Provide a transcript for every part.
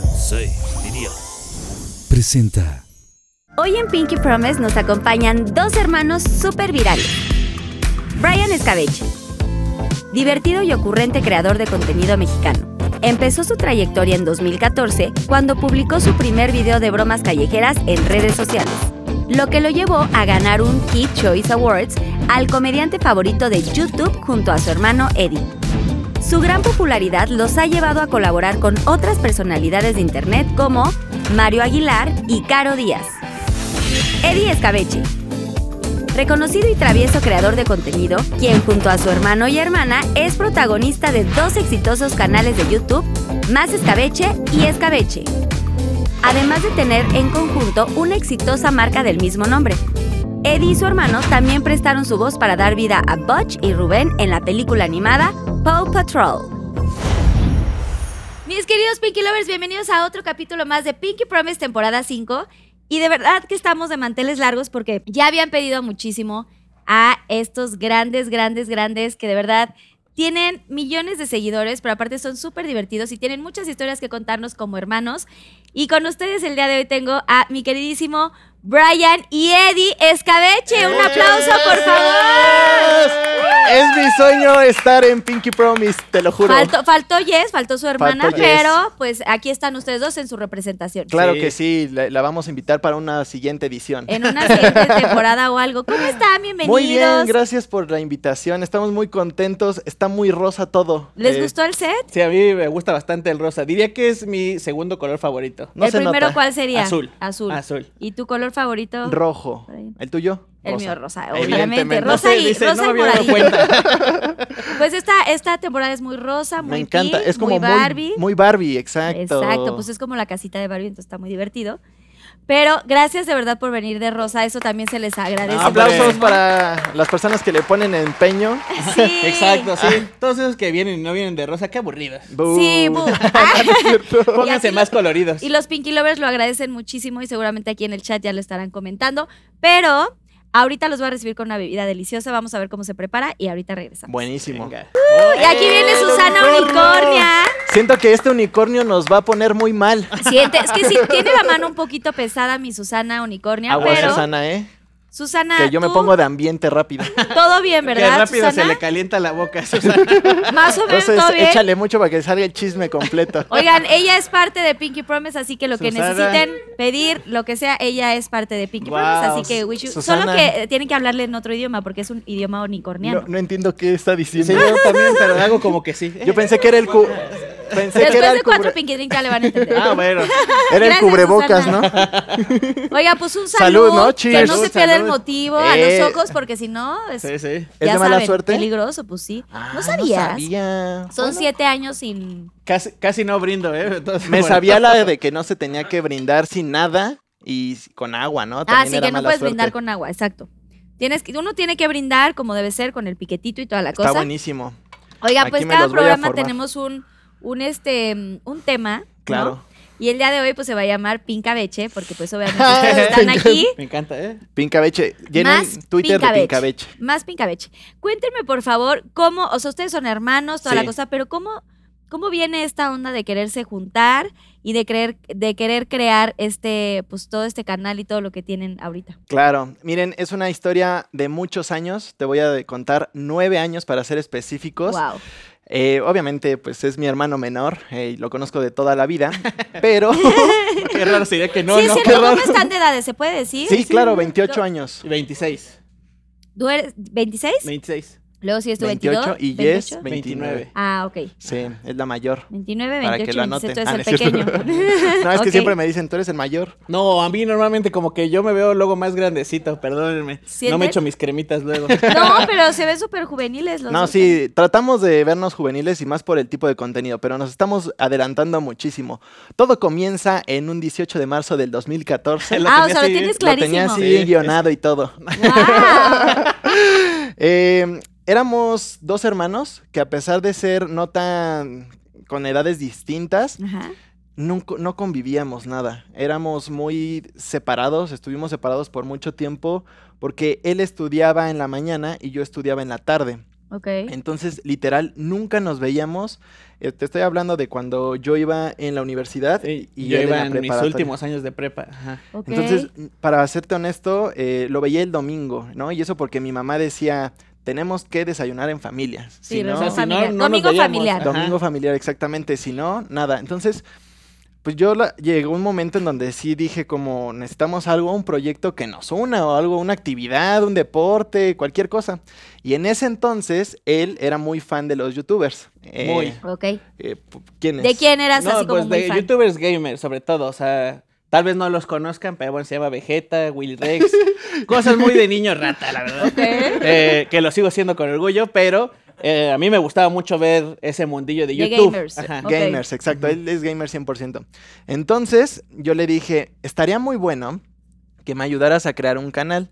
Sensei, diría. Presenta. Hoy en Pinky Promise nos acompañan dos hermanos súper virales. Brian Escabeche, divertido y ocurrente creador de contenido mexicano. Empezó su trayectoria en 2014 cuando publicó su primer video de bromas callejeras en redes sociales, lo que lo llevó a ganar un Kid Choice Awards al comediante favorito de YouTube junto a su hermano Eddie. Su gran popularidad los ha llevado a colaborar con otras personalidades de Internet como Mario Aguilar y Caro Díaz. Eddie Escabeche. Reconocido y travieso creador de contenido, quien junto a su hermano y hermana es protagonista de dos exitosos canales de YouTube, Más Escabeche y Escabeche. Además de tener en conjunto una exitosa marca del mismo nombre. Eddie y su hermano también prestaron su voz para dar vida a Butch y Rubén en la película animada Paw Patrol. Mis queridos Pinky Lovers, bienvenidos a otro capítulo más de Pinky Promise temporada 5. Y de verdad que estamos de manteles largos porque ya habían pedido muchísimo a estos grandes, grandes, grandes que de verdad tienen millones de seguidores, pero aparte son súper divertidos y tienen muchas historias que contarnos como hermanos. Y con ustedes el día de hoy tengo a mi queridísimo Brian y Eddie Escabeche. Un aplauso, por favor. Es mi sueño estar en Pinky Promise, te lo juro. Faltó, faltó Jess, faltó su hermana, Faltó pero pues aquí están ustedes dos en su representación. Claro Sí. que sí, la, la vamos a invitar para una siguiente edición. En una siguiente temporada o algo. ¿Cómo están? Bienvenidos. Muy bien, gracias por la invitación. Estamos muy contentos. Está muy rosa todo. ¿Les Eh, gustó el set? Sí, a mí me gusta bastante el rosa. Diría que es mi segundo color favorito. No ¿El se primero nota. cuál sería? Azul. Azul. Azul. ¿Y tu color favorito? Rojo. ¿El tuyo? El mío rosa, obviamente. Rosa No sé, y, dice, rosa no y moradito. Pues esta, esta temporada es muy rosa, muy Me encanta. pink, es como muy muy Barbie. Muy, Barbie, exacto. Exacto, pues es como la casita de Barbie, entonces está muy divertido. Pero gracias de verdad por venir de rosa, eso también se les agradece. Ah, Aplausos para las personas que le ponen empeño. Sí. Exacto, sí. Todos esos que vienen y no vienen de rosa, qué aburridos. Bú. Sí, bu. Pónganse así más lo- coloridos. Y los Pinky Lovers lo agradecen muchísimo y seguramente aquí en el chat ya lo estarán comentando. Pero ahorita los voy a recibir con una bebida deliciosa. Vamos a ver cómo se prepara y ahorita regresamos. Buenísimo. Y aquí viene ¡Eh, Susana! Unicornia. Siento que este unicornio nos va a poner muy mal. Siente, es que sí, tiene la mano un poquito pesada mi Susana Unicornia, Agua, pero Susana, ¿eh? Susana, Que yo me pongo de ambiente rápido. todo bien, Que ¿verdad, rápido se le calienta la boca a Susana. Más o menos Entonces, todo bien. échale mucho para que salga el chisme completo. Oigan, ella es parte de Pinky Promise, así que lo que necesiten pedir, lo que sea, ella es parte de Pinky Guau, Promise, así que should- Susana. solo que eh, tienen que hablarle en otro idioma porque es un idioma unicorniano. No, no entiendo qué está diciendo. Sí, yo también, pero hago como que sí. Yo pensé que era el cu- pensé que Después era de el cuatro Pinky Drink ya le van a entender. Ah, bueno. era el Gracias, cubrebocas, Susana. ¿no? Oiga, pues un Salud, saludo, ¿no? que Cheers. no se Salud, pierda el salud. motivo a Eh. los ojos porque si no, es, Sí, sí. ¿Es ya de mala saben, suerte? peligroso, pues sí. Ah, no sabías. sabía. Son Bueno, siete años sin... Casi, casi no brindo, ¿eh? Entonces, Me bueno. sabía la de que no se tenía que brindar sin nada y con agua, ¿no? Ah, sí, era que no mala puedes suerte. brindar con agua, exacto. Tienes que, uno tiene que brindar como debe ser, con el piquetito y toda la Está cosa. buenísimo. Oiga, Aquí pues me cada los voy a programa formar. tenemos un, un, este, un tema. ¿no? Claro. Y el día de hoy pues se va a llamar Pincabeche, porque pues obviamente ustedes están aquí. Me encanta, ¿eh? Pincabeche. Llenen Más Twitter de Pincabeche. Pincabeche. Más Pincabeche. Cuéntenme, por favor, cómo, o sea, ustedes son hermanos, toda la cosa, pero cómo, cómo viene esta onda de quererse juntar y de querer, de querer crear este, pues todo este canal y todo lo que tienen ahorita. Claro, miren, es una historia de muchos años. Te voy a contar nueve años para ser específicos. Wow. Eh, obviamente, pues es mi hermano menor eh, y lo conozco de toda la vida, pero Qué raro sería que no, sí, es no. cierto, qué ¿cómo están de edades? ¿Se puede decir? sí, claro, Yo- 28 años. 26. ¿Tú eres 26? 26. Luego sí es tu 28 22. y 28. 29. Ah, ok. Sí, es la mayor. 29, Para 28, que lo 26, tú anoten. eres Ah, el no es cierto. pequeño. No, es que siempre me dicen, tú eres el mayor. No, a mí normalmente como que yo me veo luego más grandecito, perdónenme. No me echo mis cremitas luego. No, pero se ven súper juveniles los No, sí, tratamos de vernos juveniles y más por el tipo de contenido, pero nos estamos adelantando muchísimo. Todo comienza en un 18 de marzo del 2014. Lo Ah, o sea, lo tienes Lo tenía clarísimo. así Sí, guionado y todo. Eh, éramos dos hermanos que a pesar de ser no tan con edades distintas, Ajá. nunca, no convivíamos nada. Éramos muy separados, estuvimos separados por mucho tiempo porque él estudiaba en la mañana y yo estudiaba en la tarde. Entonces, literal, nunca nos veíamos. Eh, te estoy hablando de cuando yo iba en la universidad Sí, y yo él iba la en mis últimos años de prepa. Ajá. Entonces, para serte honesto, eh, lo veía el domingo, ¿no? Y eso porque mi mamá decía, tenemos que desayunar en familia. Sí, si no, si no nos Domingo familiar. Ajá. Domingo familiar, exactamente. Si no, nada. Entonces, pues yo la- llegó un momento en donde sí dije como necesitamos algo, un proyecto que nos una o algo, una actividad, un deporte, cualquier cosa. Y en ese entonces él era muy fan de los youtubers. Eh, Muy. Ok. eh, p- ¿Quiénes? ¿De quién eras No, así como pues muy de fan? youtubers gamers, sobre todo. O sea, tal vez no los conozcan, pero bueno, se llama Vegeta, Willy Rex. cosas muy de niño rata, la verdad. Eh, que lo sigo siendo con orgullo, pero eh, a mí me gustaba mucho ver ese mundillo de De YouTube. gamers. Ajá. Ok. Gamers, exacto. Él es gamer 100%. Entonces, yo le dije, estaría muy bueno que me ayudaras a crear un canal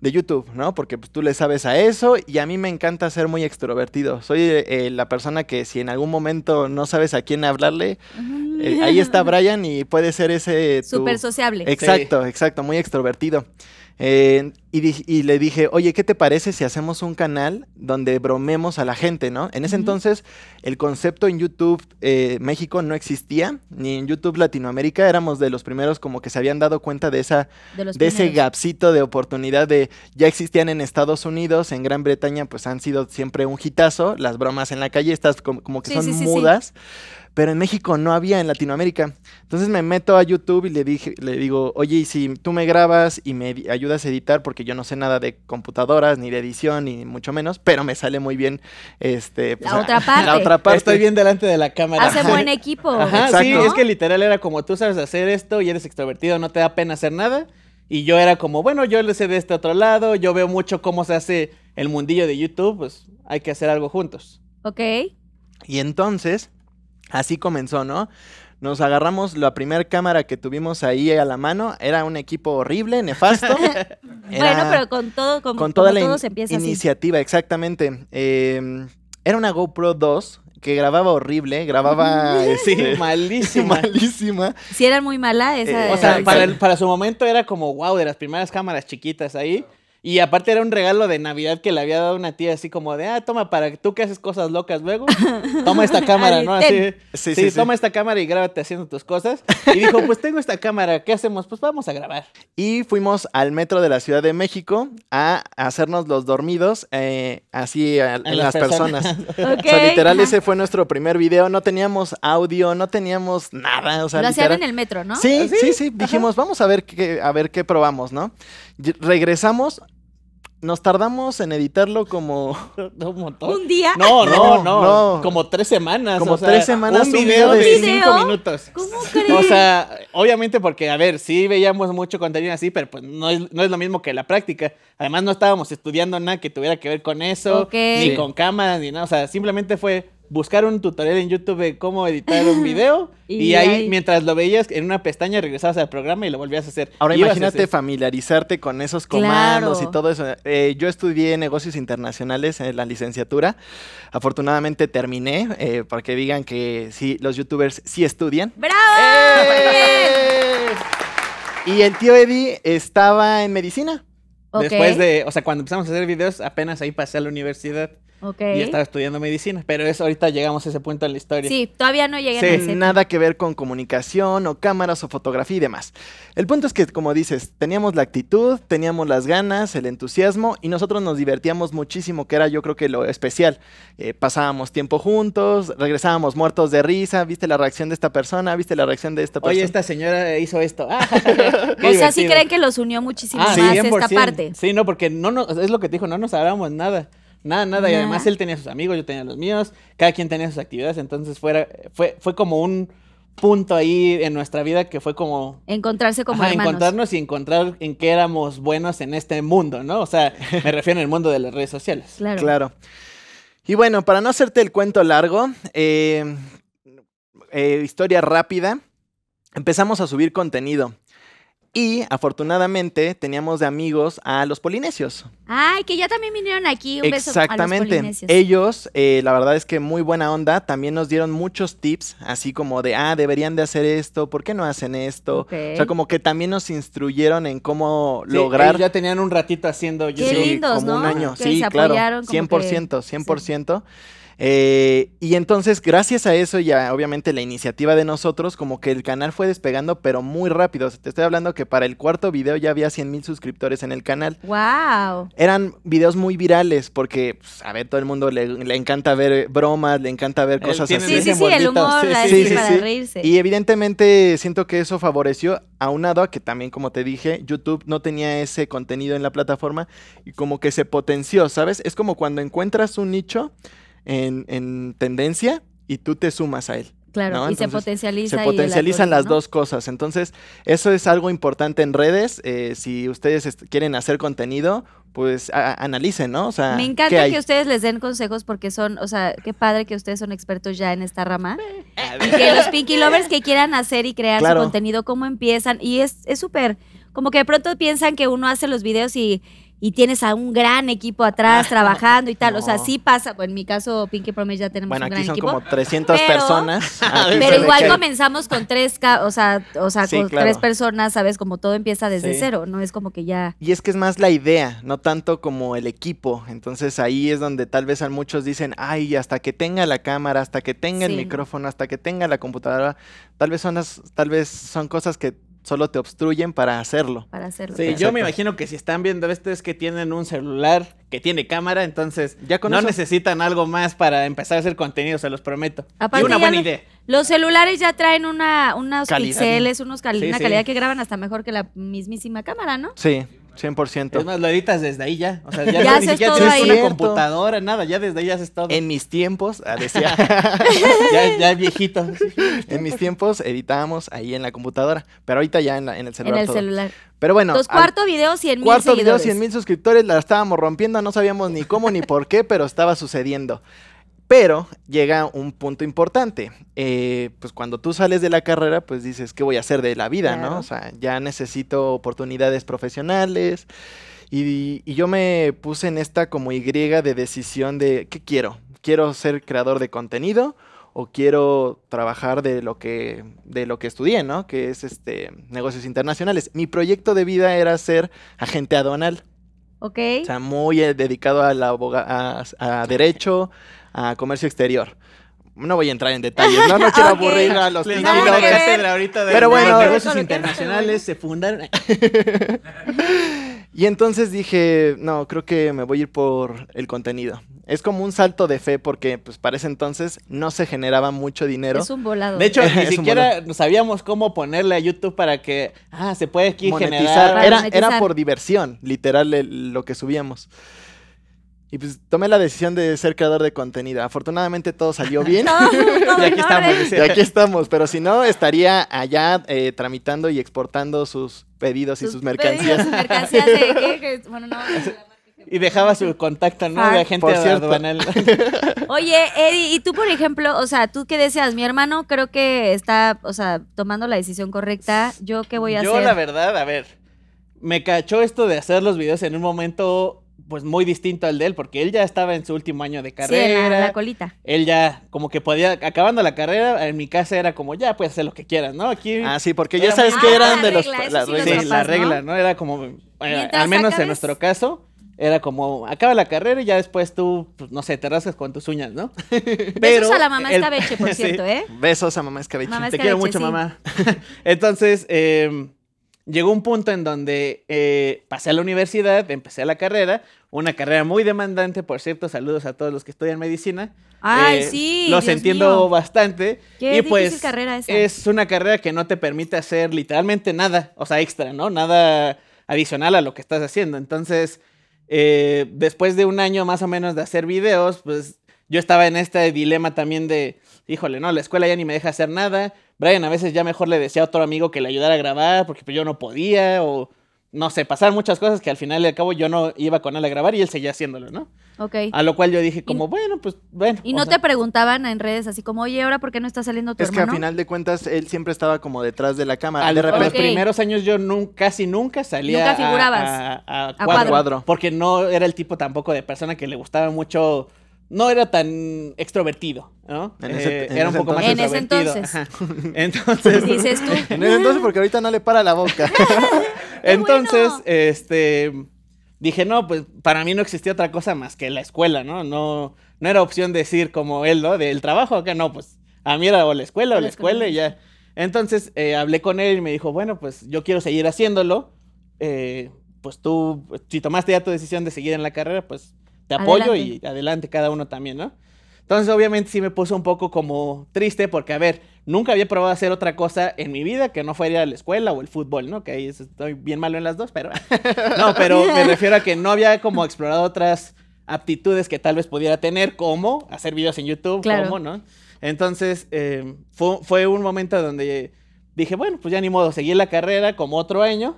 de YouTube, ¿no? Porque pues, tú le sabes a eso y a mí me encanta ser muy extrovertido. Soy eh, la persona que si en algún momento no sabes a quién hablarle, eh, ahí está Brian y puede ser ese... tu- Súper sociable. Exacto, exacto, muy extrovertido. Eh, y, y le dije, oye, ¿qué te parece si hacemos un canal donde bromemos a la gente, no? En ese entonces el concepto en YouTube eh, México no existía, ni en YouTube Latinoamérica. Éramos de los primeros como que se habían dado cuenta de esa de ese gapcito de oportunidad de ya existían en Estados Unidos, en Gran Bretaña pues han sido siempre un hitazo, las bromas en la calle estas como, como que Sí, son sí, sí. mudas, pero en México no había en Latinoamérica. Entonces me meto a YouTube y le dije le digo, "Oye, ¿y si tú me grabas y me ayudas a editar porque yo no sé nada de computadoras ni de edición ni mucho menos, pero me sale muy bien este pues, La otra parte. La otra parte. Estoy bien delante de la cámara. Hacen buen equipo. Ajá, sí, es que literal era como tú sabes hacer esto y eres extrovertido, no te da pena hacer nada. Y yo era como, bueno, yo le sé de este otro lado, yo veo mucho cómo se hace el mundillo de YouTube, pues hay que hacer algo juntos. Ok. Y entonces, así comenzó, ¿no? Nos agarramos la primera cámara que tuvimos ahí a la mano, era un equipo horrible, nefasto. Bueno, pero con todo, como, con toda la todo in- se empieza así. iniciativa, exactamente. Eh, era una GoPro 2 que grababa horrible, grababa Sí, este, malísima. malísima. Si era muy mala esa. Eh, O sea, Exacto. para, el- para su momento era como, wow, de las primeras cámaras chiquitas ahí. Y aparte era un regalo de Navidad que le había dado una tía así como de, ah, toma, para tú que haces cosas locas luego, toma esta cámara, ¿no? Así, Sí, sí, sí, sí. toma esta cámara y grábate haciendo tus cosas. Y dijo, pues tengo esta cámara, ¿qué hacemos? Pues vamos a grabar. Y fuimos al metro de la Ciudad de México a hacernos los dormidos, eh, así a- en, En las las personas. Ok, O sea, literal, ajá. ese fue nuestro primer video. No teníamos audio, no teníamos nada. O sea, Lo hacían en el metro, ¿no? Sí, sí, sí. Dijimos, vamos a ver qué, a ver qué probamos, ¿no? Y- regresamos. Nos tardamos en editarlo como, Un montón. Un día. No, no, No. Como tres semanas. Como o sea, tres semanas, Un un video de cinco minutos. ¿Cómo crees? O sea, obviamente porque, a ver, sí veíamos mucho contenido así, pero pues no es, no es lo mismo que la práctica. Además no estábamos estudiando nada que tuviera que ver con eso, Ok. ni Sí. con cámaras, ni nada. O sea, simplemente fue buscar un tutorial en YouTube de cómo editar un video y, Y ahí, ahí- mientras lo veías en una pestaña regresabas al programa y lo volvías a hacer. Ahora Ibas imagínate hacer- familiarizarte con esos comandos Claro. y todo eso. Eh, yo estudié negocios internacionales en la licenciatura. Afortunadamente terminé, eh, porque digan que sí, los youtubers sí estudian. ¡Bravo! ¡Eh! Y el tío Eddie estaba en medicina. Después de, o sea, cuando empezamos a hacer videos, apenas ahí pasé a la universidad y estaba estudiando medicina. Pero eso ahorita llegamos a ese punto en la historia. Sí, todavía no llegué Sí, a ese. Nada que ver con comunicación o cámaras o fotografía y demás. El punto es que, como dices, teníamos la actitud, teníamos las ganas, el entusiasmo y nosotros nos divertíamos muchísimo, que era yo creo que lo especial. Eh, pasábamos tiempo juntos, regresábamos muertos de risa, viste la reacción de esta persona, viste la reacción de esta persona. Oye, esta señora hizo esto. Ah, O sea, sí creen que los unió muchísimo Ah, más sí, esta 100%. parte. Sí, no, porque no, no, es lo que te dijo, no nos hablábamos nada. Nada, nada. Y además él tenía sus amigos, yo tenía los míos, cada quien tenía sus actividades, entonces fuera, fue, fue como un punto ahí en nuestra vida que fue como Encontrarse como ajá, hermanos. encontrarnos y encontrar en qué éramos buenos en este mundo, ¿no? O sea, me refiero en el mundo de las redes sociales. Claro. Claro. Y bueno, para no hacerte el cuento largo, eh, eh, historia rápida, empezamos a subir contenido. Y afortunadamente teníamos de amigos a los polinesios. Ay, que ya también vinieron aquí. Un beso a los Exactamente. polinesios. Ellos, eh, la verdad es que muy buena onda, también nos dieron muchos tips, así como de, ah, deberían de hacer esto, ¿por qué no hacen esto? O sea, como que también nos instruyeron en cómo Sí, lograr ellos ya tenían un ratito haciendo Qué YouTube. lindos, como un año. Que sí, se claro. apoyaron, como 100%, 100%. Eh, y entonces, gracias a eso y a, obviamente la iniciativa de nosotros, como que el canal fue despegando, pero muy rápido. O sea, te estoy hablando que para el cuarto video ya había 100 mil suscriptores en el canal. Wow. Eran videos muy virales porque, pues, a ver, todo el mundo le, le encanta ver eh, bromas, le encanta ver cosas así. Sí, sí, sí, el humor, sí, así sí, sí, para sí. reírse. Y evidentemente siento que eso favoreció aunado a que también, como te dije, YouTube no tenía ese contenido en la plataforma y como que se potenció, ¿sabes? Es como cuando encuentras un nicho en, en tendencia y tú te sumas a él. claro, ¿no? y se potencializa. Se potencializan las dos cosas. Entonces, eso es algo importante en redes. eh, si ustedes quieren hacer contenido, pues analicen, ¿no? O sea, Me ¿qué encanta que ustedes les den consejos porque son, o sea, qué padre que ustedes son expertos ya en esta rama. Y que los Pinky Lovers que quieran hacer y crear Claro. su contenido, cómo empiezan. Y es es súper, como que de pronto piensan que uno hace los videos y, y tienes a un gran equipo atrás trabajando y tal. O sea, sí pasa. Bueno, en mi caso, Pinky Promise ya tenemos Bueno, un aquí gran son como 300 Pero- personas. Aquí Pero igual que- comenzamos con tres, o sea, o sea, Sí, con claro. tres personas, ¿sabes? Como todo empieza desde Sí. cero, no es como que ya... Y es que es más la idea, no tanto como el equipo. Entonces ahí es donde tal vez a muchos dicen, ay, hasta que tenga la cámara, hasta que tenga el micrófono, hasta que tenga la computadora, tal vez son las- tal vez son cosas que solo te obstruyen para hacerlo. para hacerlo. Sí, yo me imagino que si están viendo esto es que tienen un celular que tiene cámara, entonces Ya con no eso- necesitan algo más para empezar a hacer contenido, se los prometo. Aparte y una buena no- idea. Los celulares ya traen una, unos Calidad. pixeles, unos Sí, una sí. calidad que graban hasta mejor que la mismísima cámara, ¿no? Sí, 100%. Es más, lo editas desde ahí ya. O sea, ya, Ya no, ni siquiera tienes ahí. una computadora, nada, ya desde ahí haces todo. En mis tiempos, ah, decía, ya, ya viejito. en mis tiempos editábamos ahí en la computadora, pero ahorita ya en, la- en el en celular. el todo. celular. Pero bueno, Los al- cuarto videos, 100 mil Cuarto video, seguidores. 100 mil suscriptores, la estábamos rompiendo, no sabíamos ni cómo ni por qué, pero estaba sucediendo. Pero llega un punto importante. eh, pues cuando tú sales de la carrera, pues dices, ¿qué voy a hacer de la vida, Claro. no? O sea, ya necesito oportunidades profesionales. Y, y yo me puse en esta como Y de decisión de, ¿qué quiero? ¿Quiero ser creador de contenido? o quiero trabajar de lo que de lo que estudié, ¿no? Que es este negocios internacionales. Mi proyecto de vida era ser agente aduanal, ¿Ok? o sea, muy eh, dedicado a la aboga- a, a derecho, a comercio exterior. No voy a entrar en detalles, no, no quiero aburrir a los Les cátedra ahorita de Pero los bueno. negocios internacionales se fundaron. Y entonces dije, no, creo que me voy a ir por el contenido. Es como un salto de fe porque pues para ese entonces no se generaba mucho dinero. Es un volado. De hecho, ni siquiera sabíamos cómo ponerle a YouTube para que, ah, se puede aquí monetizar. generar. Era, monetizar. era por diversión, literal, el- lo que subíamos. Y pues tomé la decisión de ser creador de contenido. Afortunadamente todo salió bien. Y aquí estamos, y aquí estamos, pero si no, estaría allá eh, tramitando y exportando sus pedidos y sus mercancías. sus mercancías de ¿qué? Que- Bueno, no. Y dejaba su contacto, ¿no? De cierto. aduanal. Oye, Eddie, y tú, por ejemplo, o sea, ¿tú qué deseas? Mi hermano creo que está, o sea, tomando la decisión correcta. ¿Yo qué voy a Yo, hacer? la verdad, a ver, me cachó esto de hacer los videos en un momento, pues, muy distinto al de él, porque él ya estaba en su último año de Sí, carrera. la, la colita. él ya, como que podía, acabando la carrera, en mi casa era como, ya, puedes hacer lo que quieras, ¿no? Aquí... Ah, sí, porque ya sabes que eran de los... la sí Sí, regla. ¿no? regla, ¿no? Era como, eh, al menos acabes- en nuestro caso, era como, acaba la carrera y ya después tú, pues, no sé, te rascas con tus uñas, ¿no? Besos a la mamá el- escabeche, por Sí. cierto, ¿eh? Besos a mamá escabeche. Mamá Te quiero mucho, sí. mamá. Entonces, eh, llegó un punto en donde eh, pasé a la universidad, empecé la carrera, una carrera muy demandante, por cierto, saludos a todos los que estudian medicina. Ay, Eh, sí. Los Dios entiendo mío. bastante. Qué y pues carrera esa. es una carrera que no te permite hacer literalmente nada, o sea, extra, ¿no? Nada adicional a lo que estás haciendo. Entonces, eh, después de un año más o menos de hacer videos, pues yo estaba en este dilema también de, híjole, no, la escuela ya ni me deja hacer nada. Brian a veces ya mejor le decía a otro amigo que le ayudara a grabar porque pues, yo no podía o no sé, pasaron muchas cosas que al final y al cabo yo no iba con él a grabar y él seguía haciéndolo, ¿no? Ok. A lo cual yo dije como, bueno, pues bueno. ¿Y no sea, te preguntaban en redes así como, oye, ahora por qué no está saliendo tu Es que a hermano? final de cuentas él siempre estaba como detrás de la cámara. al- de a los repente Ok. primeros años yo nun- casi nunca salía Nunca a- figurabas. a, a A cuadro, cuadro. Cuadro. porque no era el tipo tampoco de persona que le gustaba mucho, no era tan extrovertido, ¿no? En ese- Eh, en era un poco más entonces. En ese extrovertido. entonces. Entonces, Dices tú. En ese entonces porque ahorita no le para la boca. Entonces, bueno! este, dije, no, pues para mí no existía otra cosa más que la escuela, ¿no? No, no era opción decir como él, ¿no? Del trabajo acá, no, pues a mí era o la escuela o la escuela y ya. Entonces, eh, hablé con él y me dijo, bueno, pues yo quiero seguir haciéndolo. eh, pues tú, si tomaste ya tu decisión de seguir en la carrera, pues te apoyo y adelante cada uno también, ¿no? Entonces, obviamente, sí me puso un poco como triste porque, a ver, nunca había probado hacer otra cosa en mi vida que no fuera la escuela o el fútbol, ¿no? Que ahí es- estoy bien malo en las dos, pero... no, pero me refiero a que no había como explorado otras aptitudes que tal vez pudiera tener, como hacer videos en YouTube, Claro. como, ¿no? Entonces, eh, fue, fue un momento donde dije, bueno, pues ya ni modo, seguí la carrera como otro año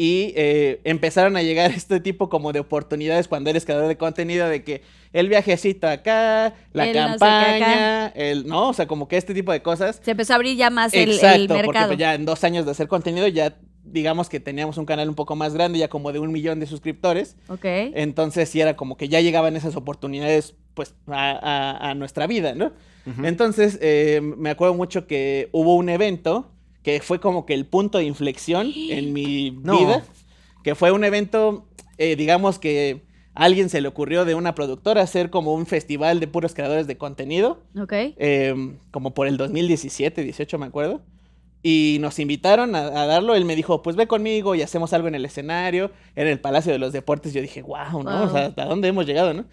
y eh, empezaron a llegar este tipo como de oportunidades cuando eres creador de contenido de que el viajecito acá, la El no sé campaña, el no, o sea, como que este tipo de cosas. Se empezó a abrir ya más el, el Exacto, porque mercado. pues, ya en dos años de hacer contenido ya digamos que teníamos un canal un poco más grande, ya como de un millón de suscriptores. Ok. Entonces sí era como que ya llegaban esas oportunidades pues a, a- a nuestra vida, ¿no? Entonces eh, me acuerdo mucho que hubo un evento que fue como que el punto de inflexión en mi No. vida, que fue un evento, eh, digamos que a alguien se le ocurrió de una productora hacer como un festival de puros creadores de contenido, Ok. eh, como por el 2017, 18 me acuerdo. Y nos invitaron a, a darlo. Él me dijo, pues ve conmigo y hacemos algo en el escenario, en el Palacio de los Deportes. Yo dije, wow, ¿no? O sea, Wow. ¿hasta dónde hemos llegado, no?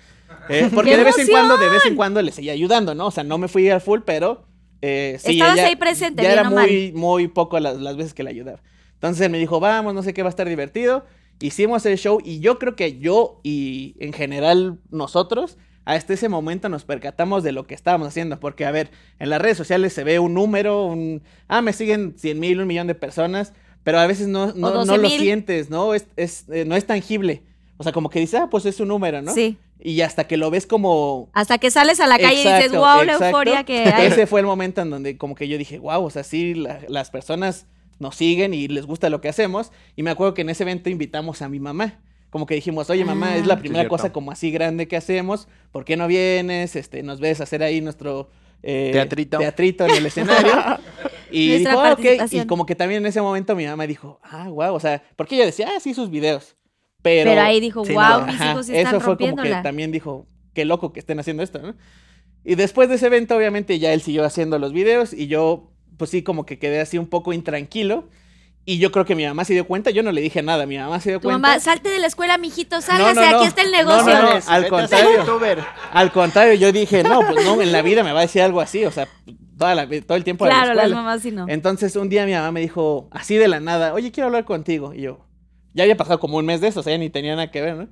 Eh, porque ¡Qué de vez en cuando, de vez en cuando le seguía ayudando, ¿no? O sea, no me fui al full, pero eh, sí. Estabas ella- ahí presente, Ya bien era o mal. muy, muy poco las, las veces que le ayudaba. Entonces él me dijo, vamos, no sé qué, va a estar divertido. Hicimos el show y yo creo que yo y en general nosotros hasta ese momento nos percatamos de lo que estábamos haciendo. Porque, a ver, en las redes sociales se ve un número, un... Ah, me siguen 100 mil, un millón de personas, pero a veces no, no, no 12,000. lo sientes, ¿no? Es, es, eh, no es tangible. O sea, como que dices, ah, pues es un número, ¿no? Sí. Y hasta que lo ves como... Hasta que sales a la calle y dices, Exacto, wow, la exacto. euforia que hay. Ese fue el momento en donde como que yo dije, wow, o sea, sí, la- las personas nos siguen y les gusta lo que hacemos. Y me acuerdo que en ese evento invitamos a mi mamá. Como que dijimos, oye mamá, Ah. es la Sí, primera cosa como así grande que hacemos. ¿Por qué no vienes? Este, nos ves hacer ahí nuestro eh, Teatrito. teatrito en el escenario. y Nuestra dijo, "Ah, ok. Y como que también en ese momento mi mamá dijo, ah, wow, o sea, porque ella decía, ah, sí, sus videos. Pero, Pero ahí dijo, Sí, wow, no. mis hijos sí están eso fue como que también dijo, qué loco que estén haciendo esto, ¿no? Y después de ese evento, obviamente, ya él siguió haciendo los videos y yo, pues sí, como que quedé así un poco intranquilo. Y yo creo que mi mamá se dio cuenta, yo no le dije nada, mi mamá se dio Tu cuenta. mamá, salte de la escuela, mijito, No, sálgase, no, no. aquí está el No, negocio. no, no, al contrario. Al contrario, yo dije, no, pues no, en la vida me va a decir algo así, o sea, toda la, todo el tiempo de la Claro, las escuela. mamás sí no. Entonces un día mi mamá me dijo, así de la nada, oye, quiero hablar contigo. Y yo, ya había pasado como un mes de eso, o sea, ya ni tenía nada que ver, ¿no?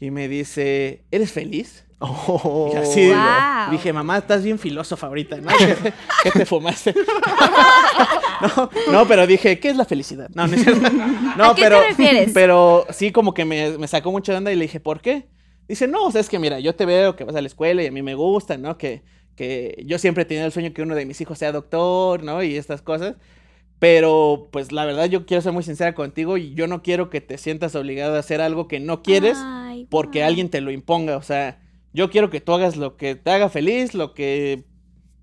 Y me dice, ¿eres feliz? Oh. Y así digo, Wow. dije, mamá, estás bien filósofa ahorita, ¿no? ¿Qué te, qué te fumaste? no, no, pero dije, ¿qué es la felicidad? No, no, es cierto. no ¿A qué te pero, refieres? pero sí como que me, me sacó mucho de onda y le dije, ¿por qué? Dice, no, o sea, es que mira, yo te veo que vas a la escuela y a mí me gusta, ¿no? Que, que yo siempre he tenido el sueño que uno de mis hijos sea doctor, ¿no? Y estas cosas. Pero, pues la verdad, yo quiero ser muy sincera contigo y yo no quiero que te sientas obligado a hacer algo que no quieres Ay, porque alguien te lo imponga. O sea, yo quiero que tú hagas lo que te haga feliz, lo que,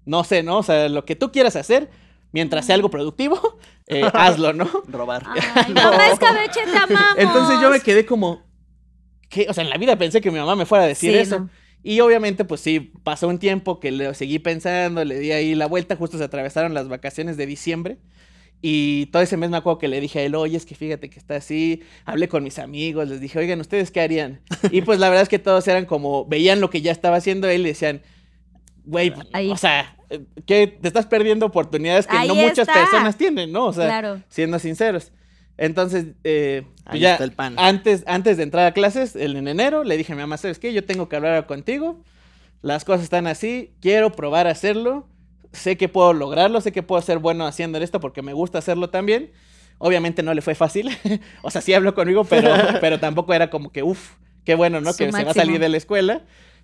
no sé, ¿no? O sea, lo que tú quieras hacer, mientras sea algo productivo, eh, hazlo, ¿no? Robar. Ay, mamá escabeche, te amamos. Entonces yo me quedé como, ¿qué? O sea, en la vida pensé que mi mamá me fuera a decir Sí, eso. no. Y obviamente, pues sí, pasó un tiempo que le seguí pensando, le di ahí la vuelta, justo se atravesaron las vacaciones de diciembre. Y todo ese mes me acuerdo que le dije a él, oye, es que fíjate que está así. Hablé con mis amigos, les dije, oigan, ¿ustedes qué harían? Y pues la verdad es que todos eran como, veían lo que ya estaba haciendo él y decían, güey, o sea, que te estás perdiendo oportunidades que Ahí no muchas está. personas tienen, ¿no? O sea, Claro. siendo sinceros. Entonces, eh, pues Ahí ya, está el pan. Antes, antes de entrar a clases, el- en enero, le dije a mi mamá, ¿sabes qué? Yo tengo que hablar contigo. Las cosas están así, quiero probar a hacerlo. Sé que puedo lograrlo, sé que puedo ser bueno haciendo esto porque me gusta hacerlo también. Obviamente no le fue fácil. o sea, sí habló conmigo, pero, pero tampoco era como que, uff, qué bueno, ¿no? Su que se va a salir de la escuela.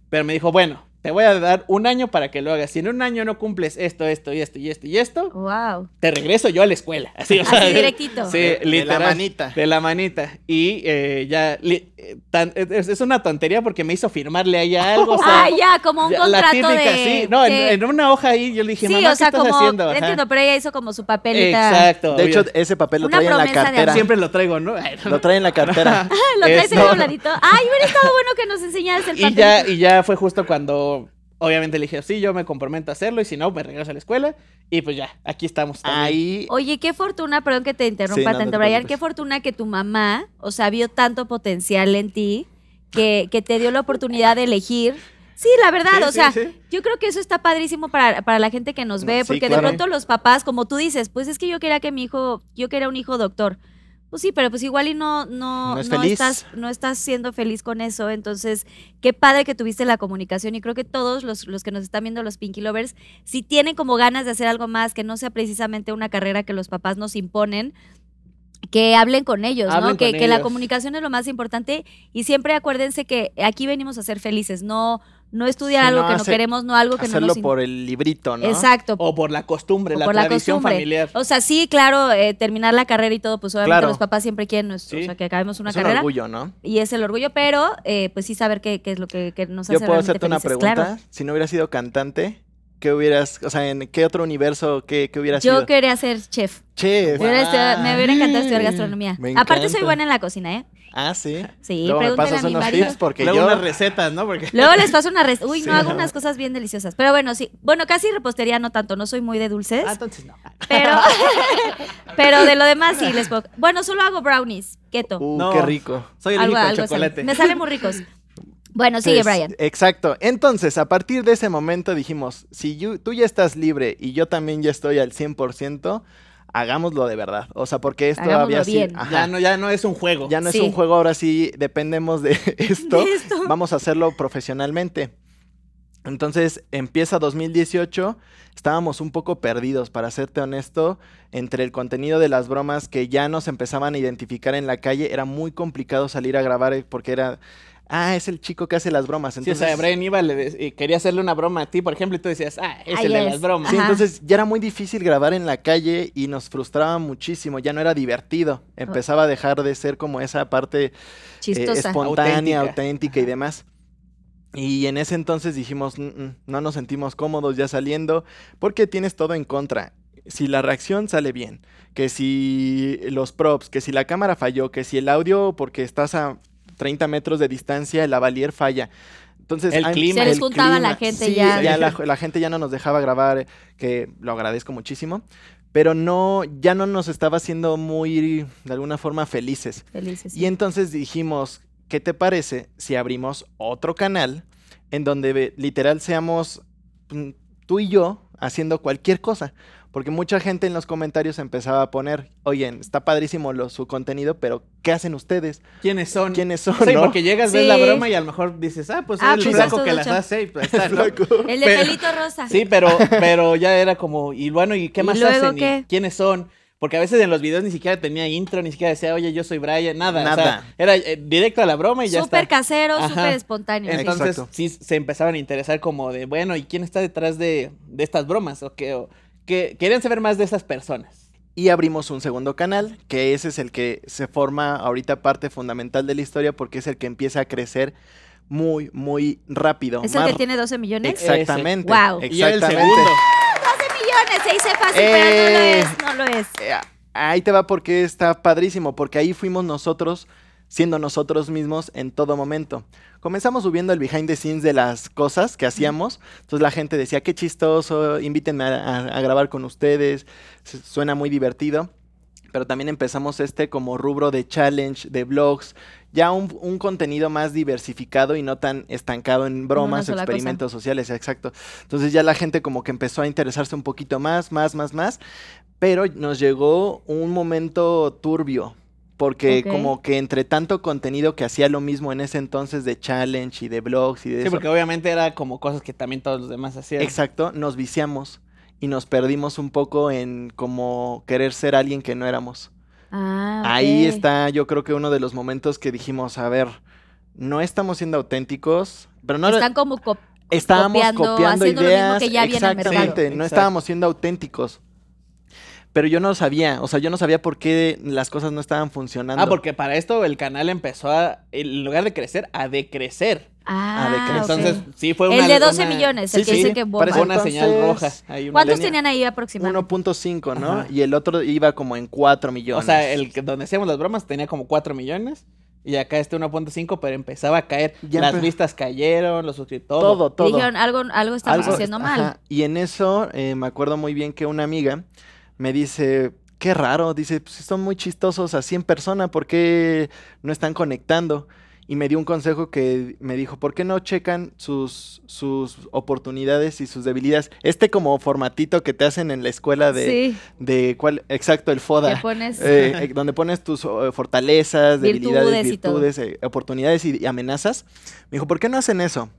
Pero me dijo, bueno, te voy a dar un año para que lo hagas. Si en un año no cumples esto, esto y esto y esto y esto, Wow. te regreso yo a la escuela. Así, o Así sea, directito. Sí, De- de la literal. manita. De la manita. Y eh, ya, li- eh, tan- es, es una tontería porque me hizo firmarle ahí algo. o sea, Ah, ya, como un ya, contrato la típica, de... sí. No, en- de- en, una hoja ahí yo le dije, Sí, mamá, o sea, ¿qué estás como... haciendo? Ajá. Entiendo, pero ella hizo como su papelita. Exacto. De hecho, ese papel lo trae en la cartera. siempre lo traigo, ¿no? Lo trae en la cartera. Lo traes Esto. dobladito. Ay, hubiera estado bueno que nos enseñaras el y ya, y ya fue justo cuando, obviamente le dije, sí, yo me comprometo a hacerlo y si no, me regreso a la escuela. Y pues ya, aquí estamos. también. Ahí. Oye, qué fortuna, perdón que te interrumpa Sí, no, no tanto, te Brian, qué fortuna que tu mamá, o sea, vio tanto potencial en ti, que, que te dio la oportunidad de elegir. Sí, la verdad, Sí, o sí, sea, sí. yo creo que eso está padrísimo para, para la gente que nos ve, porque claro. de pronto los papás, como tú dices, pues es que yo quería que mi hijo, yo quería un hijo doctor. Pues sí, pero pues igual y no, no, No es estás, no estás siendo feliz con eso. Entonces, qué padre que tuviste la comunicación. Y creo que todos los, los que nos están viendo, los Pinky Lovers, si tienen como ganas de hacer algo más, que no sea precisamente una carrera que los papás nos imponen, que hablen con ellos, ¿no? Que, la comunicación es lo más importante. Y siempre acuérdense que aquí venimos a ser felices, no, no estudiar Sí, algo no que no hacer- queremos, no algo que no Hacerlo nos... in- por el librito, ¿no? Exacto. O por la costumbre, o la por la tradición costumbre. familiar. O sea, sí, claro, eh, terminar la carrera y todo, pues obviamente Claro. los papás siempre quieren nuestro- Sí. o sea, que acabemos una es carrera. orgullo, ¿no? Y es el orgullo, pero eh, pues sí saber qué, qué es lo que, que nos hace Yo puedo hacerte una felices, pregunta. claro. Si no hubieras sido cantante, ¿qué hubieras, o sea, en qué otro universo, qué, qué hubieras Yo sido? quería ser chef. Chef. Me hubiera estudiado- me hubiera encantado estudiar Ah, gastronomía. me Aparte soy buena en la cocina, ¿eh? Ah, sí. Sí, Luego me pasas a mi unos marido. tips porque Luego yo... unas recetas, ¿no? Porque Luego les paso una receta. Uy, Sí, no, hago no. unas cosas bien deliciosas. Pero bueno, sí. Bueno, casi repostería no tanto, no soy muy de dulces. Ah, entonces no. Pero, pero de lo demás sí les puedo. Bueno, solo hago brownies, keto. Uh, No. qué rico. Soy algo, así. chocolate. Me salen muy ricos. Bueno, sigue, Pues, Brian. Exacto. Entonces, a partir de ese momento dijimos, si yo- tú ya estás libre y yo también ya estoy al 100%, hagámoslo de verdad. O sea, porque esto Hagámoslo había sido... bien. Ajá. Ya no, ya no es un juego. Ya no Sí. es un juego, ahora sí dependemos de esto. De esto. Vamos a hacerlo profesionalmente. Entonces empieza 2018, estábamos un poco perdidos, para serte honesto, entre el contenido de las bromas que ya nos empezaban a identificar en la calle, era muy complicado salir a grabar eh, porque era, ah, es el chico que hace las bromas. Sí, o Entonces, sea, Brian iba le de- y quería hacerle una broma a ti, por ejemplo, y tú decías, ah, es Ahí el de es. las bromas. Sí, Ajá. entonces ya era muy difícil grabar en la calle y nos frustraba muchísimo, ya no era divertido, empezaba a dejar de ser como esa parte eh, espontánea, Auténtica. auténtica, y demás. Y en ese entonces dijimos, "Mm, mm, no nos sentimos cómodos ya saliendo, porque tienes todo en contra. Si la reacción sale bien, que si los props, que si la cámara falló, que si el audio, porque estás a 30 metros de distancia, el lavalier falla. Entonces, El clima. Se les juntaba la gente sí, ya. la, la gente ya no nos dejaba grabar, que lo agradezco muchísimo, pero no, ya no nos estaba haciendo muy, de alguna forma, felices. Felices. sí. Y entonces dijimos, ¿qué te parece si abrimos otro canal en donde literal seamos mm, tú y yo haciendo cualquier cosa? Porque mucha gente en los comentarios empezaba a poner, oye, está padrísimo lo- su contenido, pero ¿qué hacen ustedes? ¿Quiénes son? ¿Quiénes son? Sí, no? porque llegas, ves la broma y a lo mejor dices, ah, pues Ah, es el pues flaco que las hace y pues está, ¿no? Flaco. El de pero- pelito rosa. Sí, pero, pero ya era como, y bueno, ¿y qué ¿Y más luego hacen? ¿Y qué? ¿Quiénes son? Porque a veces en los videos ni siquiera tenía intro, ni siquiera decía, oye, yo soy Brian, nada. O sea, Nada. era eh, directo a la broma y ya Súper está. casero, súper espontáneo. Entonces Exacto. sí se empezaban a interesar como de, bueno, ¿y quién está detrás de, de estas bromas? O que, o que querían saber más de esas personas. Y abrimos un segundo canal, que ese es el que se forma ahorita parte fundamental de la historia porque es el que empieza a crecer muy, muy rápido. ¿Es el que tiene 12 millones? Exactamente. Guau. Y el segundo. 12 millones, se dice fácil, Eh. pero no lo es, no lo es. Eh, ahí te va porque está padrísimo, porque ahí fuimos nosotros siendo nosotros mismos en todo momento. Comenzamos subiendo el behind the scenes de las cosas que hacíamos, entonces la gente decía, qué chistoso, invítenme a, a- a grabar con ustedes, suena muy divertido, pero también empezamos este como rubro de challenge, de vlogs, ya un, un contenido más diversificado y no tan estancado en bromas cosa. experimentos sociales, exacto. Entonces ya la gente como que empezó a interesarse un poquito más, más, más, más, pero nos llegó un momento turbio. Porque como que entre tanto contenido que hacía lo mismo en ese entonces de challenge y de blogs y de Sí, eso, porque obviamente era como cosas que también todos los demás hacían. exacto, nos viciamos y nos perdimos un poco en como querer ser alguien que no éramos. Ah, Ahí está, yo creo que uno de los momentos que dijimos, a ver, no estamos siendo auténticos, pero no Están como cop- estábamos copiando, copiando, haciendo lo mismo ideas, que ya viene al mercado. exactamente, no Exacto. estábamos siendo auténticos. Pero yo no sabía, o sea, yo no sabía por qué las cosas no estaban funcionando. Ah, porque para esto el canal empezó a, en lugar de crecer, a decrecer. Ah, de crecer. ok. Entonces, sí fue El una... de 12 una- millones, el Sí, que sí, dice que bomba. Parece una señal roja. una ¿Cuántos línea. tenían ahí aproximadamente? 1.5, ¿no? Ajá. Y el otro iba como en 4 millones. O sea, el que donde hacíamos las bromas tenía como 4 millones. Y acá este 1.5, pero empezaba a caer. Ya las empe- vistas cayeron, los suscriptores. todo, todo. Dijeron, algo, algo estamos Algo- haciendo mal. ajá, Y en eso eh, me acuerdo muy bien que una amiga me dice, qué raro, dice, pues son muy chistosos así en persona, ¿por qué no están conectando? Y me dio un consejo que me dijo, ¿por qué no checan sus, sus oportunidades y sus debilidades? Este como formatito que te hacen en la escuela de, sí, de cuál, exacto, el FODA. pones... Eh, donde pones tus eh, fortalezas, debilidades, virtudes, eh, oportunidades y, y amenazas. Me dijo, ¿por qué no hacen eso?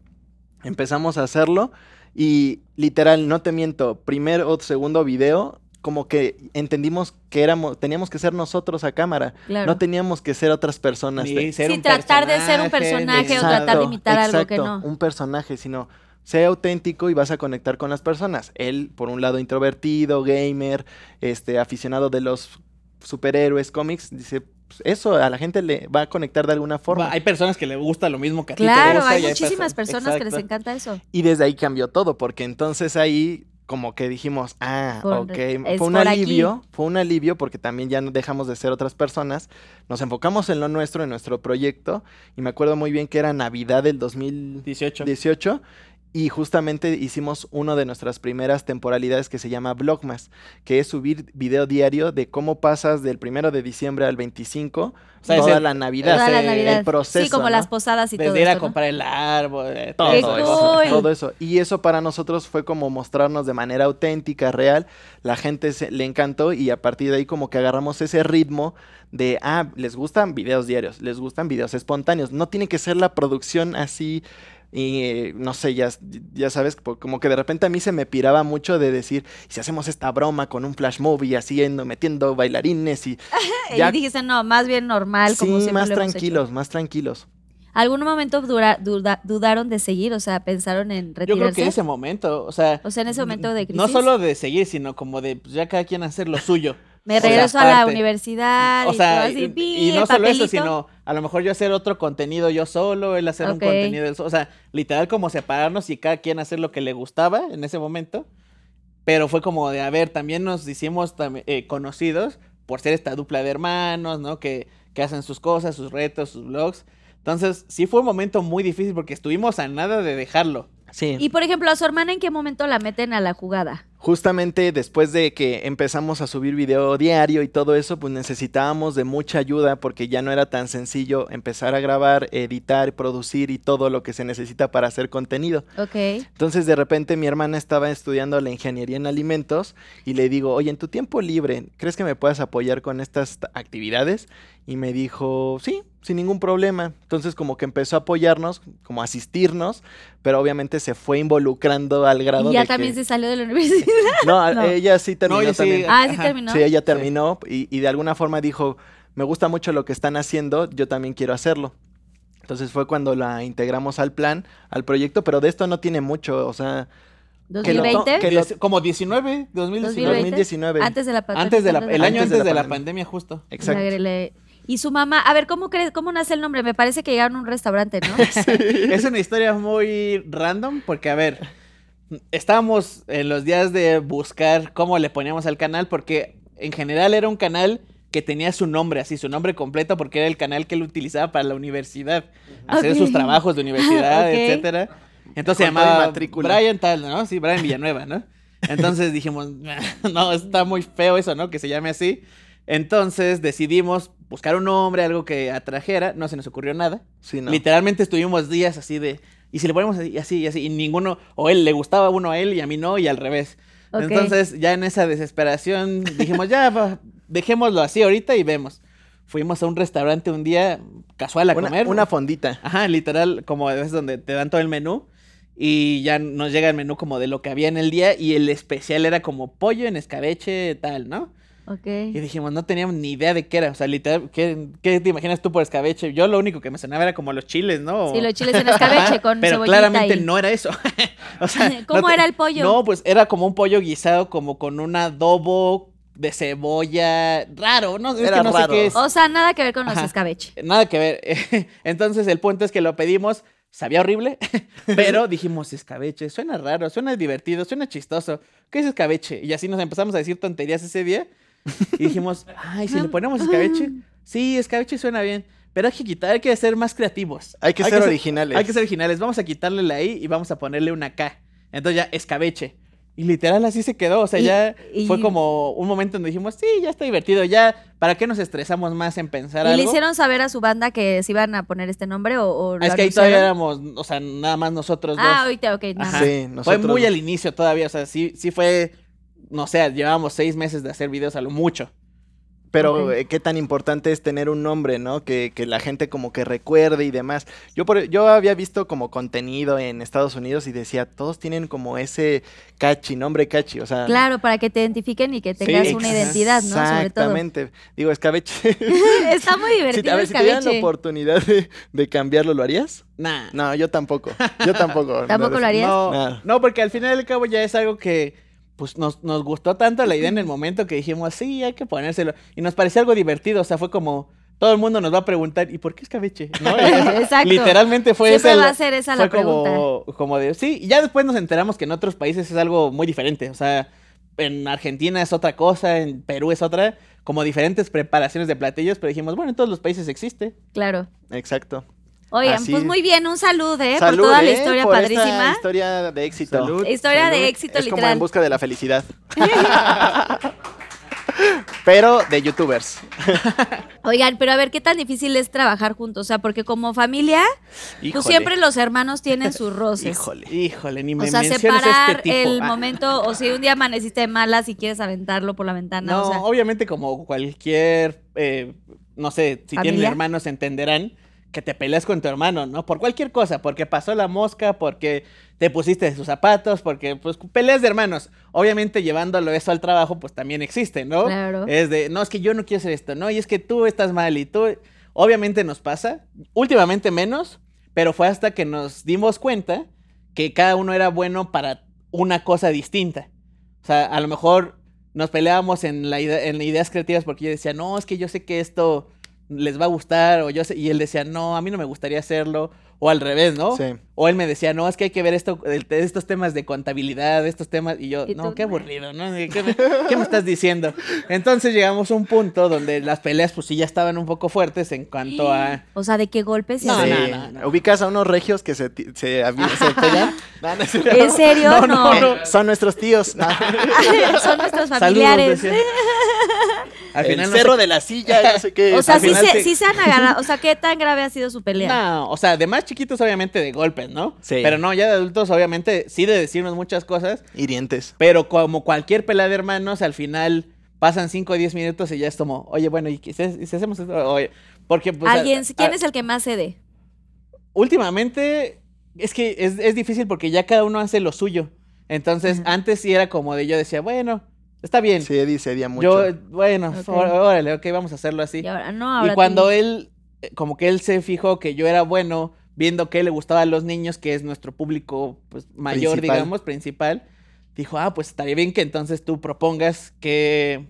Empezamos a hacerlo y literal, no te miento, primer o segundo video, como que entendimos que éramos, teníamos que ser nosotros a cámara, Claro. no teníamos que ser otras personas. Ni Te- ser Sí, un tratar de ser un personaje o tratar de imitar algo que no. Un personaje, sino sea auténtico y vas a conectar con las personas. Él, por un lado, introvertido, gamer, este, aficionado de los superhéroes, cómics, dice, pues, eso a la gente le va a conectar de alguna forma. Hay personas que le gusta lo mismo que a ti te Claro, hay muchísimas perso- personas que les Exacto. encanta eso. Y desde ahí cambió todo, porque entonces ahí como que dijimos, ah, Por- ok, fue un aquí. alivio, fue un alivio porque también ya no dejamos de ser otras personas, nos enfocamos en lo nuestro, en nuestro proyecto, y me acuerdo muy bien que era Navidad del 2018 18. Y justamente hicimos uno de nuestras primeras temporalidades que se llama Vlogmas, que es subir video diario de cómo pasas del primero de diciembre al 25, O sea, toda la Navidad. Toda la ese- Navidad. el proceso, sí, como ¿no? las posadas y todo a comprar el árbol, eh, todo ¡Qué todo eso, todo eso. Y eso para nosotros fue como mostrarnos de manera auténtica, real. La gente se- le encantó y a partir de ahí como que agarramos ese ritmo de, ah, les gustan videos diarios, les gustan videos espontáneos. No tiene que ser la producción así. Y no sé, ya, ya sabes, como que de repente a mí se me piraba mucho de decir, si hacemos esta broma con un flash movie, haciendo, metiendo bailarines y ya- Y dijiste, no, más bien normal, como sí, siempre más tranquilos, más tranquilos. ¿Algún momento dura- duda- dudaron de seguir? O sea, pensaron en Yo retirarse. creo que en ese momento, o sea... O sea, en ese momento de No crisis. solo de seguir, sino como de pues, ya cada quien hacer lo suyo. Me regreso a la universidad O y sea, todo así, y, y no solo eso, sino a lo mejor yo hacer otro contenido yo solo, él hacer un contenido él solo. O sea, literal como separarnos y cada quien hacer lo que le gustaba en ese momento. Pero fue como de, a ver, también nos hicimos eh, conocidos por ser esta dupla de hermanos, ¿no? Que, que hacen sus cosas, sus retos, sus vlogs. Entonces, sí fue un momento muy difícil porque estuvimos a nada de dejarlo. Sí. Y por ejemplo, a su hermana, ¿en qué momento la meten a la jugada? Justamente después de que empezamos a subir video diario y todo eso, pues necesitábamos de mucha ayuda porque ya no era tan sencillo empezar a grabar, editar, producir y todo lo que se necesita para hacer contenido. Ok. Entonces de repente mi hermana estaba estudiando la ingeniería en alimentos y le digo, oye, en tu tiempo libre, ¿crees que me puedas apoyar con estas actividades? Y me dijo, sí, sin ningún problema. Entonces como que empezó a apoyarnos, como a asistirnos, pero obviamente se fue involucrando al grado Y ya de también que... se salió de la universidad. No, No. ella sí terminó ella sí- también. ah, sí Ajá. terminó. Sí, ella Sí. terminó y, y de alguna forma dijo, me gusta mucho lo que están haciendo, yo también quiero hacerlo. Entonces fue cuando la integramos al plan, al proyecto, pero de esto no tiene mucho, o sea, que lo 2020. que lo- como 19, 2019. 2020. 2019. Antes de la pandemia. Antes de la, el año Antes de antes de la la, pandemia. pandemia, justo. Exacto. Y su mamá, a ver, ¿cómo crees, cómo nace el nombre? Me parece que llegaron a un restaurante, ¿no? Es una historia muy random porque, a ver, estábamos en los días de buscar cómo le poníamos al canal porque en general era un canal que tenía su nombre así, su nombre completo porque era el canal que él utilizaba para la universidad, hacer sus trabajos de universidad, Ok. etcétera. Entonces se llamaba. Brian tal, ¿no? Sí, Brian Villanueva, ¿no? Entonces dijimos, no, está muy feo eso, ¿no? Que se llame así. Entonces decidimos buscar un nombre, algo que atrajera, no se nos ocurrió nada. Sí, no. Literalmente estuvimos días así de. Y si le ponemos así, así y así, y ninguno, o él le gustaba uno a él y a mí no, y al revés. Entonces, ya en esa desesperación dijimos, ya, va, dejémoslo así ahorita y vemos. Fuimos a un restaurante un día casual a una, comer. una fondita. Ajá, literal, como es donde te dan todo el menú. Y ya nos llega el menú como de lo que había en el día. Y el especial era como pollo en escabeche, tal, ¿no? Y dijimos, no teníamos ni idea de qué era. O sea, literal, ¿qué, qué te imaginas tú por escabeche? Yo lo único que me sonaba era como los chiles, ¿no? Sí, los chiles en escabeche con Pero cebollita claramente y- no era eso. o sea, ¿Cómo no te- era el pollo? No, pues era como un pollo guisado, como con un adobo de cebolla raro, ¿no? Es Era que no raro. sé qué es. O sea, nada que ver con los Ajá. escabeche. Nada que ver. Entonces el punto es que lo pedimos, sabía horrible, pero dijimos escabeche, suena raro, suena divertido, suena chistoso. ¿Qué es escabeche? Y así nos empezamos a decir tonterías ese día. Y dijimos, ay, si le ponemos escabeche, sí, escabeche suena bien. Pero hay que quitar, hay que ser más creativos. Hay que ser originales. Hay que ser originales. Vamos a quitarle la I y vamos a ponerle una K. Entonces ya, escabeche. Y literal así se quedó. O sea, Y- ya y- fue como un momento donde dijimos, sí, ya está divertido. Ya, ¿para qué nos estresamos más en pensar ¿Y algo? le hicieron saber a su banda que se iban a poner este nombre o, o Ah, es que ahí todavía éramos, o sea, nada más nosotros dos. Ah, ahorita, ok. nada. Sí, Fue nosotros muy dos. al inicio todavía, o sea, sí, sí fue, no sé, llevábamos seis meses de hacer videos a lo mucho. Pero eh, qué tan importante es tener un nombre, ¿no? Que, que la gente como que recuerde y demás. Yo por, yo había visto como contenido en Estados Unidos y decía, todos tienen como ese catchy, nombre catchy, o sea... Claro, para que te identifiquen y que tengas una identidad, ¿no? Sobre todo. Exactamente. Digo, escabeche. Está muy Si divertido te- a ver, si te dieran la oportunidad de, de cambiarlo, ¿lo harías? Nah. No, yo tampoco. Yo tampoco. ¿Tampoco lo harías? No, no, porque al final y al cabo ya es algo que pues nos, nos gustó tanto la idea en el momento que dijimos, sí, hay que ponérselo. Y nos pareció algo divertido, o sea, fue como, todo el mundo nos va a preguntar, ¿y por qué escabeche? ¿No? Exacto. Literalmente fue Siempre esa va la- a ser esa la fue como, como de, sí, y ya después nos enteramos que en otros países es algo muy diferente, o sea, en Argentina es otra cosa, en Perú es otra, como diferentes preparaciones de platillos, pero dijimos, bueno, en todos los países existe. Claro. Exacto. Oigan, Así pues es. muy bien, un salud, ¿eh? Salud, por toda la ¿eh? historia esta padrísima. historia de éxito. Salud. Historia de éxito, Es como literal. en busca de la felicidad. Pero de youtubers. Oigan, pero a ver, ¿qué tan difícil es trabajar juntos? O sea, porque como familia, Híjole. pues siempre los hermanos tienen sus roces. Híjole. Híjole, ni me O sea, separar este tipo. el Ah. momento, o si un día amaneciste de malas y quieres aventarlo por la ventana, No, o sea, obviamente como cualquier, eh, no sé, si tienen ¿Familia? hermanos entenderán que te peleas con tu hermano, ¿no? Por cualquier cosa, porque pasó la mosca, porque te pusiste sus zapatos, porque pues peleas de hermanos. Obviamente llevándolo eso al trabajo, pues también existe, ¿no? Claro. Es de, no, es que yo no quiero hacer esto, no, y es que tú estás mal y tú... Obviamente nos pasa, últimamente menos, pero fue hasta que nos dimos cuenta que cada uno era bueno para una cosa distinta. O sea, a lo mejor nos peleábamos en, la ide- en ideas creativas porque yo decía, no, es que yo sé que esto les va a gustar, o yo sé, y él decía, no, a mí no me gustaría hacerlo, o al revés, ¿no? Sí. O él me decía, no, es que hay que ver esto, el- estos temas de contabilidad, estos temas, y yo, Y no, qué aburrido, ¿no? ¿Qué me, qué me estás diciendo? Entonces llegamos a un punto donde las peleas, pues sí, ya estaban un poco fuertes en cuanto a... o sea, de qué golpes y No. Sí. no, no, no. ¿Ubicas a unos regios que se, se, se cierto. ¿En serio? No, No. no, Son nuestros tíos. No. Son nuestros Saludos, familiares. decía. Al El final no cerro sé- de la silla, no sé qué. O sea, sí se, te- sí se han agarrado. O sea, ¿qué tan grave ha sido su pelea? No, o sea, de más chiquitos obviamente de golpes, ¿no? Sí. Pero no, ya de adultos obviamente sí de decirnos muchas cosas, Hirientes. pero como cualquier pelea de hermanos, al final pasan 5 o 10 minutos y ya es como, oye, bueno, ¿y si, y si hacemos esto? Oye, porque pues... a- ¿Alguien, ¿Quién a- es el que más cede? Últimamente es que es, es difícil porque ya cada uno hace lo suyo. Entonces, antes sí era como de yo decía, bueno, está bien. Sí, Eddie cedía mucho. Yo, bueno, Ok. ó- órale, ok, vamos a hacerlo así. Y ahora, no, ahora Y cuando él, eh, como que él se fijó que yo era bueno, viendo que le gustaba a los niños, que es nuestro público pues, mayor, Principal. digamos, principal, dijo, ah, pues estaría bien que entonces tú propongas qué,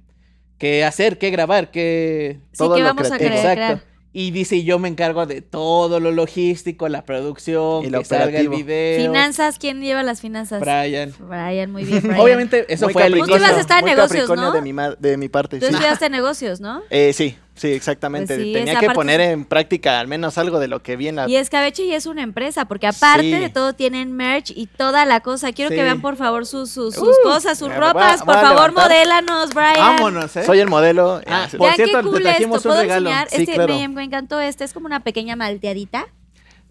qué hacer, qué grabar, qué... Sí, todo que lo vamos a creativo. crear. Exacto. Y dice, yo me encargo de todo lo logístico, la producción, Y lo que salga el operativo. video. Finanzas, ¿quién lleva las finanzas? Brian. Brian, muy bien. Brian. Obviamente, eso Muy fue al Tú ibas a inicio. estar en negocios, ¿no? de mi, de mi parte. Tú sí. estudiaste negocios, ¿no? Eh, sí, sí, exactamente. Pues sí, Tenía que parte poner en práctica al menos algo de lo que vi en la... Y Escabeche ya es una empresa, porque aparte Sí. de todo tienen merch y toda la cosa. Quiero que vean, por favor, sus, sus, sus Uh, cosas, sus a- ropas. Por a favor, levantar. modélanos, Brian. Vámonos, ¿eh? Soy el modelo. Ah, Ah, por cierto, qué te cool trajimos esto. un ¿Puedo regalo. este, claro. me, me encantó este. Es como una pequeña malteadita.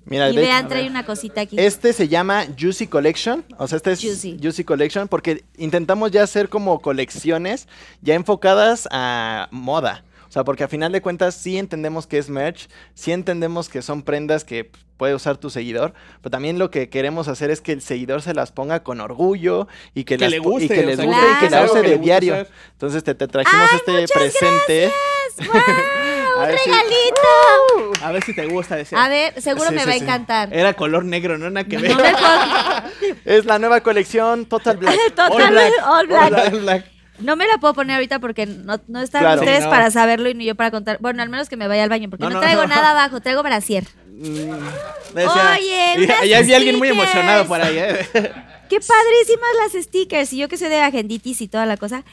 Mira, y de- vean, trae una cosita aquí. Este se llama Juicy Collection, o sea, este es Juicy. Juicy, Collection porque intentamos ya hacer como colecciones ya enfocadas a moda. O sea, porque a final de cuentas sí entendemos que es merch, sí entendemos que son prendas que puede usar tu seguidor, pero también lo que queremos hacer es que el seguidor se las ponga con orgullo y que, Que las le pu- y guste, que les guste y que la use de guste diario. usar. Entonces te, te trajimos ¡Ay, este presente. A ¡Un si- regalito! A ver si te gusta. Decía. A ver, seguro Sí, me sí, va a sí. encantar. Era color negro, no nada que ver. No Es la nueva colección Total Black. Total, all black. All black. No me la puedo poner ahorita porque no, no están Claro. ustedes Sí, no. para saberlo y ni yo para contar. Bueno, al menos que me vaya al baño, porque No, no, no, traigo no. nada abajo, traigo brasier. Decía- Oye, unas allá había alguien muy stickers. emocionado por ahí. ¿eh? Qué padrísimas las stickers. Y yo que soy de agenditis y toda la cosa.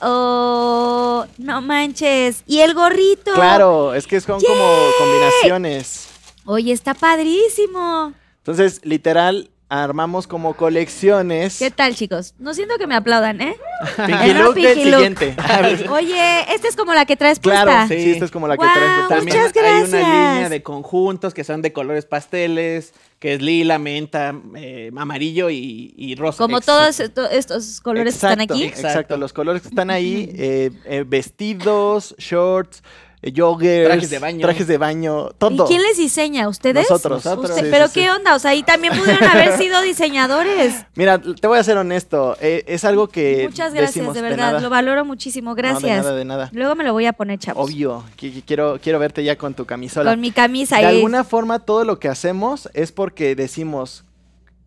¡Guau! No manches. Y el gorrito. Claro, es que son como combinaciones. Oye, está padrísimo. Entonces, literal, armamos como colecciones. ¿Qué tal, chicos? No siento que me aplaudan, ¿eh? Pinky Look del siguiente. Oye, esta es como la que traes claro, puesta. sí, Sí. esta es como la que traes. puesta. También Muchas hay gracias. una línea de conjuntos que son de colores pasteles, que es lila, menta, eh, amarillo y, y rosa. Como todos esto- estos colores que están aquí. Exacto, Exacto. los colores que están ahí, eh, eh, vestidos, shorts, joggers, Trajes de baño. trajes de baño, todo. ¿Y quién les diseña? ¿Ustedes? Nosotros. Nosotros. Usted- Sí, Pero sí, qué sí. onda, o sea, ahí también pudieron haber sido diseñadores. Mira, te voy a ser honesto, eh, es algo que Muchas gracias, decimos, de verdad, lo valoro muchísimo, No, gracias. de nada, de nada. Luego me lo voy a poner, chavos. Obvio, que- que quiero, quiero verte ya con tu camisola. Con mi camisa de ahí. alguna forma, todo lo que hacemos es porque decimos,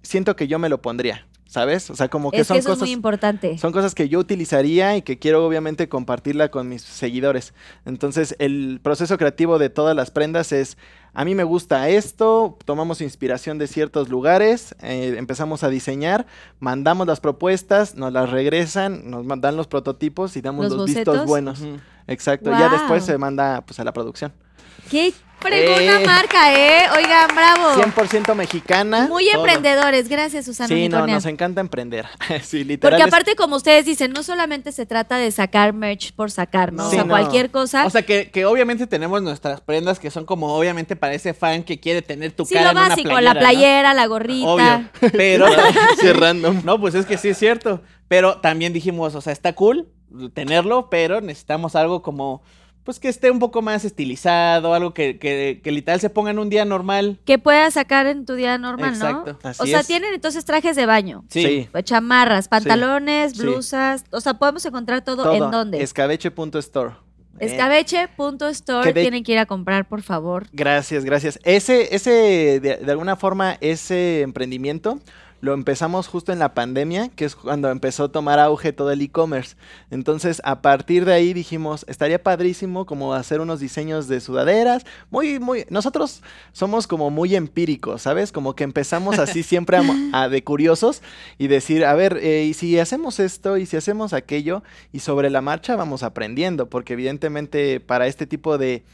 siento que yo me lo pondría, ¿sabes? O sea, como que es son que eso cosas... es muy importante. Son cosas que yo utilizaría y que quiero obviamente compartirla con mis seguidores. Entonces, el proceso creativo de todas las prendas es, a mí me gusta esto, tomamos inspiración de ciertos lugares, eh, empezamos a diseñar, mandamos las propuestas, nos las regresan, nos man- dan los prototipos y damos ¿Los los, vistos buenos. Exacto, ya Guau. después se manda pues a la producción. Qué fregona Eh. marca, ¿eh? Oigan, bravo. 100% mexicana. Muy todo. emprendedores, gracias, Susana Sí, no, nos encanta emprender. sí, literal. Porque es- aparte, como ustedes dicen, no solamente se trata de sacar merch por sacar, ¿no? No. o sea, no. cualquier cosa. O sea, que, que obviamente tenemos nuestras prendas que son como obviamente para ese fan que quiere tener tu sí, cara lo en una básico, playera, la ¿no? playera, la gorrita. Obvio. Pero Sí, random. No, pues es que sí es cierto. Pero también dijimos, o sea, está cool tenerlo, pero necesitamos algo como, pues que esté un poco más estilizado, algo que, que, que literal se ponga en un día normal. Que puedas sacar en tu día normal, Exacto. ¿no? Así o sea, es. tienen entonces trajes de baño. Sí. Pues, Chamarras, pantalones, Sí. blusas. O sea, podemos encontrar todo, Todo. en dónde. Escabeche.store. Escabeche.store. Tienen que ir a comprar, por favor. Gracias, gracias. Ese, ese, de, de alguna forma, ese emprendimiento lo empezamos justo en la pandemia, que es cuando empezó a tomar auge todo el e-commerce. Entonces, a partir de ahí dijimos, estaría padrísimo como hacer unos diseños de sudaderas. Muy, muy, nosotros somos como muy empíricos, ¿sabes? Como que empezamos así siempre a, de curiosos y decir, a ver, eh, y si hacemos esto y si hacemos aquello, y sobre la marcha vamos aprendiendo, porque evidentemente para este tipo de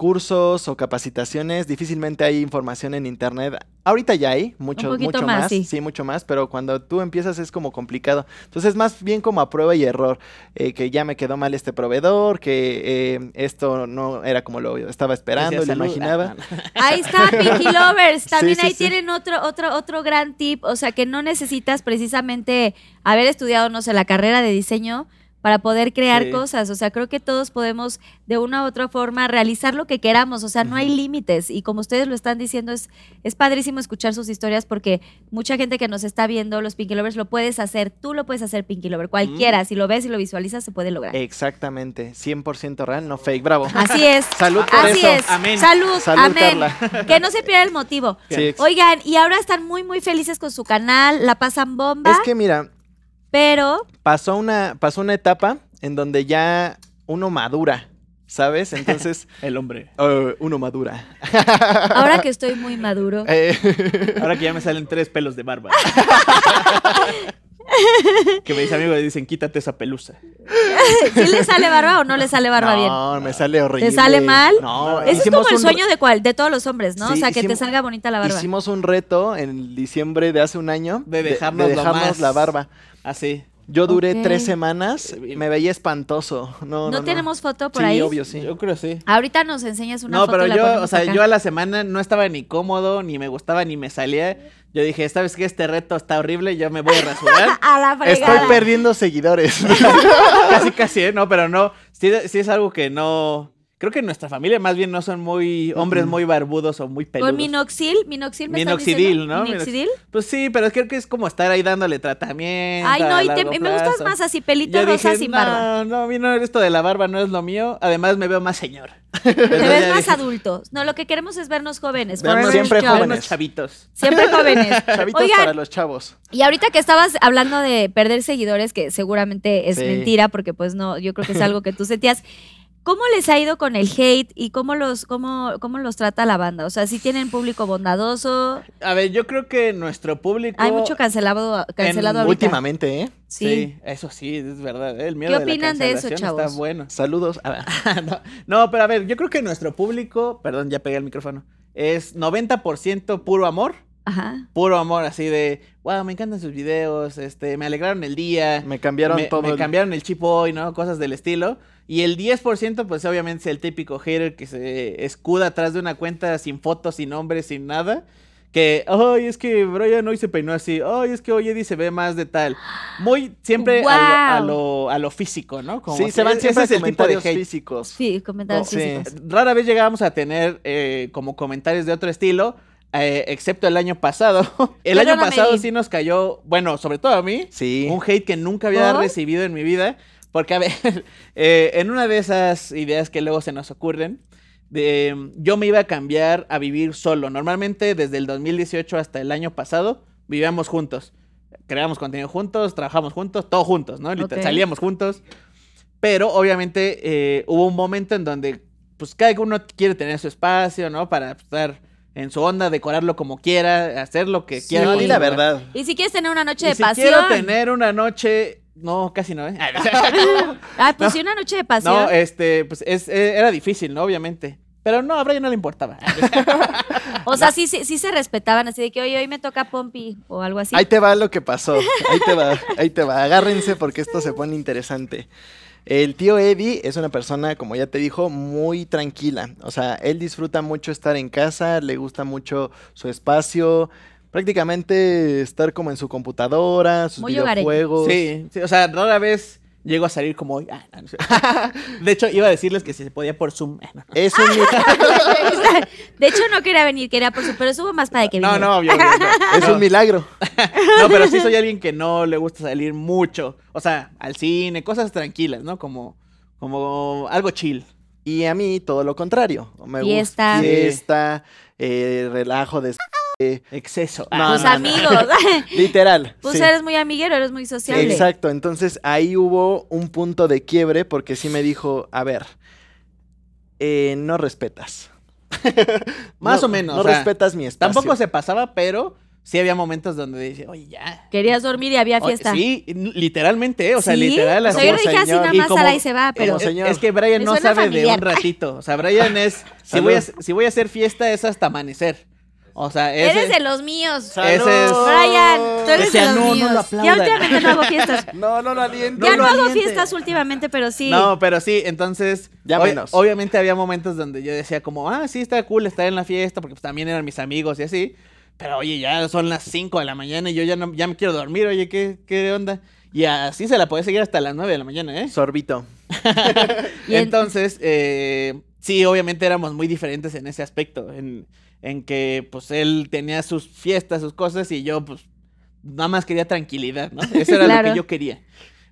cursos o capacitaciones, difícilmente hay información en internet. Ahorita ya hay, mucho, mucho más, más, sí. mucho más, pero cuando tú empiezas es como complicado. Entonces, más bien como a prueba y error, eh, que ya me quedó mal este proveedor, que eh, esto no era como lo estaba esperando, lo imaginaba. Ah. Ahí está, Pinky Lovers. También Sí, sí, ahí sí. tienen otro, otro, otro gran tip. O sea, que no necesitas precisamente haber estudiado, no sé, la carrera de diseño para poder crear Sí. cosas. O sea, creo que todos podemos de una u otra forma realizar lo que queramos. O sea, no hay límites. Y como ustedes lo están diciendo, es, es padrísimo escuchar sus historias porque mucha gente que nos está viendo, los Pinky Lovers, lo puedes hacer. Tú lo puedes hacer, Pinky Lover. Cualquiera. Si lo ves y lo visualizas, se puede lograr. Exactamente, 100% real, no fake, bravo. Así es. Salud por Así eso. es. Amén. Salud. Salud, amén. Carla. Que no se pierda el motivo. Sí, Oigan, y ahora están muy, muy felices con su canal, la pasan bomba, es que mira, pero pasó una, pasó una etapa en donde ya uno madura, ¿sabes? Entonces, El hombre. uno madura. ahora que estoy muy maduro, Eh, Ahora que ya me salen tres pelos de barba. que mis amigos le dicen, quítate esa pelusa. ¿sí le sale barba o no le sale barba bien? no, me sale horrible. ¿Te sale mal? No, Ese es como el un- sueño de cuál, de todos los hombres, ¿no? o sea, que te salga bonita la barba. Hicimos un reto en diciembre de hace un año De dejarnos dejarnos más- la barba. Así. Yo duré tres semanas, me veía espantoso. No, ¿No, no, tenemos foto por sí, ahí? obvio, sí. Yo creo sí. Ahorita nos enseñas una no, foto pero y la yo, o sea, acá. yo a la semana no estaba ni cómodo, ni me gustaba, ni me salía. Yo dije, ¿sabes qué? Este reto está horrible, yo me voy a rasurar. A la fregada. Estoy perdiendo seguidores. casi, casi, ¿eh? No, pero no. Sí, sí es algo que no... Creo que en nuestra familia más bien no son muy hombres muy barbudos o muy peludos. Con minoxil, minoxil me Minoxidil? ¿no? Minoxidil. Pues sí, pero creo que es como estar ahí dándole tratamiento. Ay, no, a y te- me gustas más así, pelito Yo rosa dije, sin no, barba. No, a mí no, esto de la barba no es lo mío. Además me veo más señor. Te ves más dije, adulto. No, lo que queremos es vernos jóvenes. Vernos siempre jóvenes. Chavitos. Siempre jóvenes. Chavitos Oigan, para los chavos. y ahorita que estabas hablando de perder seguidores, que seguramente es Sí. mentira, porque pues no, yo creo que es algo que tú sentías. ¿Cómo les ha ido con el hate y cómo los, cómo, cómo los trata la banda? O sea, si tienen público bondadoso, A ver, yo creo que nuestro público... hay mucho cancelado, cancelado. Últimamente, ¿eh? Sí. Sí. eso sí, es verdad. ¿eh? El miedo ¿Qué de la opinan de eso, chavos? Está bueno. Saludos. No, no, pero a ver, yo creo que nuestro público, perdón, ya pegué el micrófono, es 90% puro amor. Ajá. Puro amor, así de, wow, me encantan sus videos, este, me alegraron el día. me cambiaron me, todo. me el- cambiaron el chip hoy, ¿no? Cosas del estilo. Y el 10%, pues obviamente es el típico hater que se escuda atrás de una cuenta sin fotos, sin nombre, sin nada. Que, ay, es que Brian hoy se peinó así. Ay, es que hoy Eddie se ve más de tal. Muy, siempre a, lo, a, lo, a lo físico, ¿no? Como Sí, que se van ese siempre a es el tipo de comentarios hate. físicos. Sí, comentarios Oh, sí. físicos. Rara vez llegábamos a tener eh, como comentarios de otro estilo, eh, excepto el año pasado. el año pasado sí nos cayó, bueno, sobre todo a mí, Sí. un hate que nunca había ¿Por? recibido en mi vida. Porque, a ver, eh, en una de esas ideas que luego se nos ocurren, de, yo me iba a cambiar a vivir solo. Normalmente desde el 2018 hasta el año pasado vivíamos juntos. Creábamos contenido juntos, trabajamos juntos, todo juntos, ¿no? Salíamos juntos. Pero obviamente eh, hubo un momento en donde pues cada uno quiere tener su espacio, ¿no? Para estar en su onda, decorarlo como quiera, hacer lo que Sí. quiera. No, di la verdad. Y si quieres tener una noche Y de si pasión. quiero tener una noche. No, casi no, ¿eh? Ay, pues sí, una noche de pasión. no, este, pues es, eh, era difícil, ¿no? Obviamente. Pero no, a Brian no le importaba. o sea, sí, sí, sí se respetaban, así de que hoy, hoy me toca Pompi o algo así. Ahí te va lo que pasó. Ahí te va, ahí te va. Agárrense porque esto se pone interesante. El tío Eddie es una persona, como ya te dijo, muy tranquila. O sea, él disfruta mucho estar en casa, le gusta mucho su espacio, prácticamente estar como en su computadora, sus Muy videojuegos. sí, sí, o sea, rara vez llego a salir como hoy. Ah, no, no sé. de hecho, iba a decirles que si se podía por Zoom. Eh, no. Es un, de hecho, no quería venir, quería por su, pero estuvo más para que No, viniera. no, obvio, obvio, no. es No. un milagro. No, pero sí soy alguien que no le gusta salir mucho. O sea, al cine, cosas tranquilas, ¿no? Como, como algo chill. Y a mí todo lo contrario. Me Fiesta. gusta fiesta, eh, relajo de... Exceso. No, Tus no, no. amigos. Literal. pues sí. eres muy amiguero, eres muy sociable. Exacto, entonces ahí hubo un punto de quiebre porque sí me dijo, a ver, eh, no respetas. Más No- o menos, No o sea, respetas mi espacio. Tampoco se pasaba, pero sí había momentos donde dice, oye, ya. Querías dormir y había Oye, fiesta. sí, literalmente, o sea, ¿Sí? literal. O sea, yo lo dije así nada Y más como- y se va, pero... como señor. Es que Brian no sabe de un ratito. O sea, Brian es. si, Salud. voy a, si voy a hacer fiesta, es hasta amanecer. O sea, ese, Eres de los míos. Salud. Ese es- Brian, tú eres Decía, de los "No, no míos. lo ya aplaudan". últimamente no hago fiestas. No, no lo aliento. ya lo no hago aliente. fiestas últimamente, pero sí. No, pero sí, entonces. Ya ob- menos. Obviamente había momentos donde yo decía, como, ah, sí, está cool estar en la fiesta, porque pues, también eran mis amigos y así. Pero oye, ya son las 5 de la mañana y yo ya no ya me quiero dormir, oye, ¿qué, qué onda? Y así se la puede seguir hasta las 9 de la mañana, ¿eh? Sorbito. Entonces, eh, sí, obviamente éramos muy diferentes en ese aspecto, en, en que pues él tenía sus fiestas, sus cosas y yo pues nada más quería tranquilidad, ¿no? Eso era lo que yo quería.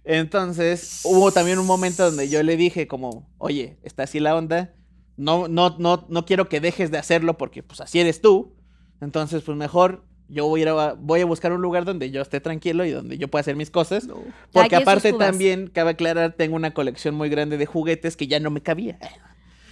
Entonces, hubo también un momento donde yo le dije como, oye, está así la onda, no, no, no, no quiero que dejes de hacerlo porque pues así eres tú, entonces pues mejor... Yo voy a, ir a, voy a buscar un lugar donde yo esté tranquilo y donde yo pueda hacer mis cosas. Porque aparte también, cabe aclarar, tengo una colección muy grande de juguetes que ya no me cabía.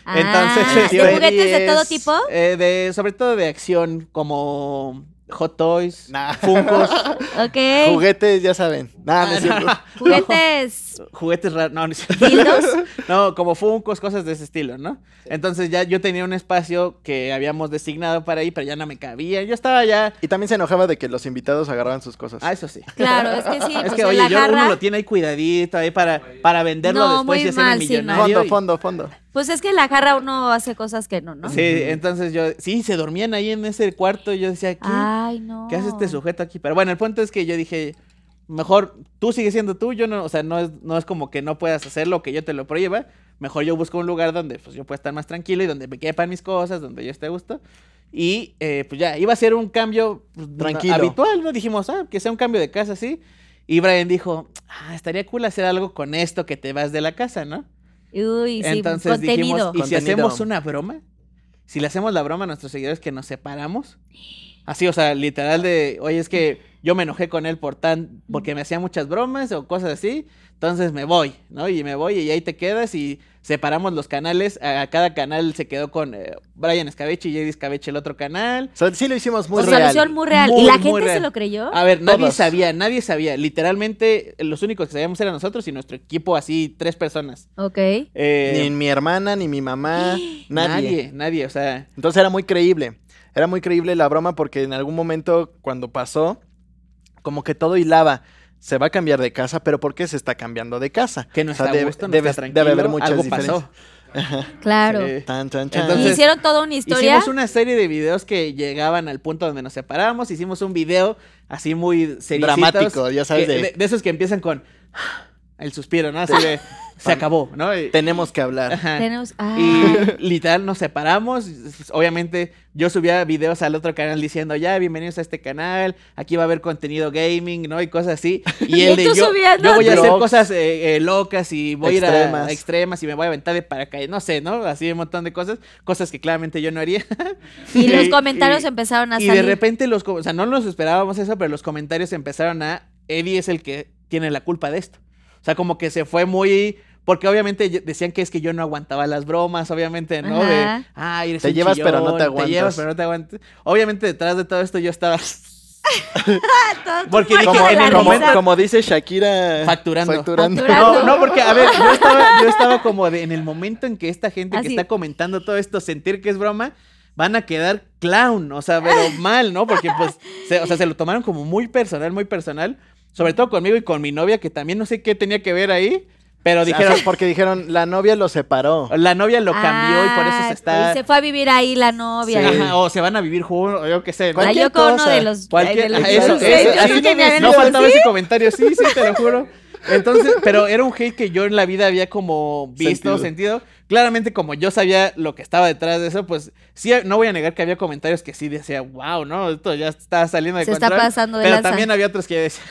Ah, Entonces, ¿De juguetes de todo tipo? Eh, de, sobre todo de acción, como Hot Toys, Nah. Funkos. Juguetes, ya saben. Nada, no es cierto. Juguetes. juguetes raros, no, no, es no, como Funkos, cosas de ese estilo, ¿no? Entonces ya yo tenía un espacio que habíamos designado para ahí, pero ya no me cabía. Yo estaba ya. Y también se enojaba de que los invitados agarraban sus cosas. Ah, eso sí. Claro, es que sí. es pues que, en oye, la yo, uno lo tiene ahí cuidadito ahí para, para venderlo No, después muy y sí, no. millonario. fondo, fondo, fondo. Pues es que en la jarra uno hace cosas que no, ¿no? Sí, entonces yo, sí, se dormían ahí en ese cuarto y yo decía, ¿qué, Ay, no. ¿qué hace este sujeto aquí? Pero bueno, el punto es que yo dije, mejor tú sigues siendo tú, yo no, o sea, no es, no es como que no puedas hacer lo que yo te lo prohíba, mejor yo busco un lugar donde pues yo pueda estar más tranquilo y donde me quepan mis cosas, donde yo esté a gusto. Y eh, pues ya, iba a ser un cambio pues, Tranquilo. habitual, ¿no? Dijimos, ah, que sea un cambio de casa, sí. Y Brian dijo, ah, estaría cool hacer algo con esto que te vas de la casa, ¿no? Uy, sí, Entonces contenido. dijimos, ¿y si Contenido. hacemos una broma? Si le hacemos la broma a nuestros seguidores que nos separamos. Así, o sea, literal de, oye, es que yo me enojé con él por tan, porque me hacía muchas bromas o cosas así, entonces me voy, ¿no? Y me voy y ahí te quedas y separamos los canales, a, a cada canal se quedó con eh, Brian Escabeche y Jay Escabeche el otro canal. O sea, sí lo hicimos muy o sea, real. solución muy real. Muy, ¿Y la gente se lo creyó? A ver, nadie Todos. sabía, nadie sabía. Literalmente, los únicos que sabíamos eran nosotros y nuestro equipo, así, tres personas. Ok. Eh, Ni mi hermana, ni mi mamá, nadie. nadie, nadie, o sea, Entonces era muy creíble. Era muy creíble la broma porque en algún momento cuando pasó, como que todo hilaba. Se va a cambiar de casa, pero ¿por qué se está cambiando de casa? que no O sea, está debe- gusto, no debe, está tranquilo, debe haber muchas algo diferencias. pasó. Claro. Sí. Tan, tan, tan. Entonces- ¿Y hicieron toda una historia? Hicimos una serie de videos que llegaban al punto donde nos separamos. Hicimos un video así muy Dramático, ya sabes, que- de- de... de esos que empiezan con el suspiro, ¿no? Así de se acabó, ¿no? Y- Tenemos que hablar. Ajá. Tenemos... Ah. Y literal nos separamos. Obviamente yo subía videos al otro canal diciendo, ya, bienvenidos a este canal, aquí va a haber contenido gaming, ¿no? Y cosas así. Y Y el de yo, voy a hacer cosas eh, eh, locas y voy a ir a Extremas. y me voy a aventar de paracaídas, no sé, ¿no? Así un montón de cosas, cosas que claramente yo no haría. Y los comentarios empezaron a y salir. de repente los, o sea, no nos esperábamos eso, pero los comentarios empezaron a, Eddie es el que tiene la culpa de esto. O sea, como que se fue muy... Porque obviamente decían que es que yo no aguantaba las bromas, obviamente, ¿no? De, ay, eres Te un llevas, pero no te chillón, Te llevas, aguantas". pero no te aguantas. Obviamente detrás de todo esto yo estaba porque dije, Como, en el como- risa. como dice Shakira. Facturando. Facturando. Facturando. No, no, porque, a ver, yo estaba, yo estaba como de, en el momento en que esta gente que está comentando todo esto, sentir que es broma, van a quedar clown, o sea, pero mal, ¿no? Porque, pues, se, o sea, se lo tomaron como muy personal, muy personal, sobre todo conmigo y con mi novia, que también no sé qué tenía que ver ahí, pero Dijeron, porque dijeron, la novia lo separó. la novia lo cambió y por eso Ah, se está... y se fue a vivir ahí la novia. Sí. Ajá, o se van a vivir juntos, o yo qué sé, ¿no? Cualquier yo con uno de los... Cualquier, de los- eso, Sí, eso, sí, así sí, que no dicho, faltaba ¿sí? ese comentario, sí, sí, te lo juro. Entonces, pero era un hate que yo en la vida había como visto, Sentido. sentido. Claramente, como yo sabía lo que estaba detrás de eso, pues sí, no voy a negar que había comentarios que sí decía, wow, ¿no? Esto ya está saliendo de Se está control. pasando de Pero lanza. también había otros que decían,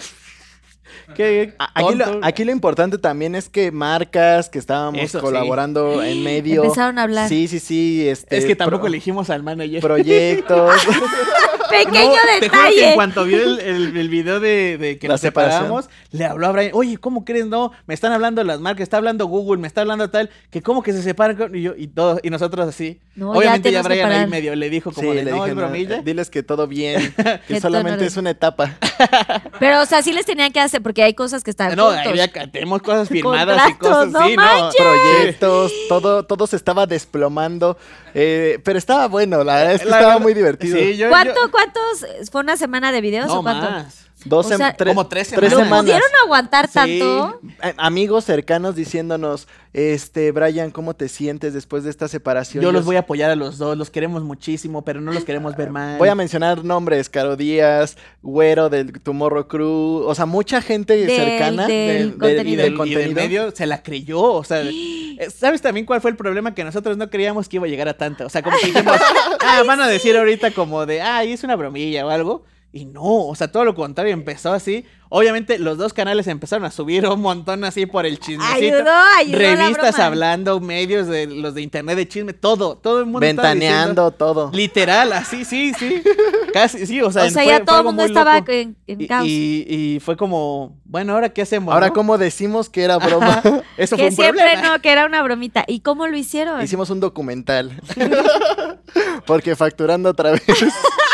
qué Aquí lo, tonto. aquí lo importante también es que marcas que estábamos Eso sí. colaborando en medio. Empezaron a hablar. Sí, sí, sí. Este, Es que tampoco pro- elegimos al manager. Proyectos. Pequeño No, Te juro que en detalle. cuanto vio el, el- el video de, de que La nos separamos, le habló a Brian, oye, ¿cómo crees? No, me están hablando las marcas, está hablando Google, me está hablando tal, que cómo que se separan con-" y yo, y todo, y nosotros así. No, Obviamente te ya, Brian ahí medio le dijo como sí, de, le no, dije, es no, bromilla. diles que todo bien, Que solamente es una etapa. Pero, o sea, sí les tenían que hacer, porque hay cosas que están No, juntos. había- tenemos cosas firmadas y cosas no así, ¿no? Proyectos, todo, todo se estaba desplomando. eh, pero estaba bueno, la verdad es que La estaba muy divertido. Sí, yo- ¿Cuánto, yo- cuántos? ¿Fue una semana de videos No o cuánto? más. Dos o sea, tres- como tres tres semanas. ¿Lo pudieron aguantar Sí. tanto? Eh, amigos cercanos diciéndonos, este, Brian, ¿cómo te sientes después de esta separación? Yo los voy a apoyar a los dos, los queremos muchísimo, pero no los queremos ver mal. Voy a mencionar nombres, Caro Díaz, Güero del Tomorrow Crew, o sea, mucha gente Del- cercana del del, contenido. y y del, del y contenido. del medio se la creyó, o sea, eh, ¿sabes también cuál fue el problema? Que nosotros no creíamos que iba a llegar a tanto, o sea, como que dijimos, ah, van a decir ahorita como de, ay, es una bromilla o algo, y no, o sea, todo lo contrario, empezó así, obviamente los dos canales empezaron a subir un montón así por el chismecito, Ayudó, ayudó la revistas broma. hablando, medios de los de internet de chisme, todo, todo el mundo Ventaneando todo. literal, así, sí, sí, casi, sí, o sea, O sea, fue- ya fue todo el mundo estaba loco. en, en Y, caos. y- y fue como, bueno, ¿ahora qué hacemos? Ahora, no? ¿cómo decimos que era broma? Eso fue que un siempre problema. no, que era una bromita. ¿Y cómo lo hicieron? Hicimos un documental. Porque facturando otra vez.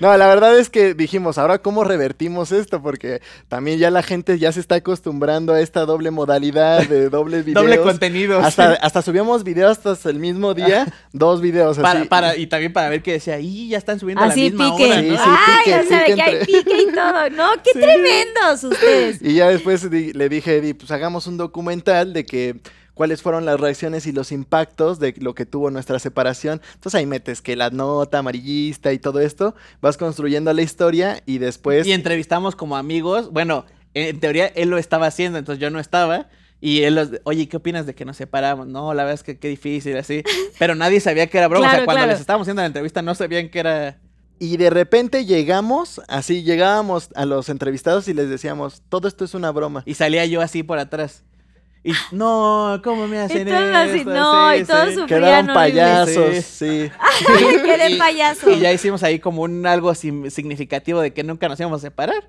No, la verdad es que dijimos, ahora cómo revertimos esto, porque también ya la gente ya se está acostumbrando a esta doble modalidad de doble videos. Doble contenido. Hasta, hasta subíamos videos hasta el mismo día, dos videos Para, así. para, y también para ver que decía, y ya están subiendo a la Así misma pique. hora, Sí, ¿no? sí. Ay, pique, ya sabe pique que hay pique y todo. No, qué tremendos ustedes. Y ya después di- le dije a Eddie, pues hagamos un documental de que cuáles fueron las reacciones y los impactos de lo que tuvo nuestra separación. Entonces ahí metes que la nota amarillista y todo esto, vas construyendo la historia y después... Y entrevistamos como amigos. Bueno, en teoría él lo estaba haciendo, entonces yo no estaba. Y él, los, oye, ¿qué opinas de que nos separamos? No, la verdad es que qué difícil, así. Pero nadie sabía que era broma. o Claro, sea, cuando claro. les estábamos haciendo la entrevista no sabían que era... Y de repente llegamos, así llegábamos a los entrevistados y les decíamos, todo esto es una broma. Y salía yo así por atrás. Y no, ¿cómo me Y hacen todos así, no, Sí, y todos sí. sufrían Quedaron payasos, Sí. sí. Y- payaso. Y ya hicimos ahí como un algo significativo de que nunca nos íbamos a separar.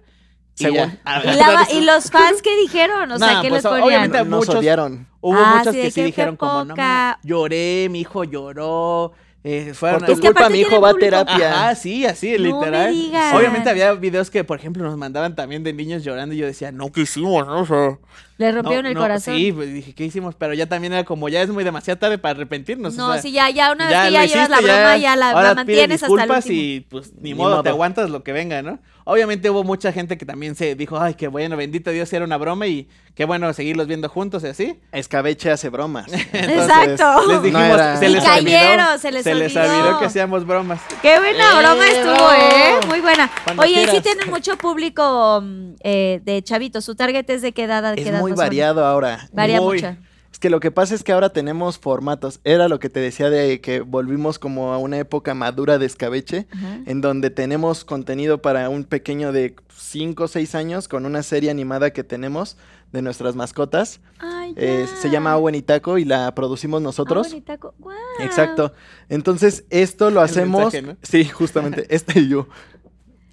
Y Según. ya. Ah, ¿Y, la- y los fans qué dijeron? O sea, Nah, ¿qué pues, les ponían? obviamente- Nos muchos- odiaron. Hubo Ah, muchos sí, de que sí que dijeron como, no, lloré, mi hijo lloró. Eh, fueron Por tu Es que culpa aparte mi hijo va a terapia. Ajá, sí, así, No me literal. digas. Obviamente había videos que, por ejemplo, nos mandaban también de niños llorando y yo decía, no, ¿qué hicimos? No, o sea, Le rompieron no, el no, corazón. Sí, pues dije, ¿qué hicimos? Pero ya también era como, ya es muy demasiado tarde para arrepentirnos. o No, sea, sí, ya, ya, una vez ya que ya llevas la broma, ya, la, la ahora pides mantienes hasta el último. y pues ni, Ni modo, te aguantas lo que venga, ¿no? Obviamente hubo mucha gente que también se dijo, ay, qué bueno, bendito Dios, era una broma y qué bueno seguirlos viendo juntos y así. Escabeche hace bromas. Exacto. Les No dijimos, era- se Y les cayeron, olvidó, se les les olvidó. olvidó que hacíamos bromas. Qué buena Eh, broma estuvo. ¿eh? Muy buena. Cuando Oye, y sí quieras. tienen mucho público mm, eh, de chavitos. ¿Su target es de qué edad? a qué edad muy variado ahora. Varía Muy. mucho. Es que lo que pasa es que ahora tenemos formatos. Era lo que te decía de que volvimos como a una época madura de escabeche, Ajá. en donde tenemos contenido para un pequeño de 5 o 6 años con una serie animada que tenemos de nuestras mascotas. Ay, Eh, se llama Agua y Taco y la producimos nosotros. Ah, bonitaco. Guau. Exacto. Entonces, esto lo El hacemos. mensaje, ¿no? Sí, justamente. Este y yo.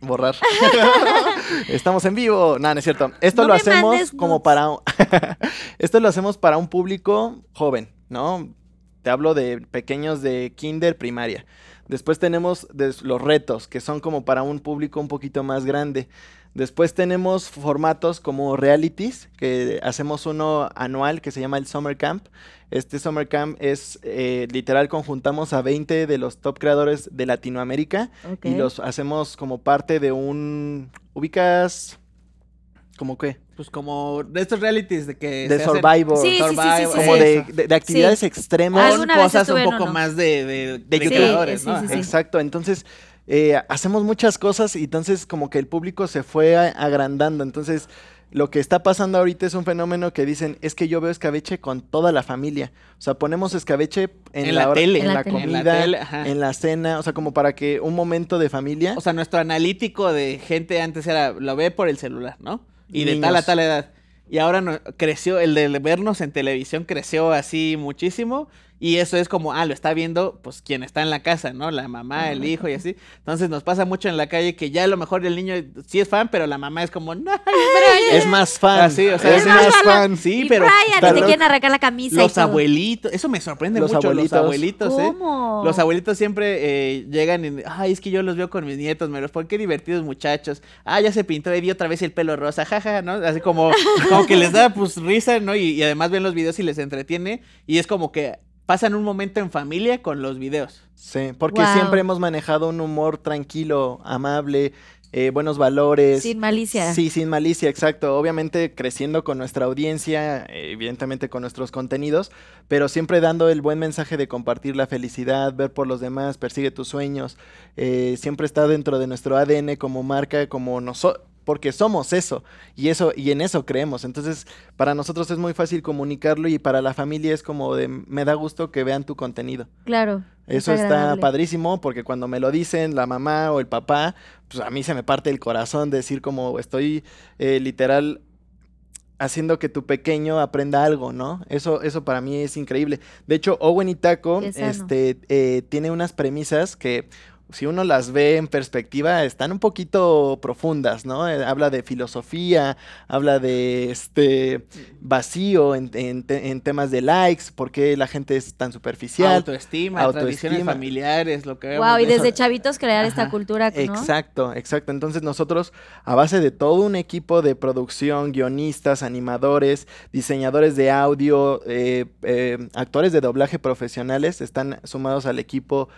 Borrar. Estamos en vivo. No, no es cierto. Esto No lo hacemos como para. un- Esto lo hacemos para un público joven, ¿no? Te hablo de pequeños de kinder, primaria. Después tenemos los retos, que son como para un público un poquito más grande. Después tenemos formatos como realities, que hacemos uno anual que se llama el Summer Camp. Este Summer Camp es eh, literal, conjuntamos a 20 de los top creadores de Latinoamérica y los hacemos como parte de un... ¿Ubicas? ¿Cómo qué? Pues como de estos realities de que De se hacen- Survivor. Sí, sí, sí, sí, Survivor, sí, Como de, de- de actividades extremas. Con cosas un poco uno. más de, de, creadores, Sí, ¿no? sí, sí, Ajá. Exacto, entonces eh, hacemos muchas cosas y entonces como que el público se fue agrandando. Entonces lo que está pasando ahorita es un fenómeno que dicen, es que yo veo escabeche con toda la familia. O sea, ponemos escabeche en, En la, hora- tele. en, En la, tele. En la comida, tele, ajá. en la cena, o sea, como para que un momento de familia. O sea, nuestro analítico de gente antes era, lo ve por el celular, ¿no? Y de tal a tal edad. Y ahora no- creció, el de vernos en televisión creció así muchísimo. Y eso es como, ah, lo está viendo, pues, quien está en la casa, ¿no? La mamá, el hijo y así. Entonces nos pasa mucho en la calle que ya a lo mejor el niño sí es fan, pero la mamá es como, no, es más fan. Así, o sea, es es más más fan. Sí, y pero Brian, y te quieren arrancar la camisa y los todo. abuelitos, eso me sorprende Los mucho, abuelitos. los abuelitos, ¿eh? ¿Cómo? Los abuelitos siempre eh, llegan y, ay, es que yo los veo con mis nietos, me los ponen, qué divertidos muchachos. Ah, ya se pintó Eddie otra vez el pelo rosa, jaja, ¿no? Así como, como que les da pues risa, ¿no? Y, y además ven los videos y les entretiene. Y es como que pasan un momento en familia con los videos. Sí, porque Wow. siempre hemos manejado un humor tranquilo, amable, eh, buenos valores. Sin malicia. Sí, sin malicia, exacto. Obviamente creciendo con nuestra audiencia, eh, evidentemente con nuestros contenidos, pero siempre dando el buen mensaje de compartir la felicidad, ver por los demás, persigue tus sueños. eh, siempre está dentro de nuestro ADN como marca, como nosotros. Porque somos eso y eso y en eso creemos. Entonces, para nosotros es muy fácil comunicarlo y para la familia es como de me da gusto que vean tu contenido. Claro. es Eso está padrísimo porque cuando me lo dicen la mamá o el papá, pues a mí se me parte el corazón decir como estoy eh, literal haciendo que tu pequeño aprenda algo, ¿no? Eso, eso para mí es increíble. De hecho, Owen y Taco este, eh, tiene unas premisas que si uno las ve en perspectiva, están un poquito profundas, ¿no? Eh, habla de filosofía, habla de este vacío en, en te- en temas de likes, por qué la gente es tan superficial. Autoestima, Autoestima. tradiciones familiares, lo que vemos. Wow, y de desde eso. chavitos crear esta cultura, ¿no? Exacto, exacto. Entonces nosotros, a base de todo un equipo de producción, guionistas, animadores, diseñadores de audio, eh, eh, actores de doblaje profesionales, están sumados al equipo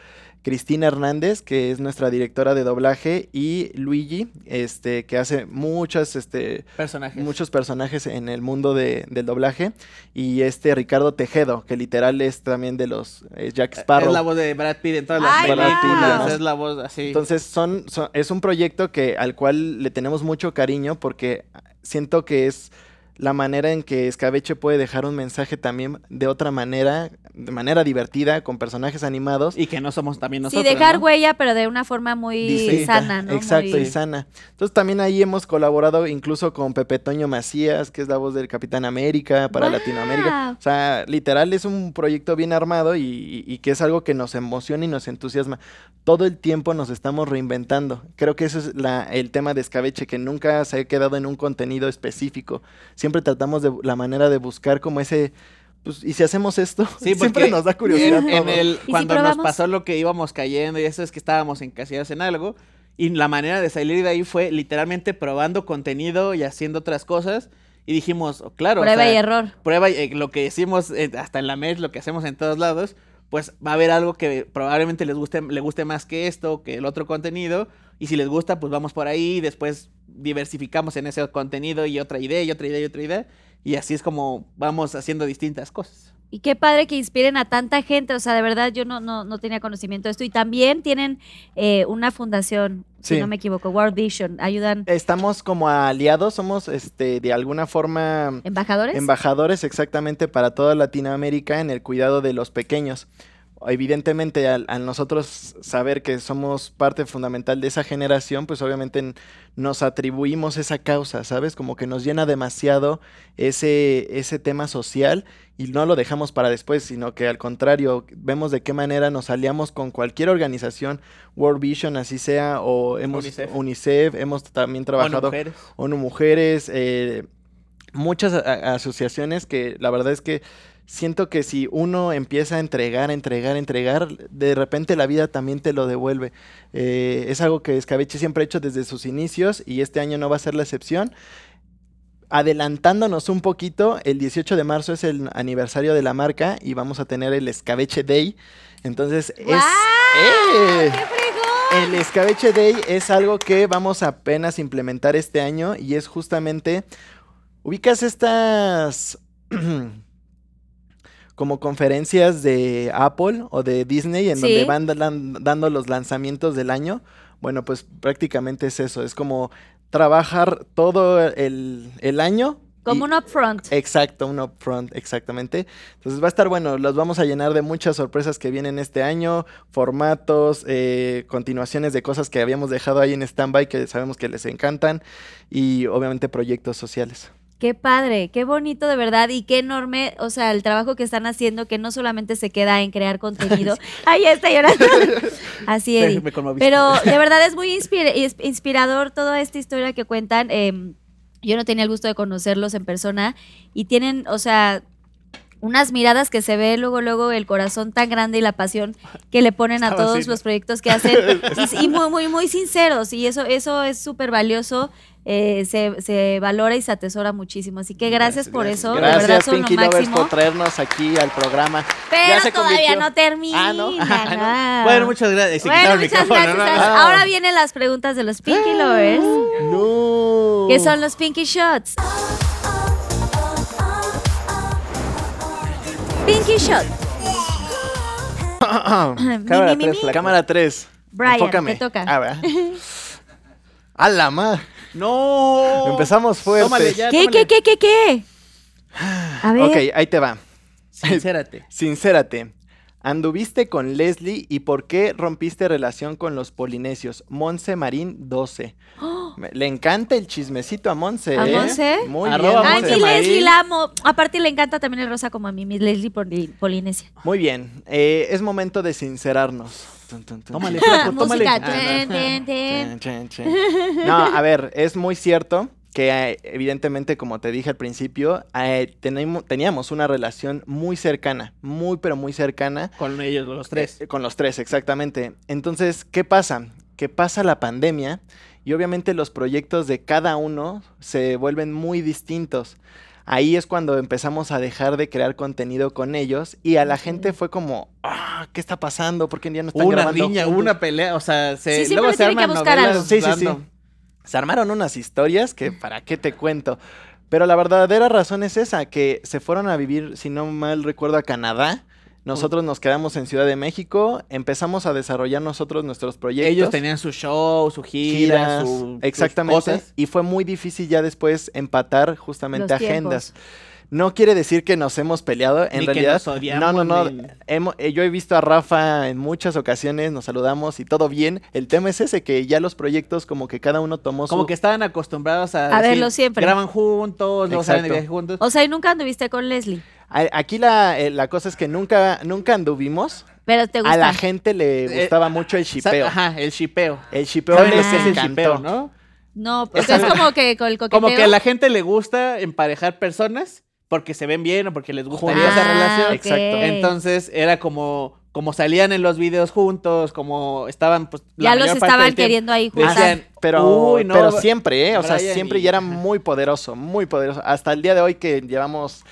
Cristina Hernández, que es nuestra directora de doblaje, y Luigi, este, que hace muchas, este, personajes. muchos personajes en el mundo de- del doblaje, y este Ricardo Tejedo, que literal es también de los eh, Jack Sparrow. Es la voz de Brad Pitt en todas las Ay, películas. Es la voz así. Entonces son, son- es un proyecto que al cual le tenemos mucho cariño porque siento que es la manera en que Escabeche puede dejar un mensaje también de otra manera, de manera divertida, con personajes animados. y que no somos también Sí, nosotros. dejar ¿no? huella, pero de una forma muy distinta. sana, ¿no? Exacto, Muy- y sana. Entonces también ahí hemos colaborado incluso con Pepe Toño Macías, que es la voz del Capitán América para. Latinoamérica. O sea, literal es un proyecto bien armado y, y- y que es algo que nos emociona y nos entusiasma. Todo el tiempo nos estamos reinventando. Creo que eso es la- el tema de Escabeche, que nunca se ha quedado en un contenido específico. Siempre tratamos de la manera de buscar como ese... Pues, ¿y si hacemos esto? Sí, Siempre nos da curiosidad En, el, si cuando nos probamos? pasó lo que íbamos cayendo y eso es que estábamos encasillados en algo. Y la manera de salir de ahí fue literalmente probando contenido y haciendo otras cosas. Y dijimos, oh, claro. o Prueba sea, y error. Prueba y eh, lo que decimos eh, hasta en la MES, lo que hacemos en todos lados. Pues va a haber algo que probablemente les guste, le guste más que esto, que el otro contenido. Y si les gusta, pues vamos por ahí. Y después diversificamos en ese contenido y otra idea y otra idea y otra idea. Y así es como vamos haciendo distintas cosas. Y qué padre que inspiren a tanta gente. O sea, de verdad, yo no, no, no tenía conocimiento de esto. Y también tienen eh, una fundación, si Sí. no me equivoco, World Vision. Ayudan Estamos como aliados, somos este de alguna forma embajadores. embajadores exactamente para toda Latinoamérica en el cuidado de los pequeños. Evidentemente, al, al nosotros saber que somos parte fundamental de esa generación, pues obviamente nos atribuimos esa causa, ¿sabes? Como que nos llena demasiado ese, ese tema social y no lo dejamos para después, sino que al contrario, vemos de qué manera nos aliamos con cualquier organización, World Vision, así sea, o hemos UNICEF. UNICEF, hemos también ONU trabajado Mujeres. ONU Mujeres, eh, muchas asociaciones que la verdad es que siento que si uno empieza a entregar, entregar, entregar, de repente la vida también te lo devuelve. Eh, es algo que Escabeche siempre ha hecho desde sus inicios y este año no va a ser la excepción. Adelantándonos un poquito, el 18 de marzo es el aniversario de la marca y vamos a tener el Escabeche Day. Entonces es... ¡Guau! ¡Eh! ¡Qué! El Escabeche Day es algo que vamos a apenas implementar este año y es justamente, ubicas estas como conferencias de Apple o de Disney en Sí. donde van dan- dando los lanzamientos del año. Bueno, pues prácticamente es eso, es como trabajar todo el, el año. Como un upfront. Exacto, un upfront, exactamente. Entonces va a estar bueno, los vamos a llenar de muchas sorpresas que vienen este año, formatos, eh, continuaciones de cosas que habíamos dejado ahí en stand-by que sabemos que les encantan y obviamente proyectos sociales. Qué padre, qué bonito de verdad y qué enorme, o sea, el trabajo que están haciendo que no solamente se queda en crear contenido. Ahí está llorando. Así, conmoviste. Pero de verdad es muy inspira- ins- inspirador toda esta historia que cuentan. em, yo no tenía el gusto de conocerlos en persona y tienen, o sea, unas miradas que se ve luego, luego el corazón tan grande y la pasión que le ponen a todos los proyectos que hacen y, y muy, muy, muy sinceros y eso, eso es súper valioso. Eh, se, se valora y se atesora muchísimo. Así que gracias, por eso. de verdad Gracias, lo Pinky Lovers, por traernos aquí al programa. Pero Ya se todavía convirtió- no termina. Ah, ¿no? Ah. Bueno, muchas gracias. Se Bueno, muchas micrófono, gracias. ¿no? Ah. Ahora vienen las preguntas de los Pinky Lovers, No. que son los Pinky Shots. Pinky Shot. Cámara Mi, mi, mi, tres, mi. flaco. Cámara 3. Brian, Enfócame. te toca. Ah, ¿verdad? A la ma. No. Empezamos fuerte. Tómale ya, ¿Qué, tómale. qué, qué, qué, qué? A ver. Ok, ahí te va. Sincérate. Sincérate. ¿Anduviste con Leslie y por qué rompiste relación con los polinesios? Monse Marín 12. Me- Le encanta el chismecito a Monse. ¿A ¿eh? Monse? Muy Arroba bien. Marín. Leslie la amo. Aparte le encanta también el rosa como a mí, mi Leslie Poli- Polinesia. Muy bien. Eh, es momento de sincerarnos. Tómale, flaco, tómale. Música. No. A ver, es muy cierto que evidentemente, como te dije al principio, eh, tenemos- teníamos una relación muy cercana, muy pero muy cercana. Con ellos, los tres. Eh, Con los tres, exactamente. Entonces, ¿qué pasa? Que pasa la pandemia y obviamente los proyectos de cada uno se vuelven muy distintos. Ahí es cuando empezamos a dejar de crear contenido con ellos y a la gente fue como, ah, ¿qué está pasando? ¿Por qué ya no están una grabando riña, hubo juntos?" una pelea, o sea, se, Sí, luego se que arman buscar novelas algo. Sí, sí, sí. Se armaron unas historias que para qué te cuento. Pero la verdadera razón es esa, que se fueron a vivir, si no mal recuerdo, a Canadá. Nosotros nos quedamos en Ciudad de México, empezamos a desarrollar nosotros nuestros proyectos. Ellos tenían su show, su gira, giras, su, sus exactamente. cosas. Y fue muy difícil ya después empatar justamente Los agendas. No quiere decir que nos hemos peleado, en Ni que realidad. nos odiamos, no, no, no. ni- hemo- eh, yo he visto a Rafa en muchas ocasiones, nos saludamos y todo bien. El tema es ese, que ya los proyectos como que cada uno tomó Como su... que estaban acostumbrados a, A decir, verlo siempre. Graban juntos, luego salen de viaje juntos. O sea, y nunca anduviste con Leslie. A- Aquí la, eh, la cosa es que nunca, nunca anduvimos. Pero te A gusta. la gente le Eh, gustaba mucho el shipeo. Ajá, el shipeo. El shipeo ¿Saben les qué es el encantó. shipeo, no? No, Esa- es como que con el coqueteo. Como que a la gente le gusta emparejar personas porque se ven bien o porque les gustaría Juntos. esa Ah, relación. ok. Exacto. Entonces era como, como salían en los videos juntos, como estaban pues la Ya los mayor parte estaban tiempo. queriendo ahí juntar. Decían, Pero, "Uy, no, pero siempre, ¿eh? O sea, siempre y- ya era muy poderoso, muy poderoso. Hasta el día de hoy que llevamos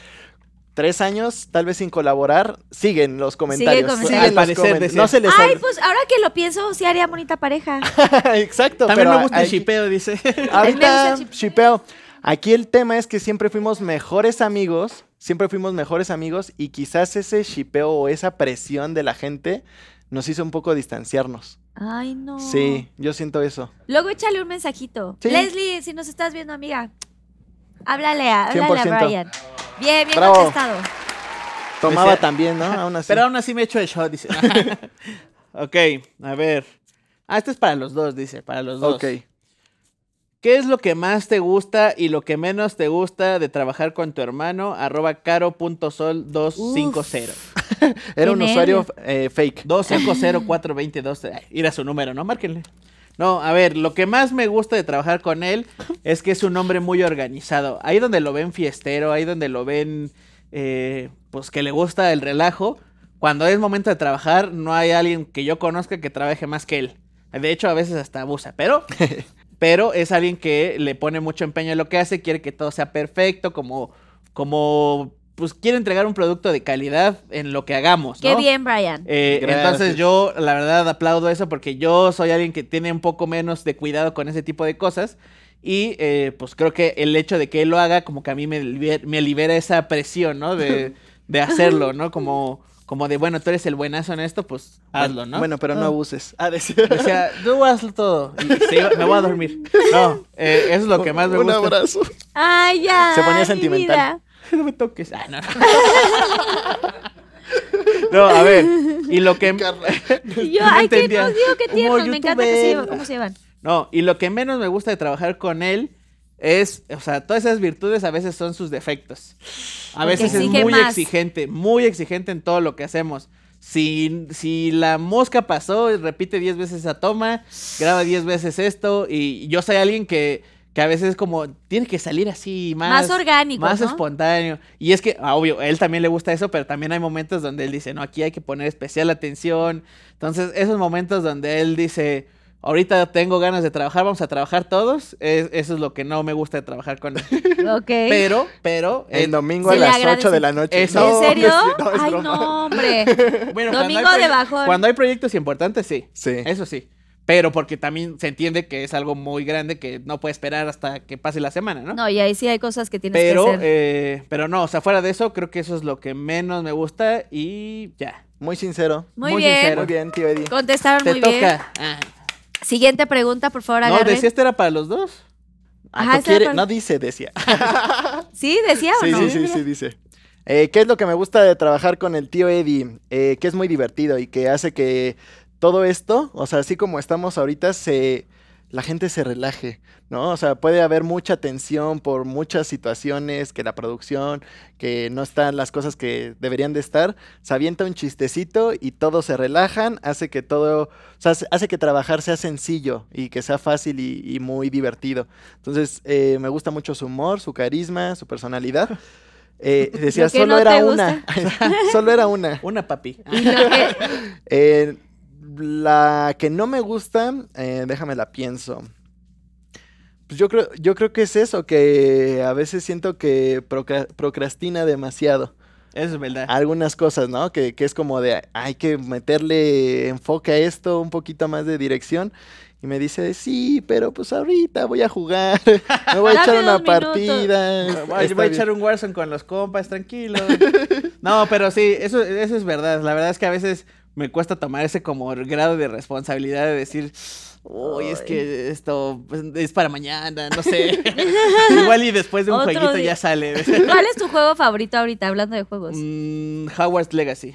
tres años, tal vez sin colaborar, siguen los comentarios. comentarios. siguen Al los parecer. No se les Ay, pues ahora que lo pienso, sí haría bonita pareja. Exacto, También pero me gusta el aquí- shipeo, dice. Ahorita, gusta el shipeo. Aquí el tema es que siempre fuimos mejores amigos, siempre fuimos mejores amigos y quizás ese shipeo o esa presión de la gente nos hizo un poco distanciarnos. Ay, no. Sí, yo siento eso. Luego échale un mensajito. Sí. Leslie, si nos estás viendo, amiga, háblale a, háblale 100%. a Brian. Bien, bien Bravo. contestado. Tomaba Decía- también, ¿no? Aún así. Pero aún así me echo el shot, dice. ok, a ver. Ah, este es para los dos, dice, para los dos. Ok. ¿Qué es lo que más te gusta y lo que menos te gusta de trabajar con tu hermano? Arroba caro.sol250. Era un Qué usuario eh, fake. 2504222. Ay, Ir a su número, ¿no? Márquenle. No, a ver, lo que más me gusta de trabajar con él es que es un hombre muy organizado. Ahí donde lo ven fiestero, ahí donde lo ven, eh, pues que le gusta el relajo. Cuando es momento de trabajar, no hay alguien que yo conozca que trabaje más que él. De hecho, a veces hasta abusa, pero, pero es alguien que le pone mucho empeño en lo que hace, quiere que todo sea perfecto, como, como, pues quiere entregar un producto de calidad en lo que hagamos. Qué ¿no? bien, Brian. Eh, entonces yo, la verdad, aplaudo eso porque yo soy alguien que tiene un poco menos de cuidado con ese tipo de cosas. Y eh, pues creo que el hecho de que él lo haga, como que a mí me, liber- me libera esa presión, ¿no? De, de hacerlo, ¿no? Como, como de, bueno, tú eres el buenazo en esto, pues hazlo, ¿no? Bueno, pero no Ah. abuses. Ah, decía. Decía, tú hazlo todo. Y se iba- me voy a dormir. No, eh, eso es lo que más me Un gusta. abrazo. Ay, ya. Se ponía mi sentimental. No me toques. Ah, no. No, a ver. Y lo que. Yo, No ay, que no, digo que tiernos. Me encanta que se llevan. ¿Cómo se llevan? No, y lo que menos me gusta de trabajar con él es, o sea, todas esas virtudes a veces son sus defectos. A veces es muy más. exigente, muy exigente en todo lo que hacemos. Si, si la mosca pasó y repite 10 veces esa toma, graba 10 veces esto, y yo soy alguien que, que a veces es como, tiene que salir así más... Más orgánico, Más ¿no? espontáneo. Y es que, ah, obvio, a él también le gusta eso, pero también hay momentos donde él dice, no, aquí hay que poner especial atención. Entonces, esos momentos donde él dice, ahorita tengo ganas de trabajar, vamos a trabajar todos, es- eso es lo que no me gusta de trabajar con él. Ok. Pero, pero... El domingo a las agradece. 8 de la noche. Eso. ¿En serio? no, es Ay, broma. no, hombre. bueno, Domingo hay de bajón. Cuando hay proyectos importantes, sí. Sí. Eso sí. Pero porque también se entiende que es algo muy grande que no puede esperar hasta que pase la semana, ¿no? No, y ahí sí hay cosas que tienes pero, que hacer. eh, pero no, o sea, fuera de eso, creo que eso es lo que menos me gusta y ya. Muy sincero. muy, muy bien. sincero. Muy bien, tío Eddie. Contestaron Te muy bien. toca. Ah. Siguiente pregunta, por favor, No, agarren. decía este era para los dos. Ah, Ajá, ¿tú ese era quiere- para- No dice, decía. ¿Sí? ¿Decía o Sí, no? sí, sí, sí, dice. Eh, ¿Qué es lo que me gusta de trabajar con el tío Eddie? Eh, que es muy divertido y que hace que todo esto, o sea, así como estamos ahorita, se la gente se relaje, ¿no? O sea, puede haber mucha tensión por muchas situaciones, que la producción, que no están las cosas que deberían de estar, se avienta un chistecito y todos se relajan, hace que todo, o sea, hace- que trabajar sea sencillo y que sea fácil y, y muy divertido. Entonces, eh, me gusta mucho su humor, su carisma, su personalidad. Eh, decía, solo no era una, solo era una. Una papi. Y lo que- Eh, la que no me gusta, eh, déjame la pienso. Pues yo creo, yo creo que es eso, que a veces siento que procra- procrastina demasiado. Eso es verdad. Algunas cosas, ¿no? Que, que es como de, hay que meterle enfoque a esto, un poquito más de dirección. Y me dice, sí, pero pues ahorita voy a jugar, me voy a echar una partida. Voy, voy a bien". echar un Warzone con los compas, tranquilo. No, pero sí, eso, eso es verdad. La verdad es que a veces me cuesta tomar ese como grado de responsabilidad de decir, uy, es que esto pues, es para mañana, no sé. Igual y después de un Otro jueguito día. ya sale. ¿Cuál es tu juego favorito ahorita, hablando de juegos? Mm, Howard's Legacy.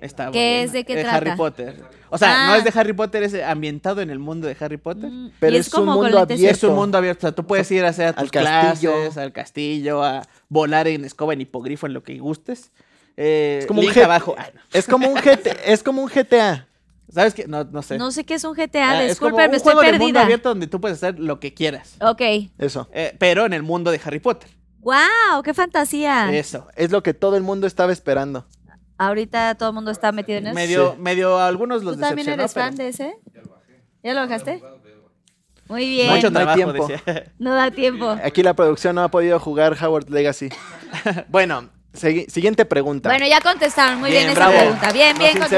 Está ¿Qué bueno. es? ¿De qué Harry trata? Potter. O sea, no Ah. es de Harry Potter, es ambientado en el mundo de Harry Potter. Mm, Pero es un como mundo abierto. Es un mundo abierto, o sea, tú puedes ir a hacer a Al tus castillo. clases, al castillo, a volar en escoba en hipogrifo, en lo que gustes. Eh, Es como un G- abajo. No. Es como un GT, es como un GTA. ¿Sabes qué? No, no sé. No sé qué es un GTA, Ah, es como disculpen, me un estoy juego de mundo perdida. abierto donde tú puedes hacer lo que quieras. Ok. Eso. Eh, pero en el mundo de Harry Potter. ¡Wow! ¡Qué fantasía! Eso. Es lo que todo el mundo estaba esperando. Ahorita todo el mundo está metido en eso. Medio, medio a algunos los ¿Tú también eres pero fan de ese? ¿Ya lo bajaste? Muy bien. Mucho No trabajo, tiempo. decía. No da tiempo. Aquí la producción no ha podido jugar Howard Legacy. bueno, segui- siguiente pregunta. Bueno, ya contestaron muy bien, Bien, esa bravo. pregunta. Bien, bien Nos.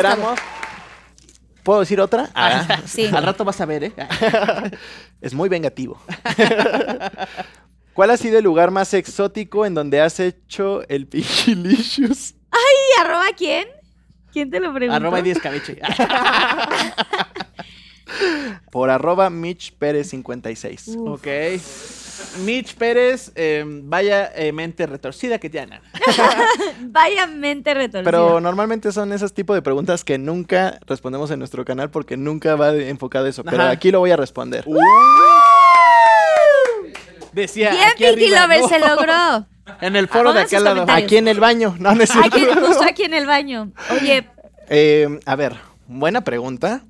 ¿Puedo decir otra? Ah, Sí. Al rato vas a ver, ¿eh? es muy vengativo. ¿Cuál ha sido el lugar más exótico en donde has hecho el Pigilicious? ¿Y arroba quién? ¿Quién te lo preguntó? Arroba 10 cabeche. Por arroba Mitch Pérez 56. ok. Mitch Pérez, eh, vaya eh, mente retorcida que tiene. Vaya mente retorcida. Pero normalmente son esos tipos de preguntas que nunca respondemos en nuestro canal porque nunca va enfocado a eso. Pero Ajá. aquí lo voy a responder. Decía. Bien, aquí Pinky arriba, Lover no. se logró. En el foro de aquí al lado. Aquí en el baño. No, no. Aquí, justo aquí en el baño. Oye, Eh, a ver, buena pregunta.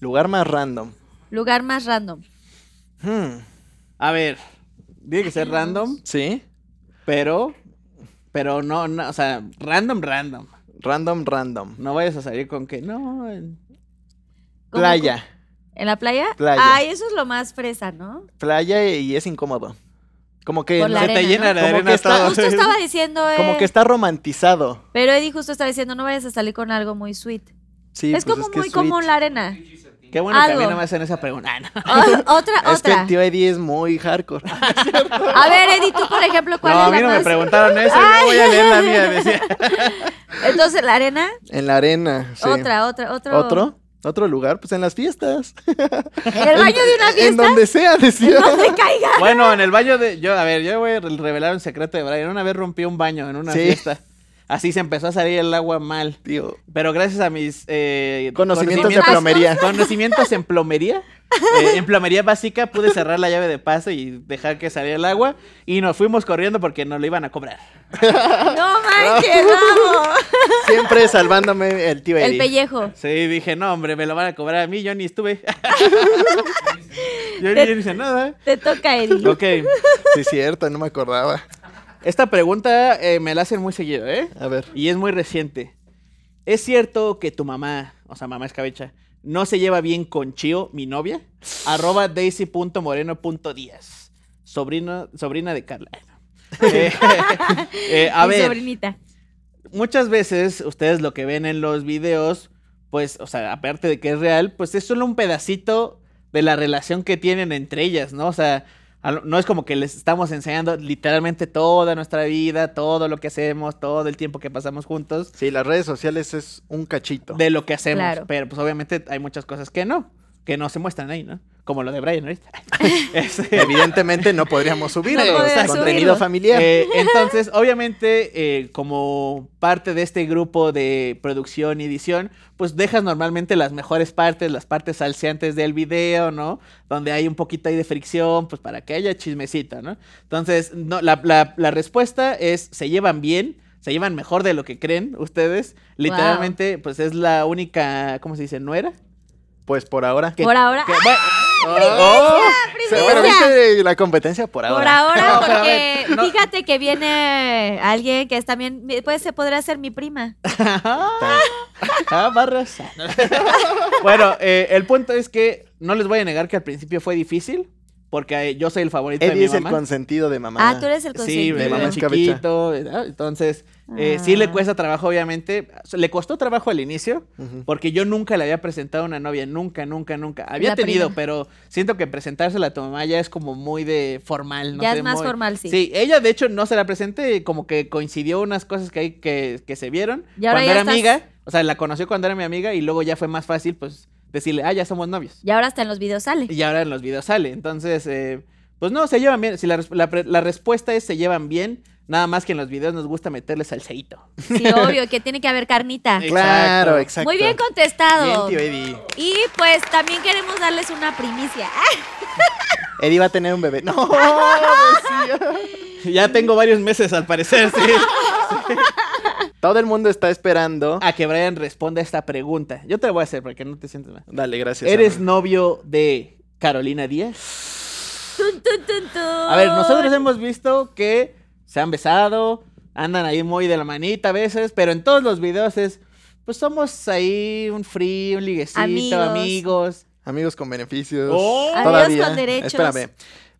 Lugar más random. lugar más random. Hmm, A ver, tiene que ser random, ¿Sí? pero. Pero no, no, o sea, random, random. Random, random. No vayas a salir con que no. en- ¿Cómo- Playa. ¿En la playa? Playa. Ay, eso es lo más fresa, ¿no? Playa y es incómodo. Como que, Por no- la Se te llena ¿no? de arena está- todo. Justo estaba diciendo, eh, como que está romantizado. pero Eddie justo estaba diciendo, no vayas a salir con algo muy sweet. Sí, es pues como muy sweet. común la arena. Qué bueno que a mí Algo. no me hacen esa pregunta. Ah, no. O- otra, Es que otra. el tío Eddie es muy hardcore. A ver, Eddie, tú, por ejemplo, ¿cuál No, a es mí la no me más? preguntaron eso, yo voy a leer la mía. Decía. Entonces, la arena, en la arena. sí. otra, otra, otro. ¿Otro? ¿Otro lugar? Pues en las fiestas. ¿En el baño de una En fiesta? donde sea, decía. No se caiga. Bueno, en el baño de. Yo, a ver, yo voy a re- revelar un secreto de Brian. Una vez rompí un baño en una Sí. fiesta. Así se empezó a salir el agua mal. Tío. Pero gracias a mis eh, Conocimientos de conocimientos- plomería. conocimientos en plomería, eh, en plomería básica, pude cerrar la llave de paso y dejar que saliera el agua. Y nos fuimos corriendo porque nos lo iban a cobrar. No manches, bravo. Siempre salvándome el tío Eddie. El pellejo. Sí, dije, no, hombre, me lo van a cobrar a mí. Yo ni estuve. yo, ni- yo ni hice nada. Te toca, Eddie. Ok. Sí, cierto, no me acordaba. Esta pregunta eh, me la hacen muy seguido, ¿eh? A ver. Y es muy reciente. ¿Es cierto que tu mamá, o sea, mamá escabecha, no se lleva bien con Chio, mi novia? Arroba daisy.moreno.díaz. Sobrino, sobrina de Carla. Eh, eh, a Mi ver, sobrinita. muchas veces ustedes lo que ven en los videos, pues, o sea, aparte de que es real, pues es solo un pedacito de la relación que tienen entre ellas, ¿no? O sea, no es como que les estamos enseñando literalmente toda nuestra vida, todo lo que hacemos, todo el tiempo que pasamos juntos, Sí, las redes sociales es un cachito. de lo que hacemos. Claro. Pero pues obviamente hay muchas cosas que no. Que no se muestran ahí, ¿no? Como lo de Brian ahorita. Este, Evidentemente no podríamos subirlo. No contenido subirlo. familiar. Eh, entonces, obviamente, eh, como parte de este grupo de producción y edición, pues dejas normalmente las mejores partes, las partes salseantes del video, ¿no? Donde hay un poquito ahí de fricción, pues para que haya chismecito, ¿no? Entonces, no, la, la- la respuesta es, se llevan bien, se llevan mejor de lo que creen ustedes. Literalmente, pues es la única, ¿cómo se dice? ¿Nuera? Pues por ahora. Que- Por ahora. que- bueno, Oh, primicia. pero viste la competencia por ahora. Por ahora, porque no. fíjate que viene alguien que es también, pues se podría ser mi prima. Ah, barras. bueno, eh, el punto es que no les voy a negar que al principio fue difícil, porque eh, yo soy el favorito de Eddie mi es el mamá. consentido de mamá. Ah, tú eres el Sí, consentido. de mamá mamá chiquito, ¿verdad? entonces eh, sí Ah. le cuesta trabajo obviamente, le costó trabajo al inicio, porque yo nunca le había presentado a una novia, nunca, nunca, nunca. Había La tenido, prima. pero siento que presentársela a tu mamá ya es como muy de formal, no Ya sé, es más muy- formal, sí. Sí, ella de hecho no se la presenté, como que coincidió unas cosas que hay que, que se vieron Y ahora cuando ya era estás- amiga, o sea, la conoció cuando era mi amiga y luego ya fue más fácil pues decirle, ah, ya somos novios. Y ahora hasta en los videos sale. Y ahora en los videos sale. Entonces, eh, pues no, se llevan bien. Si la, la respuesta es se llevan bien, nada más que en los videos nos gusta meterle salseíto. Sí, obvio, que tiene que haber carnita. Claro, Exacto. Muy bien contestado. Bien, tío Eddie. Y pues también queremos darles una primicia. Eddie va a tener un bebé. No, Ya tengo varios meses al parecer, sí. todo el mundo está esperando. A que Brian responda esta pregunta. Yo te la voy a hacer para que no te sientes mal. Dale, gracias. ¿Eres Ana. novio de Carolina Díaz? Tun, tun, tun, tun. A ver, nosotros hemos visto que se han besado, andan ahí muy de la manita a veces, pero en todos los videos es, pues somos ahí un free, un liguecito, Amigos. amigos. Amigos con beneficios. Oh. Amigos con derechos. Espérame.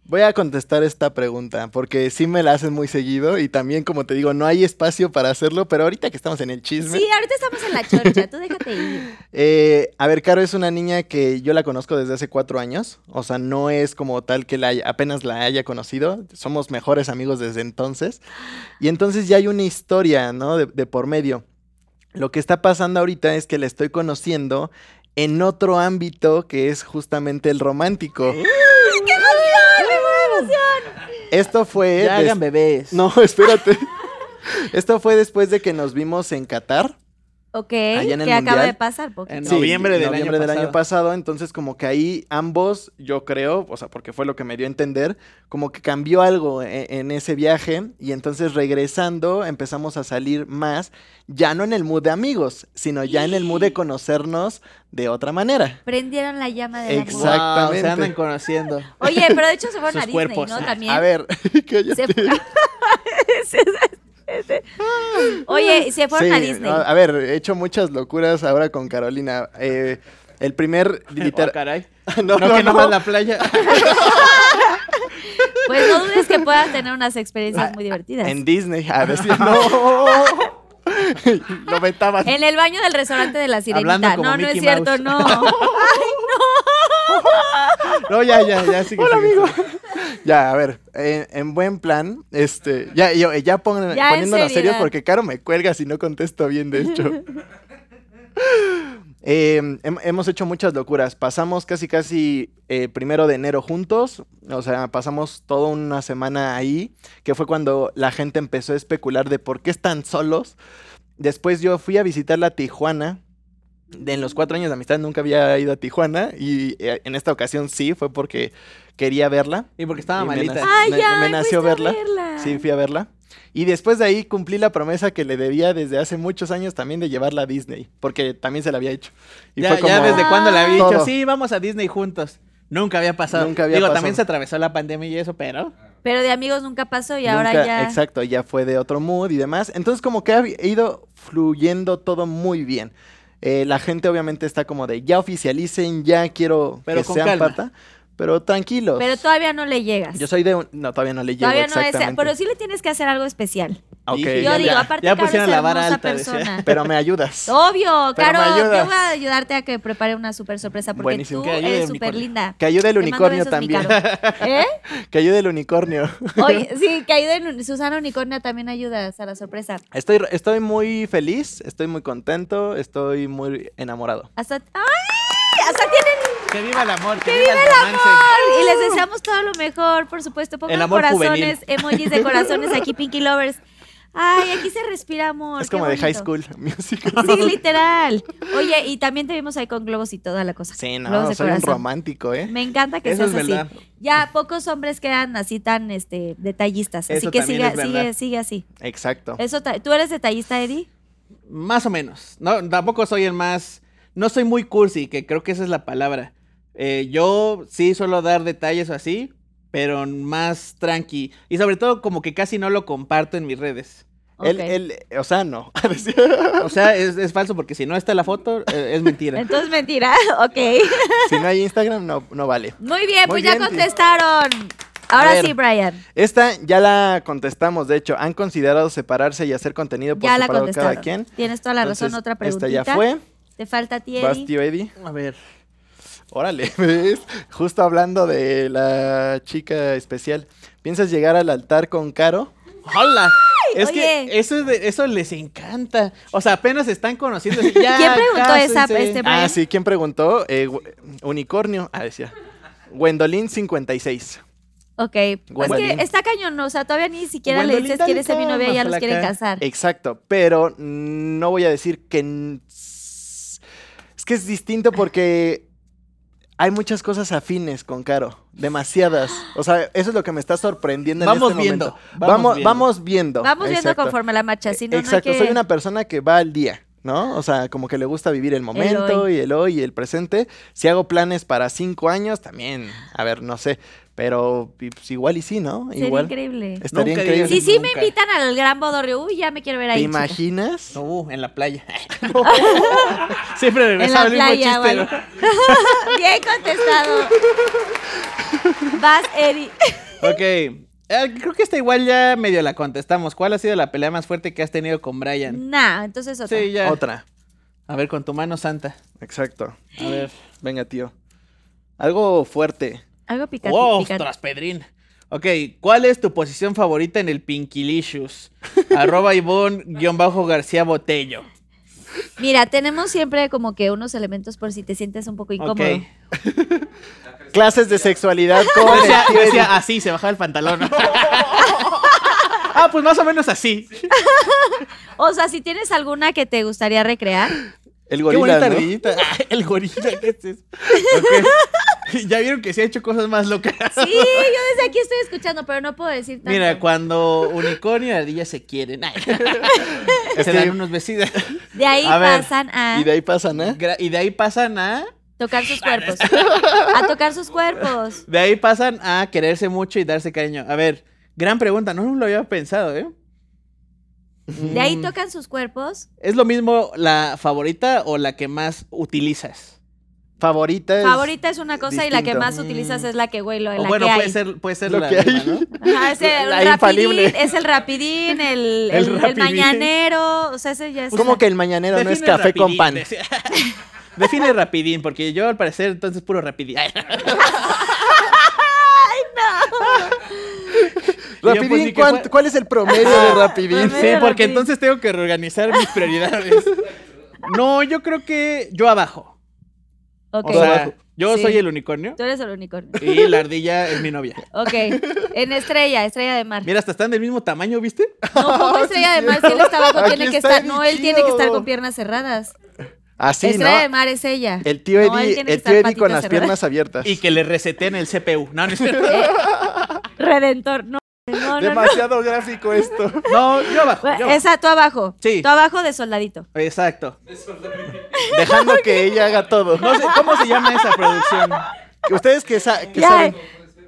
Voy a contestar esta pregunta porque sí me la hacen muy seguido y también, como te digo, no hay espacio para hacerlo, pero ahorita que estamos en el chisme. Sí, ahorita estamos en la chorcha, tú déjate ir. Eh, a ver, Caro es una niña que yo la conozco desde hace cuatro años. O sea, no es como tal que la haya- apenas la haya conocido. Somos mejores amigos desde entonces. Y entonces ya hay una historia, ¿no? De, de por medio. Lo que está pasando ahorita es que la estoy conociendo en otro ámbito que es justamente el romántico. Esto fue... Ya des- hagan bebés. No, espérate. Esto fue después de que nos vimos en Qatar. Ok, que acaba de pasar. poquito. En Sí, noviembre del noviembre año del año pasado. Entonces, como que ahí ambos, yo creo, o sea, porque fue lo que me dio a entender, como que cambió algo e- en, ese viaje. Y entonces, regresando, empezamos a salir más, ya no en el mood de amigos, sino ya en el mood de conocernos de otra manera. Prendieron la llama amor. Wow, Exactamente. se andan conociendo. Oye, pero de hecho se fueron Sus a Disney, cuerpos. ¿no? También. A ver, cállate. Se ese- Oye, se fueron Sí, a Disney. A, a ver, he hecho muchas locuras ahora con Carolina. Eh, el primer Oh, literal. caray. no, No, no, que no. nomás la playa. Pues no dudes que puedas tener unas experiencias muy divertidas. En Disney. A ver si no. Lo metaban. En el baño del restaurante de la sirenita. como No, no es Mickey cierto, Mouse. no. No, ya, ya, ya, sigue, Hola, sigue, amigo. sigue. Ya, a ver, en, en buen plan, este, ya, yo, ya pongan, Ya, poniéndonos serios porque Caro me cuelga si no contesto bien, de hecho. Eh, hem- hemos hecho muchas locuras. Pasamos casi, casi eh, primero de enero juntos. O sea, pasamos toda una semana ahí, que fue cuando la gente empezó a especular de por qué están solos. Después yo fui a visitar la Tijuana. En los cuatro años de amistad nunca había ido a Tijuana y eh, en esta ocasión sí, fue porque quería verla. Y porque estaba Y me malita. nació- Ay, me- ya, me nació verla. verla. Sí, fui a verla. Y después de ahí cumplí la promesa que le debía desde hace muchos años también de llevarla a Disney, porque también se la había hecho. Y ya, fue como, ya desde cuándo le había dicho, Todo. sí, vamos a Disney juntos. Nunca había pasado. Nunca había Digo, pasado. también se atravesó la pandemia y eso, pero. Pero de amigos nunca pasó y ahora nunca- ya. Exacto, ya fue de otro mood y demás. Entonces como que ha ido fluyendo todo muy bien. Eh, la gente obviamente está como de, ya oficialicen, ya quiero Pero que sean calma. pata. Pero tranquilos. Pero todavía no le llegas. Yo soy de un... No, todavía no le llego todavía no es. exactamente. Pero sí le tienes que hacer algo especial. Ok, Dije, Yo ya- digo, ya- aparte, ya es pusieron la vara alta, persona. Pero me ayudas. Obvio, claro, yo voy a ayudarte a que prepare una super sorpresa porque Buenísimo. tú eres súper linda. Que ayude el unicornio besos, también. ¿Eh? que ayude el unicornio. Oye, sí, que ayude el- Susana Unicornio también ayudas a la sorpresa. Estoy, estoy muy feliz, estoy muy contento, estoy muy enamorado. Hasta. ¡Ay! Hasta tienen Que viva el amor, que, viva el romance. Y les deseamos todo lo mejor, por supuesto. Pongan El amor corazones, juvenil. emojis de corazones aquí, Pinky Lovers. Ay, aquí se respira amor. Es como de high school musical. Sí, literal. Oye, y también te vimos ahí con globos y toda la cosa. Sí, Globos no, de soy un romántico, ¿eh? Me encanta que Eso seas es así. verdad. Ya pocos hombres quedan así tan este detallistas. Así Eso que también sigue, sigue, sigue así. Exacto. Eso ¿Tú eres detallista, Eddie? Más o menos. No, tampoco soy el más. No soy muy cursi, que creo que esa es la palabra. Eh, yo sí suelo dar detalles o así, pero más tranqui. Y sobre todo, como que casi no lo comparto en mis redes. Él, Ok. él, o sea, no. O sea, es, es falso porque si no está la foto, eh, es mentira. Entonces mentira. ok. si no hay Instagram, no, no vale. Muy bien, Muy pues ya bien, contestaron. Ahora ver. sí, Brian. Esta ya la contestamos, de hecho, han considerado separarse y hacer contenido por Ya la separado contestaron. cada quien. Tienes toda la razón. Otra preguntita. Esta ya fue. Te falta a ti, Vas, Eddie. tío Eddie. A ver. Órale, ¿ves? Justo hablando de la chica especial. ¿Piensas llegar al altar con Caro? ¡Hola! Es oye. que eso, es de- eso les encanta. O sea, apenas están conociendo. así, ya, ¿Quién preguntó esa, este, Brian? Ah, sí, ¿quién preguntó? Eh, unicornio. Ah, decía. Gwendolyn 56. Ok. Es que está cañón, o sea, todavía ni siquiera le Gwendolyn, dices dale quieres ser mi novia y ya los flaca. quieren casar. Exacto, pero no voy a decir que... Es que es distinto porque hay muchas cosas afines con Caro, demasiadas. O sea, eso es lo que me está sorprendiendo en Vamos este viendo, momento. vamos Vamos, viendo. vamos viendo. Vamos viendo exacto. conforme la marcha, si no, Exacto, que- soy una persona que va al día, ¿no? O sea, como que le gusta vivir el momento y el hoy y el presente. Si hago planes para cinco años, también, a ver, no sé, pero pues, igual y sí, ¿no? Sería Igual. increíble. Estaría Nunca increíble. Si sí me invitan al gran bodorrio, uy, ya me quiero ver ahí. ¿Te chica. imaginas? Uh, en la playa. Siempre En regresaba la el mismo playa, chiste. vale. ¿no? Bien contestado. Vas, Eddie. Ok. Eh, creo que esta igual ya medio la contestamos. ¿Cuál ha sido la pelea más fuerte que has tenido con Brian? Nah, entonces otra. Sí, ya. Otra. A ver, con tu mano santa. Exacto. A ver. Venga, tío. Algo fuerte. Algo picante. ¡Wow! picante. Pedrín. Ok, ¿cuál es tu posición favorita en el Pinkilicious? Arroba Ivonne-García Botello. Mira, tenemos siempre como que unos elementos por si te sientes un poco incómodo. Clases de sexualidad el decía, decía así, se bajaba el pantalón. ah, pues más o menos así. O sea, si tienes alguna que te gustaría recrear. El Qué gorila, bonita ¿no? ardillita. El gorila, ¿qué es eso? Ya vieron que se ha hecho cosas más locas. Sí, yo desde aquí estoy escuchando, pero no puedo decir tanto. Mira, cuando unicornio y ardilla se quieren. ay, se que- dan unos besitos. De ahí A ver, pasan a Y de ahí pasan, ¿eh? Gra- Y de ahí pasan a. tocar sus cuerpos. A tocar sus cuerpos. De ahí pasan a quererse mucho y darse cariño. A ver, gran pregunta, no lo había pensado, ¿eh? De ahí Mm, tocan sus cuerpos. ¿Es lo mismo la favorita o la que más utilizas? Favorita es... Favorita es una cosa y la que más utilizas es la que güey, lo, O la bueno, que puede hay. ser, puede ser Lo la que misma, hay. ¿no? Ajá, es el, La rapidín, infalible. es el rapidín, el, El el, el rapidín. mañanero, o sea, ese ya es... ¿Cómo que el mañanero no es Define café con pan? decía. Define rapidín, porque yo al parecer entonces puro rapidín. Ay. Pues, Rapidín, ni que ¿cuánto- fue- ¿cuál es el promedio de Rapidín? Promedio. Sí, Rapidín. porque entonces tengo que reorganizar mis prioridades. No, yo creo que yo abajo. Ok, O sea, abajo. yo Sí. soy el unicornio tú eres el unicornio. y la ardilla es mi novia. Ok, en estrella, estrella de mar. Mira, hasta están del mismo tamaño, ¿viste? No, como estrella de mar, si él está abajo, Aquí tiene que estar, no, él tiene que estar con piernas cerradas. Así, estrella ¿no? de mar es ella. El tío No, él Eddie, tiene que el tío Eddie con las cerradas. piernas abiertas. Y que le reseten el CPU. No, no, es cierto. Redentor, no, no, no, no. Demasiado gráfico esto. no yo abajo. yo abajo. Esa, tú abajo. Sí. Tú abajo de soldadito. Exacto. Dejando que ella haga todo. No sé, ¿cómo se llama esa producción? Ustedes que, sa- que Ya. saben.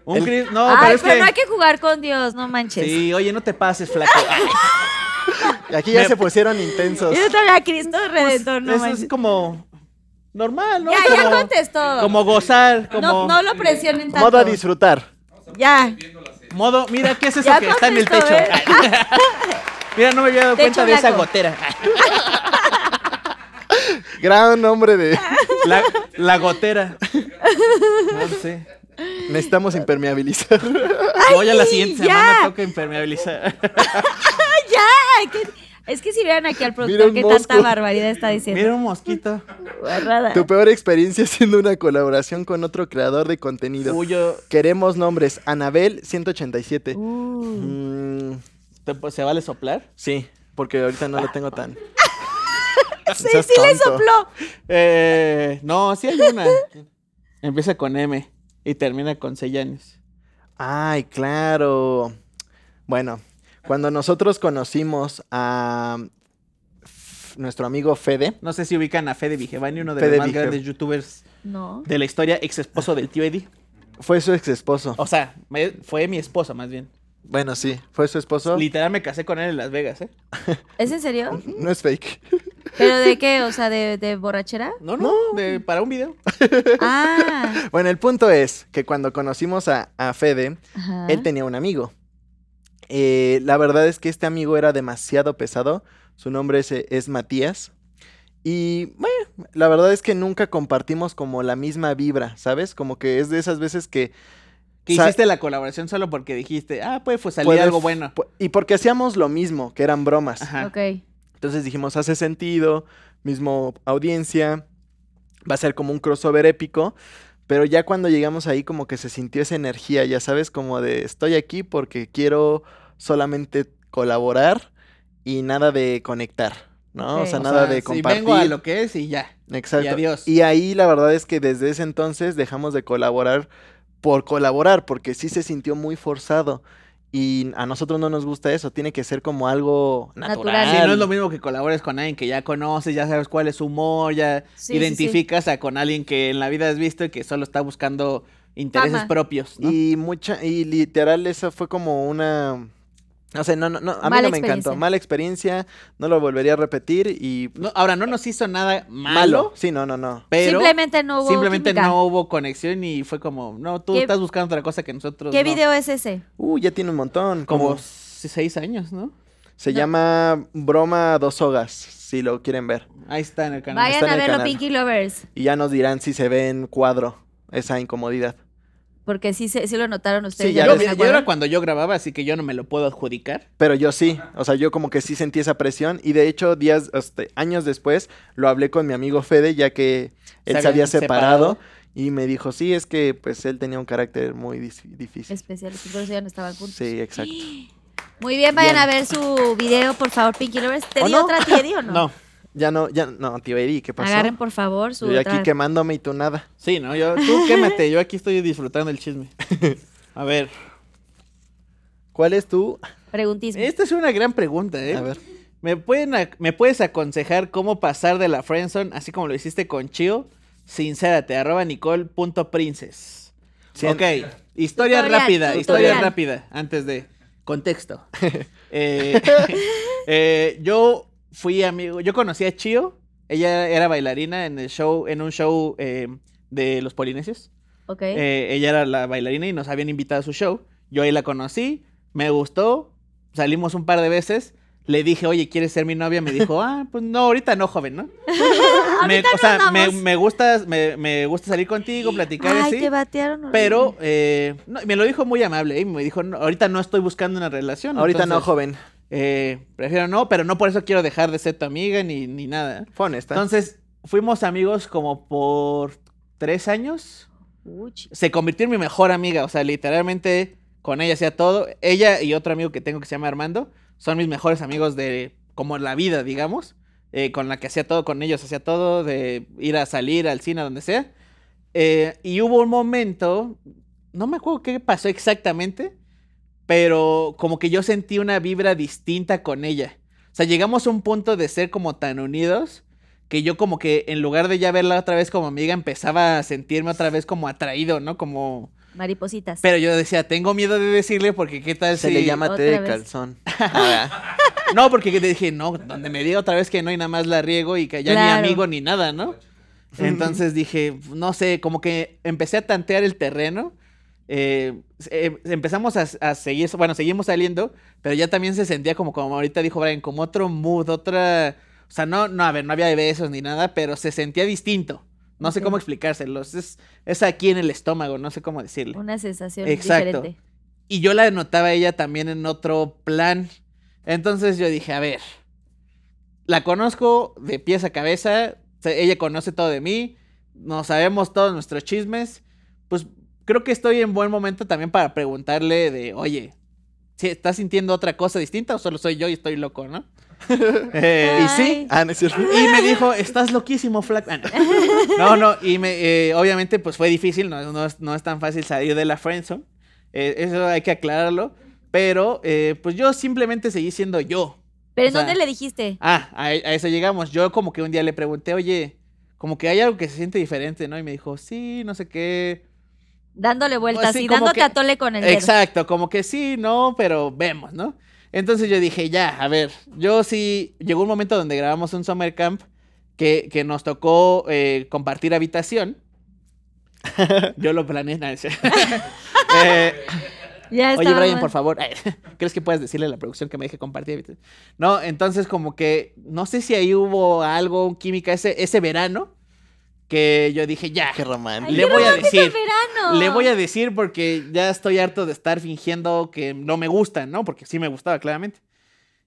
Un El- No, Ay, pero es pero que... no hay que jugar con Dios, no manches. Sí, oye, no te pases, flaco. Ay, Aquí ya Me- se pusieron intensos. Yo también a Cristo Redentor, no Eso manches. es como normal, ¿no? Ya, ya Como- contestó. Como gozar, como No, no lo presionen tanto. Modo a disfrutar. Ya. Modo, mira, ¿qué es eso que está en el techo? ¿eh? mira, no me había dado Techo cuenta de esa gotera. Gran nombre de. La, la gotera. No sé. Necesitamos impermeabilizar. Hoy a la siguiente ya. semana toca impermeabilizar. ya. que- Es que si vieran aquí al productor que mosco. tanta barbaridad está diciendo. Mira un mosquito. Guarrada. Tu peor experiencia haciendo una colaboración con otro creador de contenido. Tuyo, Queremos nombres. Anabel 187. Uh, Mm, ¿te- ¿se vale soplar? sí, porque ahorita no lo tengo tan. sí, sí le sopló. Eh, no, sí hay una. Empieza con M y termina con Sellanes. Ay, claro. Bueno, cuando nosotros conocimos a f- nuestro amigo Fede, No sé si ubican a Fede Vigevani, uno de Fede los más grandes youtubers No. de la historia, ex esposo del tío Eddie. fue su ex esposo. O sea, me- fue mi esposa más bien. Bueno, sí, fue su esposo. Literal me casé con él en Las Vegas, ¿eh? ¿Es en serio? No es fake. ¿Pero de qué? O sea, ¿de, de borrachera? No, no, de- para un video. Ah. Bueno, el punto es que cuando conocimos a, a Fede, Ajá. él tenía un amigo. Eh, la verdad es que este amigo era demasiado pesado. Su nombre es, eh, es Matías. Y bueno, la verdad es que nunca compartimos como la misma vibra, ¿sabes? Como que es de esas veces que... Que hiciste la colaboración solo porque dijiste, ah, pues, pues salir algo bueno. Y porque hacíamos lo mismo, que eran bromas. Ajá. Ok. Entonces dijimos, hace sentido, mismo audiencia, va a ser como un crossover épico, pero ya cuando llegamos ahí como que se sintió esa energía, ya sabes, como de estoy aquí porque quiero solamente colaborar y nada de conectar, ¿no? O sea, O nada sea, de si compartir. vengo a lo que es y ya. Exacto. y adiós. Y ahí la verdad es que desde ese entonces dejamos de colaborar por colaborar, porque sí se sintió muy forzado. Y a nosotros no nos gusta eso, tiene que ser como algo natural. Natural. Sí, no es lo mismo que colabores con alguien que ya conoces, ya sabes cuál es su humor, ya Sí, sí, identificas a con alguien que en la vida has visto y que solo está buscando intereses Fama. propios, ¿no? Y mucha, y literal, esa fue como una. No sé, no, no, no, a mí no me encantó. Mala experiencia, no lo volvería a repetir y. No, ahora, no nos hizo nada malo, malo. Sí, no, no, no. pero Simplemente no hubo simplemente química. no hubo conexión y fue como, no, tú ¿Qué- estás buscando otra cosa que nosotros ¿Qué no. video es ese? Uh, ya tiene un montón. Como seis años, ¿no? Se No. llama Broma Dos Sogas, si lo quieren ver. Ahí está en el canal. Vayan está a verlo. Pinky Lovers. Y ya nos dirán si se ve en cuadro esa incomodidad. Porque sí, se- sí lo notaron ustedes. Sí, ya era cuando yo grababa, así que yo no me lo puedo adjudicar. Pero yo sí, o sea, yo como que sí sentí esa presión y de hecho días, este, años después lo hablé con mi amigo Fede ya que él se, Se había separado, separado. y me dijo, sí, es que pues él tenía un carácter muy difícil. Especial, por eso ya no estaban juntos. Sí, exacto. Muy bien, vayan Bien. a ver su video, por favor, Pinky Lovers. ¿Te ¿O di no? otra Teddy o no? No. Ya no, ya no, tío Eri, ¿qué pasó? Agarren, por favor, su Yo otra. aquí quemándome y tú nada. Sí, no, yo, tú quémate, yo aquí estoy disfrutando el chisme. A ver, ¿Cuál es tu? Preguntismo. esta es una gran pregunta, ¿eh? A ver. ¿Me, pueden, ac- ¿Me puedes aconsejar cómo pasar de la friendzone, así como lo hiciste con Chio? Sincérate, arroba nicole.princes. Cien- Ok, historia Tutorial, rápida, historia rápida, antes de contexto. Eh, eh, yo fui amigo, yo conocí a Chio, ella era bailarina en el show, en un show eh, de los polinesios. ok. Eh, ella era la bailarina y nos habían invitado a su show. Yo ahí la conocí, me gustó, salimos un par de veces. Le dije, oye, ¿quieres ser mi novia? Me dijo, ah, pues no, ahorita no, joven, ¿no? me, o sea, me, gusta, me, me gusta salir contigo, platicar y Ay, así. te batearon. Pero eh, no, me lo dijo muy amable y me dijo, "No, ahorita no estoy buscando una relación. Ahorita no, joven. Eh, prefiero no, pero no por eso quiero dejar de ser tu amiga ni, ni nada. Fue honesta. Entonces, fuimos amigos como por tres años Uchi. se convirtió en mi mejor amiga. O sea, literalmente con ella hacía todo. Ella y otro amigo que tengo que se llama Armando son mis mejores amigos de como la vida, digamos. eh, con la que hacía todo, con ellos hacía todo, de ir a salir al cine, a donde sea. Eh, y hubo un momento, no me acuerdo qué pasó exactamente, pero como que yo sentí una vibra distinta con ella. O sea, llegamos a un punto de ser como tan unidos que yo como que en lugar de ya verla otra vez como amiga, empezaba a sentirme otra vez como atraído, ¿no? Como... Maripositas. Pero yo decía, tengo miedo de decirle porque qué tal Se si... le llama té de calzón. No, porque te dije, no, donde me diga otra vez que no y nada más la riego y que ya Claro. ni amigo ni nada, ¿no? Entonces dije, no sé, como que empecé a tantear el terreno. Eh, eh, empezamos a, a seguir, bueno, seguimos saliendo, pero ya también se sentía como, como ahorita dijo Brian, como otro mood, otra... O sea, no, no, a ver, no había besos ni nada, pero se sentía distinto. No sé cómo explicárselos. Es, es aquí en el estómago, no sé cómo decirle. Una sensación Exacto. diferente. Y yo la notaba ella también en otro plan. Entonces yo dije, a ver, la conozco de pies a cabeza, ella conoce todo de mí, nos sabemos todos nuestros chismes, pues creo que estoy en buen momento también para preguntarle de, oye, ¿sí ¿estás sintiendo otra cosa distinta o solo soy yo y estoy loco, no? Eh, ¿Y sí? Ah, no es cierto. y me dijo, estás loquísimo, flaco. Ah, No, no, y me, eh, obviamente pues fue difícil, no, no es, no es tan fácil salir de la friendzone, eh, eso hay que aclararlo, pero eh, pues yo simplemente seguí siendo yo. ¿Pero O en sea, dónde le dijiste? Ah, a, a eso llegamos. Yo como que un día le pregunté, oye, como que hay algo que se siente diferente, ¿no? Y me dijo, sí, no sé qué. Dándole vueltas sí, y dándote que- a tole con el dedo. Exacto, como que sí, no, pero vemos, ¿no? Entonces yo dije, ya, a ver, yo sí, llegó un momento donde grabamos un summer camp que, que nos tocó eh, compartir habitación. yo lo planeé, cierto. Eh, Ya Oye, Brian, mal. por favor, ¿crees que puedes decirle a la producción que me deje compartir? habitación? No, entonces como que, no sé si ahí hubo algo, química, ese, ese verano, que yo dije, ya, Qué romántico. Ay, le qué voy a decir, le voy a decir porque ya estoy harto de estar fingiendo que no me gustan, ¿no? Porque sí me gustaba, claramente.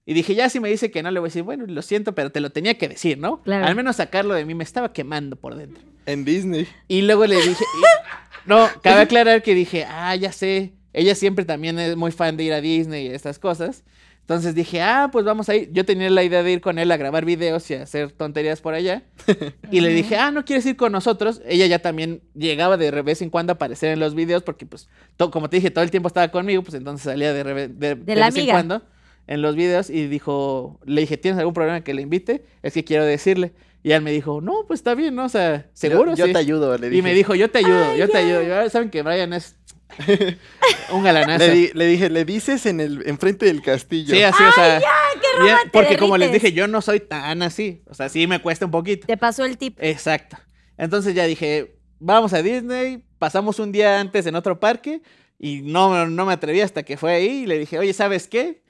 Y dije, ya si me dice que no, le voy a decir, bueno, lo siento, pero te lo tenía que decir, ¿no? Claro. Al menos sacarlo de mí, me estaba quemando por dentro. En Disney. Y luego le dije, y- no, cabe aclarar que dije, ah, ya sé, ella siempre también es muy fan de ir a Disney y estas cosas. Entonces dije, ah, pues vamos a ir. Yo tenía la idea de ir con él a grabar videos y a hacer tonterías por allá. Y le dije, ah, ¿no quieres ir con nosotros? Ella ya también llegaba de vez en cuando a aparecer en los videos porque, pues, como te dije, todo el tiempo estaba conmigo, pues entonces salía de, de, de la vez en cuando en los videos y dijo, le dije, ¿tienes algún problema que le invite? Es que quiero decirle. Y él me dijo, no, pues está bien, ¿no? O sea, seguro. Yo, yo sí". te ayudo, le dije. Y me dijo, yo te ayudo, yo te ayudo. Y ahora saben que Brian es un galanazo. Le, di- le dije, le dices en el enfrente del castillo. Sí, así, o sea. qué ya, romántico, porque como les dije, yo no soy tan así. O sea, sí me cuesta un poquito. Te pasó el tip. Exacto. Entonces ya dije, vamos a Disney, pasamos un día antes en otro parque y no, no me atreví hasta que fue ahí y le dije, oye, ¿sabes qué?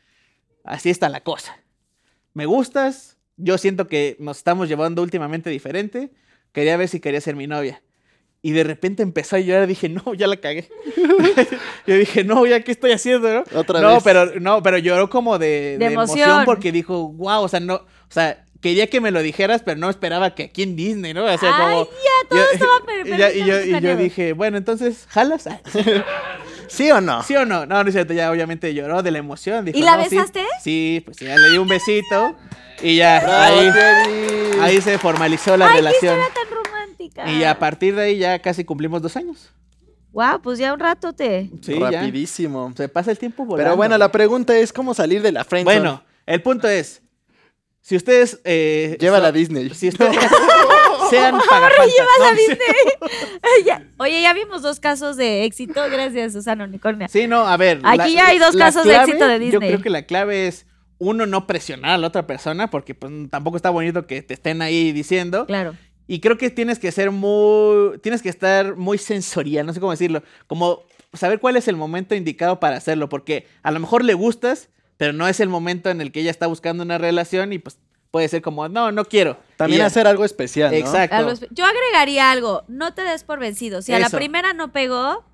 Así está la cosa. Me gustas, yo siento que nos estamos llevando últimamente diferente, quería ver si quería ser mi novia. Y de repente empezó a llorar, dije, no, ya la cagué. yo dije, no, ya qué estoy haciendo, ¿no? Otra no, vez. pero no, pero lloró como de, De de emoción. emoción. porque dijo, wow, o sea, no, o sea, quería que me lo dijeras, pero no esperaba que aquí en Disney, ¿no? O sea, Ay, como ya, todo yo- estaba per- y ya- y, yo, y yo dije, bueno, entonces, ¿jalas? Ah, ¿Sí o no? ¿Sí o no? No, no es cierto, ya obviamente lloró de la emoción. dijo, ¿Y la besaste? Sí, pues ya le di un besito y ya, Bravo, ahí, ahí se formalizó la Ay, qué relación. tan romántica. Y a partir de ahí ya casi cumplimos dos años. Wow, pues ya un rato te. Sí, ya. Rapidísimo. Se pasa el tiempo volando. Pero bueno, la pregunta es cómo salir de la friendzone. Bueno, el punto es, si ustedes... Eh, Llévala a son- Disney. Si ustedes sean pagafantas. llévala a no, Disney. Ya. Oye, ya vimos dos casos de éxito. Gracias, Susana Unicornia. Sí, no, a ver. Aquí ya hay dos casos de éxito de Yo Disney. creo que la clave es, uno, no presionar a la otra persona, porque pues, tampoco está bonito que te estén ahí diciendo. Claro. Y creo que tienes que ser muy. Tienes que estar muy sensorial, no sé cómo decirlo. Como saber cuál es el momento indicado para hacerlo, porque a lo mejor le gustas, pero no es el momento en el que ella está buscando una relación y pues puede ser como, no, no quiero. También Y ya. hacer algo especial, ¿no? Exacto. Algo espe- Yo agregaría algo. No te des por vencido. Si a la primera no pegó,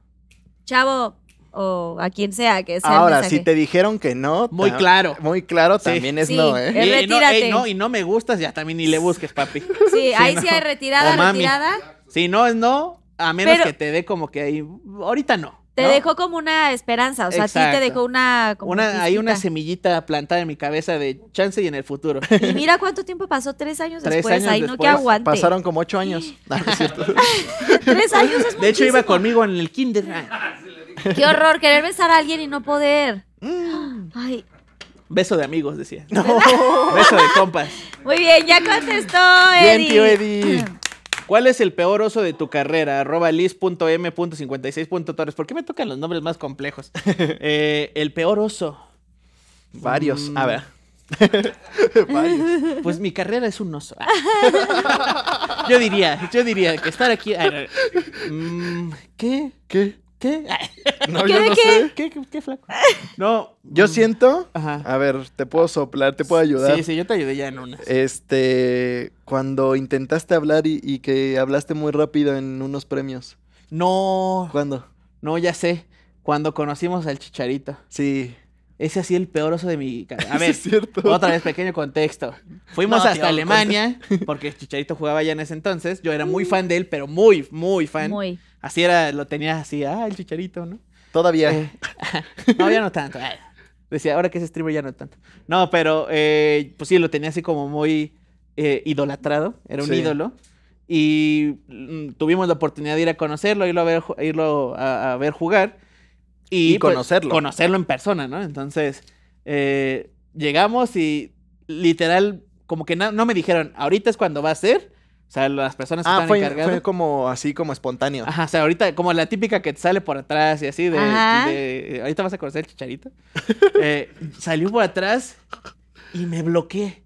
chavo o a quien sea que sea Ahora, si te dijeron que no. Muy claro. Muy claro Sí. también es Sí. no, ¿eh? Y, no, retírate. ey, no, y no me gustas, ya también ni le busques, papi. Sí, ahí no. sí hay retirada, O mami. retirada. Si no es no, a menos Pero- que te dé como que ahí. Ahorita no. Te ¿no? dejó como una esperanza. O sea, sí te Exacto. dejó una. como Una, hay una semillita plantada en mi cabeza de chance y en el futuro. Y mira cuánto tiempo pasó, tres años Tres después. años Ay, no, que después. aguante. Pasaron como ocho años. No, no es cierto. Tres años es De hecho, iba conmigo en el kinder. Ah, Qué horror, querer besar a alguien y no poder. Ay, Beso de amigos, decía. Beso de compas. muy bien, ya contestó Bien, Eddie. tío Eddie. ¿Cuál es el peor oso de tu carrera? Arroba liz.m.56.torres. ¿Por qué me tocan los nombres más complejos? Eh, el peor oso. Varios. Mm. A ver. Varios. Pues mi carrera es un oso. Ah. Yo diría, yo diría que estar aquí. mm, ¿Qué? ¿Qué? ¿Qué? No, ¿Qué yo de no qué? sé. ¿Qué, qué, qué flaco? No. Yo siento. Ajá. A ver, te puedo soplar, te puedo ayudar. Sí, sí, yo te ayudé ya en unas. Este. Cuando intentaste hablar y, y que hablaste muy rápido en unos premios. No, ¿Cuándo? no, ya sé. Cuando conocimos al chicharito. Sí. ese así el peor oso de mi. A ver, es cierto. otra vez, pequeño contexto. Fuimos No, hasta tío, Alemania, porque Chicharito jugaba ya en ese entonces. Yo era muy fan de él, pero muy, muy fan. Muy. Así era, lo tenía así, ah, el Chicharito, ¿no? Todavía. Eh, no, ya no tanto. ay. Decía, ahora que es streamer ya no tanto. No, pero eh, pues sí, lo tenía así como muy eh, idolatrado. Era un Sí. ídolo. Y mm, tuvimos la oportunidad de ir a conocerlo, irlo a ver, irlo a, a ver jugar. Y, Y pues, conocerlo. conocerlo en persona, ¿no? Entonces, eh, llegamos y literal, como que no me dijeron, ahorita es cuando va a ser. O sea, las personas que ah, están fue, encargadas. fue como así como espontáneo. Ajá, o sea, ahorita, como la típica que te sale por atrás y así, de, Ajá. de- ahorita vas a conocer el chicharito. Eh, salió por atrás y me bloqueé.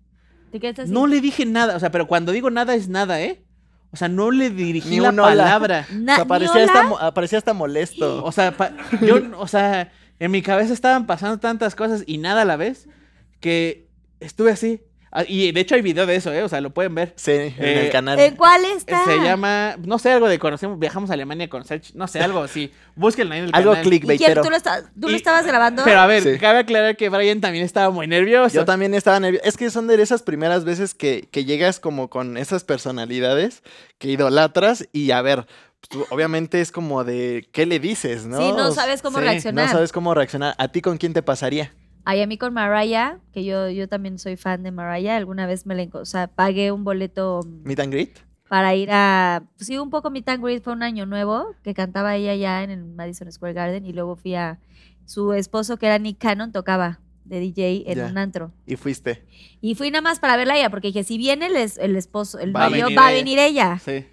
¿Te quedas así? No le dije nada, o sea, pero cuando digo nada es nada, ¿eh? O sea, no le dirigí Ni la un hola. palabra. O Na- sea, ni parecía hasta, mo- parecía hasta molesto. O sea, pa- yo, o sea, en mi cabeza estaban pasando tantas cosas y nada a la vez que estuve así. Ah, Y de hecho hay video de eso, ¿eh? O sea, lo pueden ver. Sí, en Eh, el canal. ¿En cuál está? Se llama, no sé, algo de conocemos, viajamos a Alemania a conocer, ch- no sé, algo así. Búsquenlo ahí en el Algo canal. ¿Y quién? ¿Tú lo, esta- tú lo Y- estabas grabando? Pero a ver, Sí. cabe aclarar que Brian también estaba muy nervioso. Yo también estaba nervioso. Es que son de esas primeras veces que, que llegas como con esas personalidades que idolatras y a ver, tú- obviamente es como de, ¿qué le dices, no? sí, no sabes cómo sí, reaccionar. No sabes cómo reaccionar. ¿A ti con quién te pasaría? Ay, a mí con Mariah, que yo, yo también soy fan de Mariah, alguna vez me la o sea, pagué un boleto mm, ¿Meet and greet? para ir a, pues sí, un poco mi and greet fue un año nuevo, que cantaba ella ya en el Madison Square Garden, y luego fui a, su esposo, que era Nick Cannon, tocaba de DJ en un antro. Y fuiste. Y fui nada más para verla a ella, porque dije, si viene el, es- el esposo, el Va novio, va a venir ella. Sí.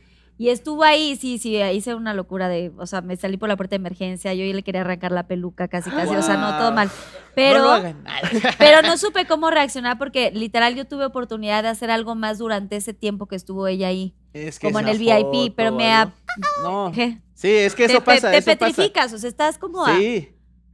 Y estuvo ahí, sí, sí, hice una locura de, o sea, me salí por la puerta de emergencia, yo ya le quería arrancar la peluca casi, casi, o sea, no, todo mal. Pero, No lo hagan. pero no supe cómo reaccionar porque literal yo tuve oportunidad de hacer algo más durante ese tiempo que estuvo ella ahí, Es que como en el VIP, foto pero me... ap- No. ¿qué? Sí, es que te, eso pe- pasa, te eso pasa. petrificas, o sea, estás como... a- Sí.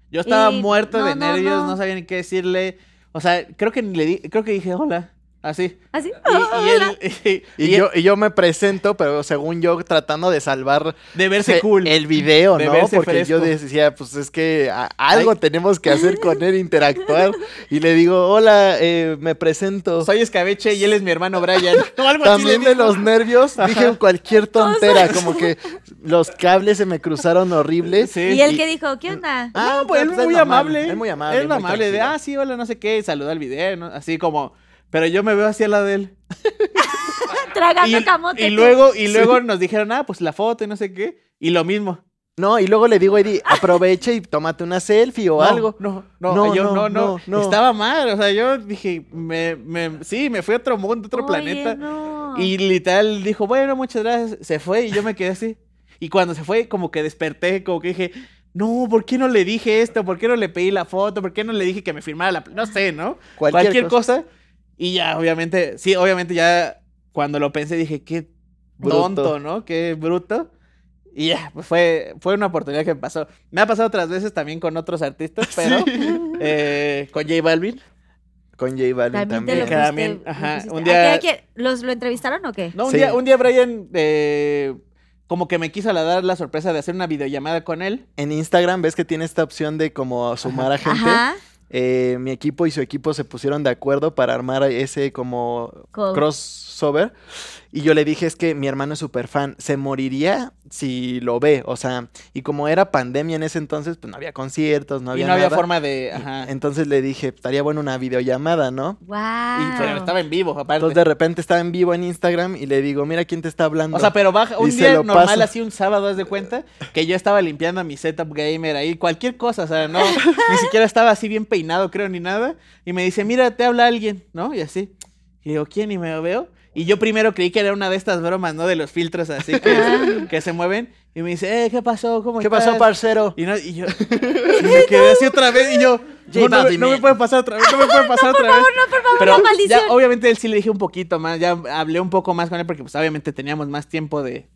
Yo estaba Y- muerto de no, nervios, no. no. sabía ni qué decirle. O sea, creo que ni le di, creo que dije hola, así. así. Y, y él, y, Y, y yo, y yo me presento, pero según yo tratando de salvar de verse se- cool. el video, De ¿no? verse Porque yo decía, pues es que a- algo Ay. tenemos que hacer con él, interactuar. Y le digo, hola, eh, me presento. Soy escabeche y él es mi hermano Brian. O algo así También de los nervios dije cualquier tontera, como que los cables se me cruzaron horribles. Sí. ¿Y él que dijo? ¿Qué onda? Ah, no, pues él pues, es muy amable. Es muy amable. Es muy amable de, ah, sí, hola, no sé qué, saluda al video, ¿no? Así como, pero yo me veo al lado de él. Tragando Y, camote. y luego, y luego nos dijeron, ah, pues la foto y no sé qué. Y lo mismo. No, y luego le digo a Eddie, aprovecha y tómate una selfie o No, algo. No, no, No, yo no, no, no. Estaba mal. O sea, yo dije, me, me, sí, me fui a otro mundo, a otro Oye, planeta. no. Y literal dijo, bueno, muchas gracias. Se fue y yo me quedé así. Y cuando se fue, como que desperté, como que dije, no, ¿por qué no le dije esto? ¿Por qué no le pedí la foto? ¿Por qué no le dije que me firmara la... pl-?" No sé, ¿no? Cualquier Cualquier, cosa. Y ya, obviamente, sí, obviamente ya cuando lo pensé dije, qué Bruto. tonto, ¿no? Qué bruto. Y ya, pues fue, fue una oportunidad que me pasó. Me ha pasado otras veces también con otros artistas, pero eh, con J Balvin. Con J Balvin También te lo pusiste- también, lo ajá, un ¿A día- qué- a qué? ¿Los, ¿Lo entrevistaron o qué? No, un, Sí. día, un día Brian eh, como que me quiso la- dar la sorpresa de hacer una videollamada con él. En Instagram ves que tiene esta opción de como sumar a gente. Ajá. Eh, mi equipo y su equipo se pusieron de acuerdo para armar ese como Cool. crossover. Y yo le dije, es que mi hermano es súper fan, se moriría si lo ve. O sea, y como era pandemia en ese entonces, pues no había conciertos, no y había no había forma de... Y Ajá. Entonces le dije, estaría bueno una videollamada, ¿no? Wow. Y- pero estaba en vivo, aparte. Entonces de repente estaba en vivo en Instagram y le digo, mira quién te está hablando. O sea, pero baja, un Y día normal, paso. así un sábado, haz de cuenta, que yo estaba limpiando mi setup gamer ahí, cualquier cosa, o sea, no, ni siquiera estaba así bien peinado, creo, ni nada. Y me dice, mira, te habla alguien, ¿no? Y así. Y digo, ¿quién? Y me lo veo. Y yo primero creí que era una de estas bromas, ¿no? De los filtros así que, que se mueven. Y me dice, eh, ¿qué pasó? ¿Cómo ¿Qué estás? pasó, parcero? Y, no, y yo y me quedé así otra vez y yo, no, no, me- no puede pasar otra vez, no me puede pasar otra vez. No, por favor, Pero maldición. ya, obviamente él sí le dije un poquito más, ya hablé un poco más con él porque pues obviamente teníamos más tiempo de,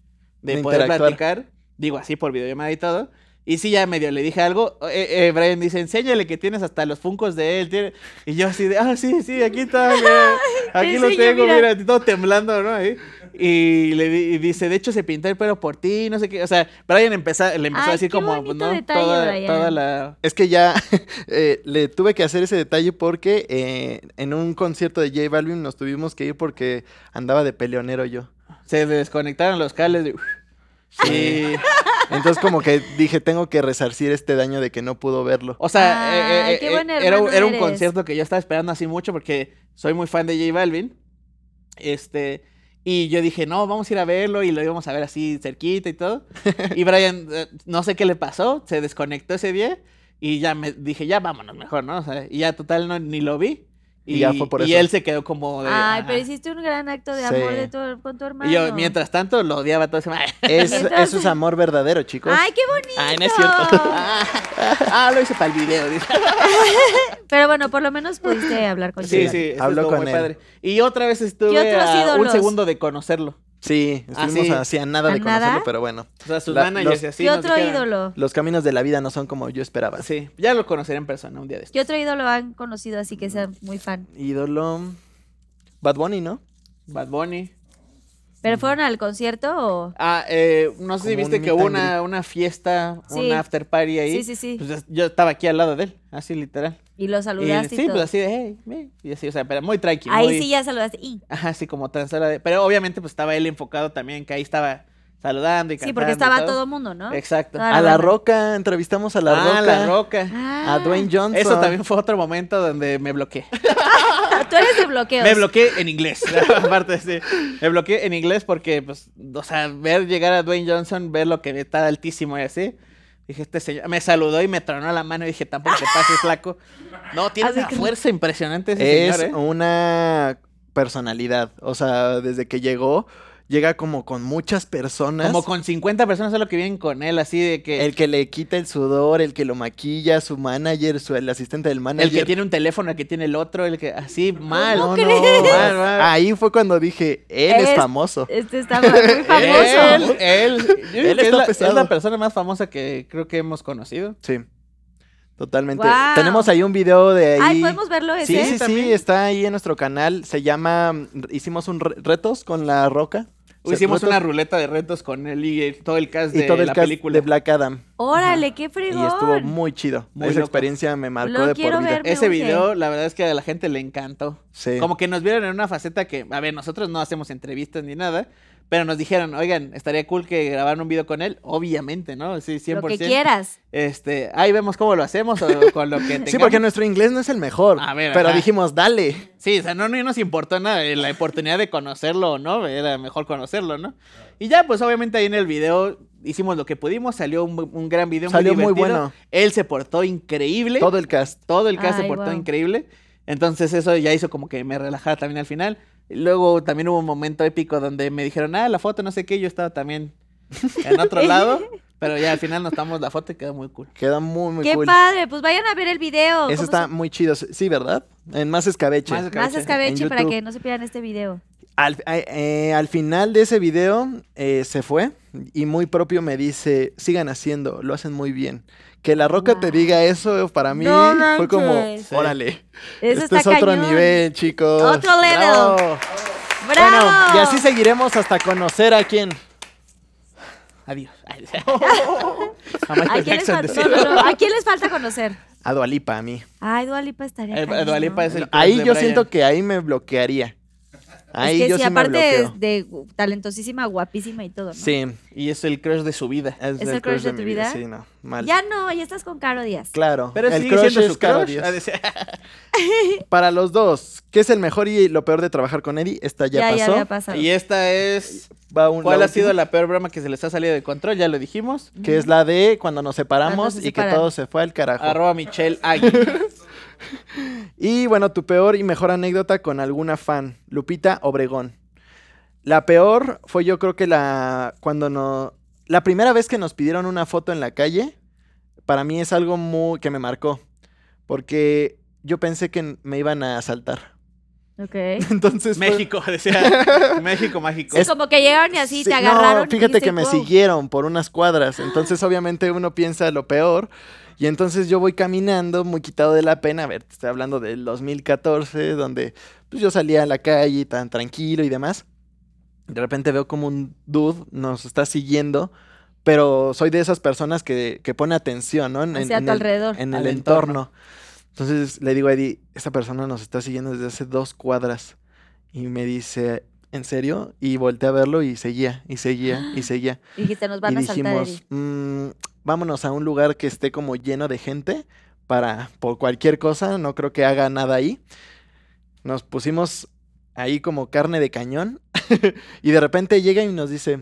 de De poder platicar, digo así por videollamada y todo. Y sí, ya medio le dije algo. Eh, eh, Brian dice, enséñale que tienes hasta los funcos de él. tiene-". Y yo así de, ah, sí, sí, aquí está. mira, aquí lo tengo, mira. mira, todo temblando, ¿no? Ahí. Y le di- y dice, de hecho se pintó el pelo por ti, no sé qué. O sea, Brian empezó, le empezó Ay, a decir qué como, ¿no? detalle, toda, Brian. toda la... Es que ya eh, le tuve que hacer ese detalle porque eh, en un concierto de J Balvin nos tuvimos que ir porque andaba de peleonero yo. Se desconectaron los cables. de- Sí. Entonces como que dije, tengo que resarcir este daño de que no pudo verlo. O sea, eh, Ay, eh, qué eh, era, era un concierto que yo estaba esperando así mucho porque soy muy fan de J Balvin. Este, y yo dije, no, vamos a ir a verlo y lo íbamos a ver así cerquita y todo. Y Brian, eh, no sé qué le pasó, se desconectó ese día y ya me dije, ya vámonos mejor, ¿no? O sea, y ya total no, ni lo vi. Y ya fue por y eso. él se quedó como de... Ay, "Ah". pero hiciste un gran acto de Sí. amor de tu- con tu hermano. Y yo, mientras tanto, lo odiaba todo ese... Es, Entonces- eso es amor verdadero, chicos. Ay, qué bonito. Ay, no es cierto. ah, lo hice para el video. Pero bueno, por lo menos pudiste hablar con Sí, J sí, Habló con muy él. padre. Y otra vez estuve ¿Qué otros a un segundo de conocerlo. Sí, estuvimos sí. así a nada ¿A de nada? conocerlo, pero bueno. O sea, sus La- managers los- y así. ¿Qué otro ídolo? Los caminos de la vida no son como yo esperaba. Sí, ya lo conoceré en persona un día de estos. ¿Qué otro ídolo han conocido así que sean muy fan? Ídolo. Bad Bunny, ¿no? Bad Bunny. ¿Pero fueron al concierto o...? Ah, eh, no sé si viste un que hubo una, una fiesta, Sí. un after party ahí. Sí, sí, sí. Pues es- yo estaba aquí al lado de él, así literal. Y lo Y, saludaste y, sí, todo. pues así de, hey, hey", y así, o sea, pero muy tranquilo. Ahí muy- sí ya saludaste. Y- Ajá, así como tan sola de... Pero obviamente pues estaba él enfocado también, que ahí estaba saludando y Sí, cantando porque y estaba todo el mundo, ¿no? Exacto. Toda A La. Roca, entrevistamos a La ah, Roca. La Roca. Ah, A Dwayne Johnson. Eso también fue otro momento donde me bloqueé. Tú eres de bloqueos. Me bloqueé en inglés. Aparte, sí. Me bloqueé en inglés porque, pues, o sea, ver llegar a Dwayne Johnson, ver lo que está altísimo y así. Dije, este señor. Me saludó y me tronó la mano y dije, tampoco te pases, flaco. No, tiene Así una que- fuerza impresionante ese Es señor, ¿eh? una personalidad. O sea, desde que llegó, llega como con muchas personas. Como con 50 personas solo que vienen con él, así de que. El que le quita el sudor, el que lo maquilla, su manager, su, el asistente del manager. el que tiene un teléfono, el que tiene el otro, el que. Así, mal. No, ¿Cómo no. Mal, mal. Ahí fue cuando dije, él es, Es- famoso. Este está muy famoso. Él, él, Él es, la, pesado. es la persona más famosa que creo que hemos conocido. Sí. Totalmente. Tenemos ahí un video de ahí. Ay, ¿podemos verlo ese? Sí, sí, sí, está ahí en nuestro canal. Se llama. Hicimos un re- retos con la roca. Hicimos una ruleta de retos con él y eh, todo el cast y de todo el la cast película. de Black Adam. Órale, qué Y fregón. estuvo muy chido. Muy Esa loco. experiencia me marcó Lo de por vida. ver. Ese urge. video, la verdad es que a la gente le encantó. Sí. Como que nos vieron en una faceta que, a ver, nosotros no hacemos entrevistas ni nada, pero nos dijeron, oigan, estaría cool que grabaran un video con él. Obviamente, ¿no? Sí, 100%. Lo que quieras. Este, ahí vemos cómo lo hacemos o con lo que tengamos. Sí, porque nuestro inglés no es el mejor. A ver, pero ajá. dijimos, dale. Sí, o sea, no, no nos importó nada, eh, la oportunidad de conocerlo o no, era mejor conocerlo, ¿no? Y ya, pues obviamente ahí en el video hicimos lo que pudimos, salió un, un gran video Salió muy bueno. Él se portó increíble. Todo el cast. Todo el cast se portó increíble. Entonces eso ya hizo como que me relajara también al final. Luego también hubo un momento épico donde me dijeron, ah, la foto, no sé qué, yo estaba también en otro lado. Pero ya al final nos tomamos la foto y quedó muy cool. Queda muy, muy Qué cool. padre. Pues vayan a ver el video. ¿Cómo está se- muy chido. Sí, ¿verdad? En Más Escabeche. Más escabeche para que no se pierdan este video. Al, a- eh, al final de ese video eh, se fue y muy propio me dice, sigan haciendo, lo hacen muy bien. Que la roca te diga eso para mí No fue como. Sí. órale, Eso este está es otro cañón. nivel, chicos. Otro level. Bravo. ¡Bravo! Bueno, y así seguiremos hasta conocer a quién. Adiós. A Michael ¿A quién, les Jackson no, no, no. ¿A quién les falta conocer? A Dualipa, a mí. Ay, Dualipa estaría Eh, es el Ahí yo Brian. siento que ahí me bloquearía. Ahí es que yo sí, sí me aparte de, de talentosísima, guapísima y todo, ¿no? Sí, Y es el crush de su vida. es, ¿Es el el crush de mi tu vida? Sí, no, mal. Ya no, ya estás con Caro Díaz. Claro, Pero el sigue crush siendo es su Caro crush. Díaz. Para los dos, ¿qué es el mejor y lo peor de trabajar con Eddie? Esta ya, ya, ya pasó. había pasado. Y esta es... Va un- ¿Cuál ha sido la peor broma que se les ha salido de control? Ya lo dijimos. Que es la de cuando nos separamos Cuando se y que todo se fue al carajo. Arroba Michelle Agui. Y bueno, tu peor y mejor anécdota con alguna fan, Lupita Obregón. La peor fue yo creo que la cuando no la primera vez que nos pidieron una foto en la calle, para mí es algo muy que me marcó, porque yo pensé que me iban a asaltar. Ok. Entonces fue- México, decía. México mágico. Es como que llegaron y así Sí, te agarraron. No, y fíjate que me "Wow". siguieron por unas cuadras. Entonces, obviamente, uno piensa lo peor. Y entonces yo voy caminando muy quitado de la pena. A ver, te estoy hablando del 2014, donde pues, yo salía a la calle tan tranquilo y demás. De repente veo como un dude nos está siguiendo, pero soy de esas personas que, que pone atención, ¿no? En, en- Hacia en tu el- alrededor. En Al el entorno. entorno. Entonces le digo a Eddie, esta persona nos está siguiendo desde hace dos cuadras. Y me dice, ¿en serio? Y volteé a verlo y seguía, y seguía, y seguía. Y dijiste, nos van y a saltar. dijimos, "Mm, vámonos a un lugar que esté como lleno de gente para, por cualquier cosa, no creo que haga nada ahí. Nos pusimos ahí como carne de cañón y de repente llega y nos dice,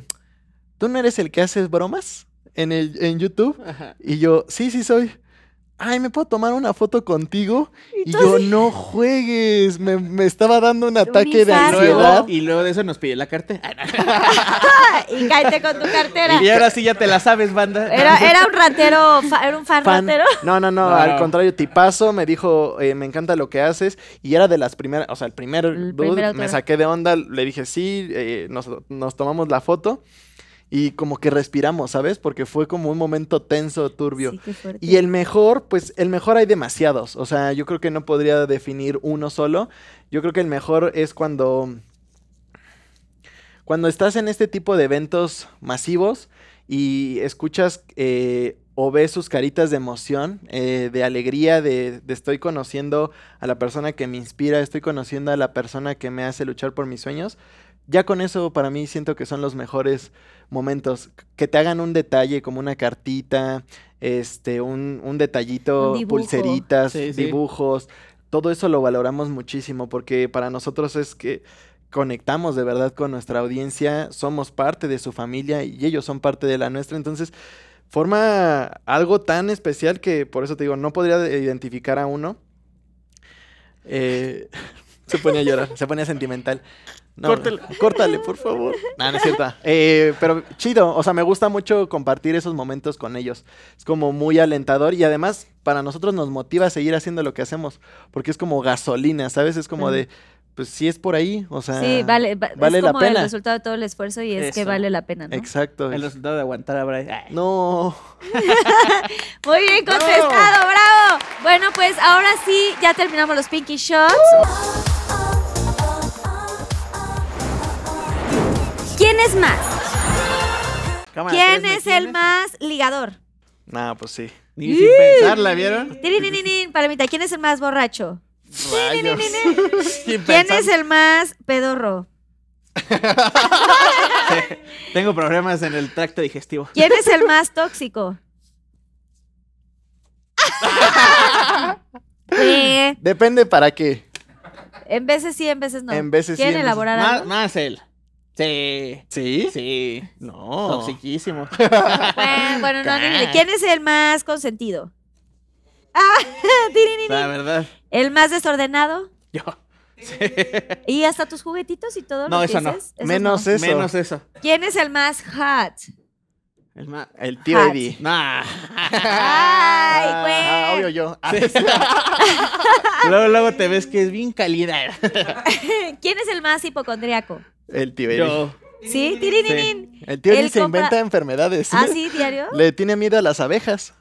¿tú no eres el que haces bromas en, el, en YouTube? Ajá. Y yo, sí, sí soy. Ay, ¿me puedo tomar una foto contigo? Y yo, no juegues. Me, me estaba dando un ataque de ansiedad. Y luego de eso nos pide la. ¡Ah! Y cállate con tu cartera. Y ahora sí ya te la sabes, banda. Era, era un ratero, fa- era un fan, Fan. ratero. No, no, no, No. al contrario, tipazo, me dijo, eh, me encanta lo que haces, y era de las primeras, o sea, el primer El dude, primer me saqué de onda, le dije sí, eh, nos, nos tomamos la foto, y como que respiramos, ¿sabes? Porque fue como un momento tenso, turbio. Sí, qué. Y el mejor, pues el mejor hay demasiados. O sea, yo creo que no podría definir uno solo. Yo creo que el mejor es cuando. Cuando estás en este tipo de eventos masivos y escuchas eh, o ves sus caritas de emoción, eh, de alegría, de, de estoy conociendo a la persona que me inspira, estoy conociendo a la persona que me hace luchar por mis sueños. Ya con eso para mí siento que son los mejores momentos. Que te hagan un detalle como una cartita, este, un, un detallito, Un pulseritas, Sí, sí. dibujos. Todo eso lo valoramos muchísimo porque para nosotros es que conectamos de verdad con nuestra audiencia, somos parte de su familia y ellos son parte de la nuestra. Entonces, forma algo tan especial que por eso te digo, no podría de- identificar a uno. Eh, se pone a llorar, se pone sentimental. No, Córtale. Córtale, por favor. No, no es cierto. Eh, pero chido, o sea, me gusta mucho compartir esos momentos con ellos. Es como muy alentador y además para nosotros nos motiva a seguir haciendo lo que hacemos, porque es como gasolina, ¿sabes? Es como de, pues sí es por ahí, o sea. Sí, vale, va- vale es la como el resultado de todo el esfuerzo y es que vale la pena, ¿no? Exacto. El resultado de aguantar a Brian. Ay. No. Muy bien contestado, bravo. Bueno, pues ahora sí, ya terminamos los Pinky Shots. ¿Quién es más? Cámara, ¿Quién tres, es ¿me el más ligador? Nah, pues sí. Ni sin pensarla, ¿vieron? Tirinininín, Palomita, ¿quién es el más borracho? Rayos. Sin ¿Quién pensar. es el más pedorro? Tengo problemas en el tracto digestivo. ¿Quién es el más tóxico? Eh, Depende para qué. en veces sí, en veces no. En veces sí, ¿Quieren en veces- elaborar Más, más él. Sí. ¿Sí? Sí. No. Toxiquísimo. Bueno, bueno, no, ni- ni- ¿Quién es el más consentido? Ah. La verdad. ¿El más desordenado? Yo. ¿Y hasta tus juguetitos y todo? No, lo eso que no. dices? Menos no. eso. Menos eso. ¿Quién es el más hot? El más. El tío Hot. Eddie. Nah. Ay, güey. Ah, obvio yo. Ah, luego, luego te ves que es bien cálida. ¿Quién es el más hipocondriaco? El. Yo. ¿Sí? Tirininin. El Él se compra- inventa enfermedades. ¿Ah, sí, diario? Le tiene miedo a las abejas.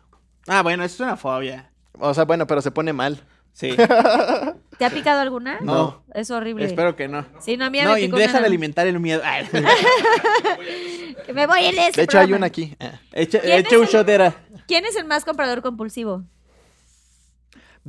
Ah, bueno, eso es una fobia. O sea, bueno, pero se pone mal. Sí. ¿Te ha picado alguna? No. Es horrible. Espero que no. Sí, no, a mí No, me y deja una- de alimentar el miedo. Ay. Que Me voy en este De hecho, hay programa. una aquí. Echa, ¿Quién echa un el- shot era. ¿Quién es el más comprador compulsivo?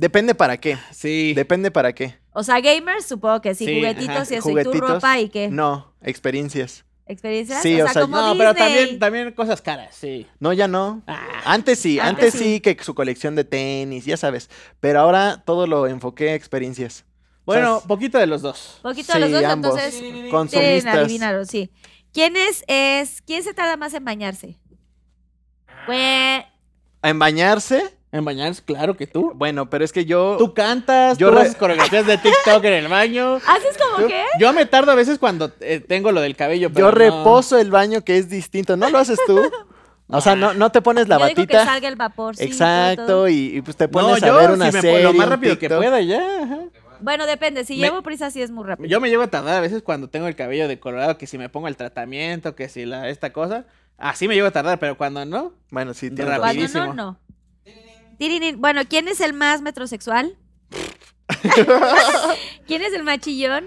Depende para qué. Sí. Depende para qué. O sea, gamers, supongo que sí. Sí, juguetitos ajá. y eso. ¿Y tu ropa y qué? No, experiencias. ¿Experiencias? Sí, o sea, como no, pero Disney. también, también cosas caras, sí. No, ya no. Ah. Antes sí, Antes antes, sí. sí. que su colección de tenis, ya sabes. Pero ahora todo lo enfoqué a experiencias. Bueno, O sea, poquito de los dos. Poquito de los dos, ambos. entonces tienen Consumistas. adivinaron, sí. ¿Quién es, es, quién se tarda más en bañarse? Pues, ¿En bañarse? En bañarse, claro que tú. Bueno, pero es que yo. Tú cantas, Yo tú re- haces coreografías de TikTok en el baño. ¿haces como qué? Yo me tardo a veces cuando eh, tengo lo del cabello, pero Yo no. reposo el baño que es distinto. ¿No lo haces tú? O sea, no, no te pones la Yo digo que batita. salga el vapor. Exacto, y, y pues te No, pones a yo ver una si me serie. lo más rápido que pueda ya. ajá. Bueno, depende. Si Me- llevo prisa, sí es muy rápido. Yo me llevo a tardar a veces cuando tengo el cabello decolorado, que si me pongo el tratamiento, que si la esta cosa. Así me llevo a tardar, pero cuando no, Bueno, sí, razón. Cuando rapidísimo. no, no. Tirinin. Bueno, ¿quién es el más metrosexual? ¿Quién es el más chillón?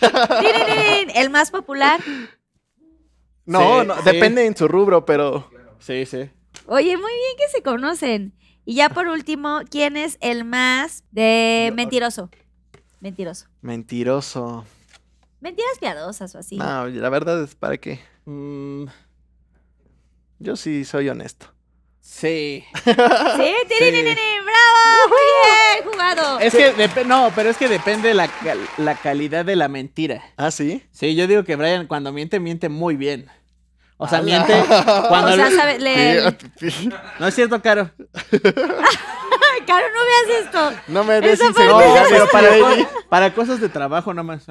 ¡Tirirín! El más popular. No, Sí, no, sí. depende en su rubro, pero Sí, sí. Oye, muy bien que se conocen. Y ya por último, ¿quién es el más de mentiroso? Mentiroso. mentiroso. Mentiras piadosas o así. No, la verdad es para qué. Mm, Yo sí soy honesto. Sí. ¿Sí? ¡Tirirín! ¡Bravo! Muy bien jugado. Es que, dep- no, pero es que depende la, cal- la calidad de la mentira. ¿Ah, sí? Sí, yo digo que Brian cuando miente, miente muy bien. O sea, Ala. miente cuando... O sea, le- sabe, le... No es cierto, Caro. Ay, Caro, no veas esto. No me des Esa No, pero para, co- para cosas de trabajo nomás.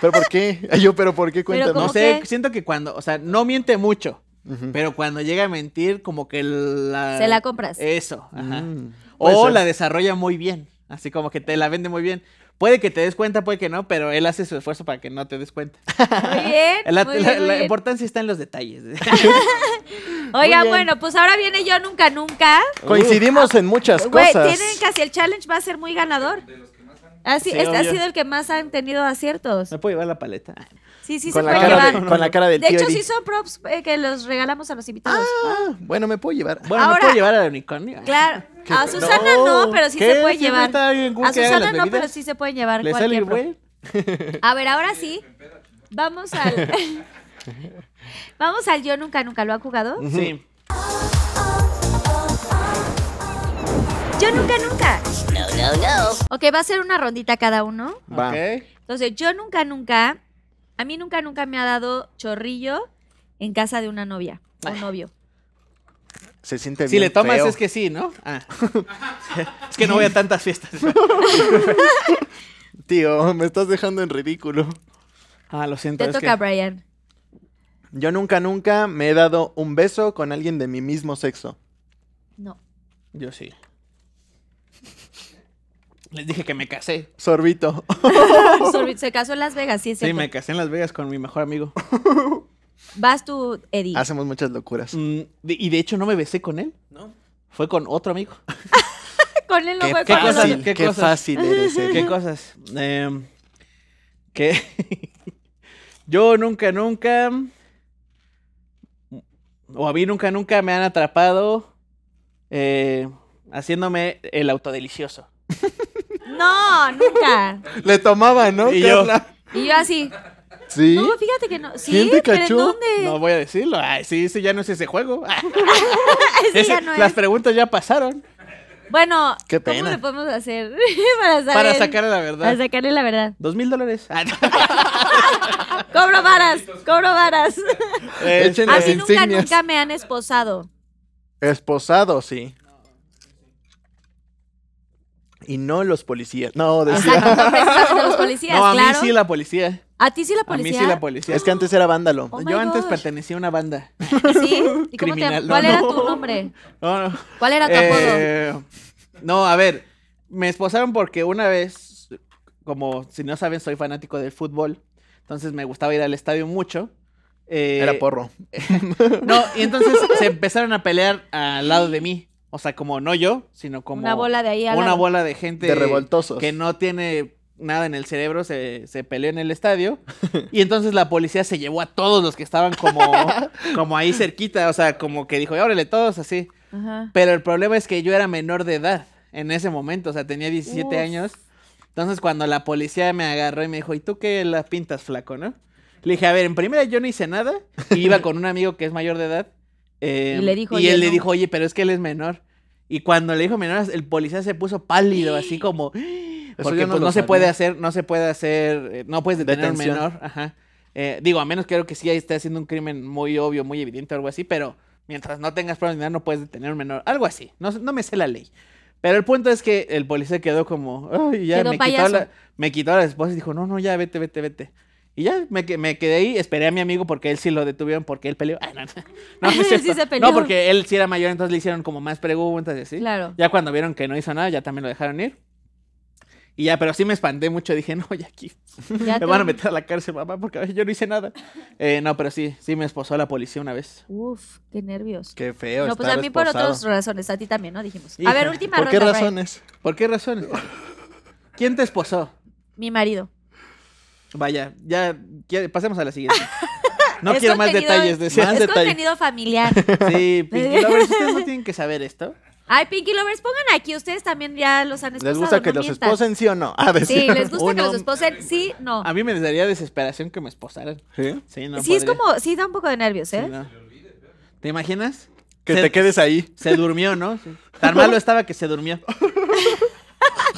¿Pero por qué? Yo, ¿pero por qué? Cuéntanos. ¿cómo No sé, qué? siento que cuando, o sea, no miente mucho, Pero cuando llega a mentir, como que la... Se la compras. Eso, ajá. Mm, puede O ser. la desarrolla muy bien, así como que te la vende muy bien. Puede que te des cuenta, puede que no, pero él hace su esfuerzo para que no te des cuenta. Muy bien. La, muy la- bien, muy la bien. importancia está en los detalles. Bien. bueno, pues ahora viene yo nunca nunca. Coincidimos en muchas cosas. tienen casi el challenge va a ser muy ganador. Así, Sí, este ha sido el que más han tenido aciertos. ¿Me puedo llevar la paleta? Sí, sí con, se la puede cara llevar. de, con la cara del De tío hecho, sí son props eh, que los regalamos a los invitados. Ah, bueno, me puedo llevar. Bueno, Ahora- ¿me puedo llevar al unicornio? Claro. A Susana no, No, pero sí ¿qué? se puede llevar. A Susana no, pero sí se puede llevar ¿Le sale cualquier prop. güey? A ver, ahora sí. Vamos al. Vamos al Yo Nunca Nunca. ¿Lo han jugado? Sí. Yo Nunca Nunca. No, no, no. Ok, va a ser una rondita cada uno. Va. Ok. Entonces, yo nunca, nunca. A mí nunca, nunca me ha dado chorrillo en casa de una novia o novio. Se siente bien Si le tomas feo. es que sí, ¿no? Ah. es que no voy a tantas fiestas. Tío, me estás dejando en ridículo. Ah, lo siento. Te es toca, que... Brian. Yo nunca, nunca me he dado un beso con alguien de mi mismo sexo. No. Yo sí. Les dije que me casé. Sorbito. Se casó en Las Vegas, sí es Sí, me casé en Las Vegas con mi mejor amigo. Vas tú, Eddie. Hacemos muchas locuras. Mm, de- y de hecho no me besé con él. No. Fue con otro amigo. Con él no Qué fue qué con cosas- fácil, qué qué cosas? fácil eres, Eddie. ¿Qué cosas? Em, que yo nunca, nunca... O a mí nunca, nunca me han atrapado eh, haciéndome el autodelicioso. No, nunca. Le tomaba, ¿no, Y yo- Carla? Y yo así. ¿Sí? No, fíjate que no. Sí, ¿Quién te pero dónde? No voy a decirlo. Ay, sí, sí, ya no es ese juego. Ese Ese- ya no Las es. preguntas ya pasaron. Bueno, Qué ¿cómo pena. le podemos hacer para saber? Para sacar la Para verdad. sacarle la verdad. Dos mil dólares. Ah. Cobro varas, cobro varas. Echen A las mí nunca, insignias. nunca me han esposado. Esposado, sí. Y no los policías. No, decía. Los policías, no, a mí claro. sí la policía. ¿A ti sí la A mí policía? sí la policía. Es que antes era vándalo. Oh my Yo antes gosh. pertenecía a una banda. ¿Sí? ¿Y cómo te Criminal, no, ¿Cuál era no. tu nombre? No, no. ¿Cuál era tu apodo? Eh, no, a ver, me esposaron porque una vez, como si no saben, soy fanático del fútbol, entonces me gustaba ir al estadio mucho. eh, Era porro. No, y entonces se empezaron a pelear al lado de mí. O sea, como no yo, sino como Una bola de ahí al una lado. bola de gente De revoltosos. que no tiene nada en el cerebro se, se peleó en el estadio. Y entonces la policía se llevó a todos los que estaban como, como ahí cerquita. O sea, como que dijo, órale, todos así. Ajá. Pero el problema es que yo era menor de edad en ese momento, o sea, tenía 17 Uf. años. Entonces cuando la policía me agarró y me dijo, ¿y tú qué la pintas flaco, no? Le dije, a ver, en primera yo no hice nada, y iba con un amigo que es mayor de edad. Eh, Y le dijo, y "Oye, él le no". dijo, oye, pero es que él es menor. Y cuando le dijo menor, el policía se puso pálido, así como... Porque no pues, no, se puede hacer, no se puede hacer, eh, no puedes detener a un menor, ajá. Eh, digo, a menos creo que sí ahí esté haciendo un crimen muy obvio, muy evidente o algo así, pero mientras no tengas pruebas ni nada, no puedes detener a un menor, algo así, no, no me sé la ley. Pero el punto es que el policía quedó como, ay, ya Quedó me quitó, la, me quitó a la esposa y dijo, no, no, ya, vete, vete, vete. Y ya me, me quedé ahí, esperé a mi amigo porque él sí lo detuvieron porque él peleó. Ay, no, no, no, no es Sí cierto. se peleó. No, porque él sí era mayor, entonces le hicieron como más preguntas y así. Claro. Ya cuando vieron que no hizo nada, ya también lo dejaron ir. Y ya, pero sí me espanté mucho. Dije, no, ya aquí Ya me te- van a meter a la cárcel, mamá, porque yo no hice nada. Eh, no, pero sí, sí me esposó la policía una vez. Uf, qué nervios. Qué feo. No, pues estar a mí por otras razones, a ti también, ¿no? Dijimos. A ver, última ¿Por qué ronda, razones? ¿Por qué razones? ¿Quién te esposó? Mi marido. Vaya, ya, ya- pasemos a la siguiente. No Es quiero más detalles, decía. Más es detalle. contenido familiar. Sí, Pinky Lovers, ustedes no tienen que saber esto. Ay, Pinky Lovers, pongan aquí. Ustedes también ya los han esposado. ¿Les gusta que no los esposen, sí o no? Ah, Sí, decía. les gusta que los esposen. Sí, no. A mí me daría desesperación que me esposaran. ¿Sí? Sí, no sí, es como, sí da un poco de nervios, Sí, ¿eh? no. ¿Te imaginas? Que Se- te quedes ahí. Se durmió, ¿no? Sí. Tan malo estaba que se durmió.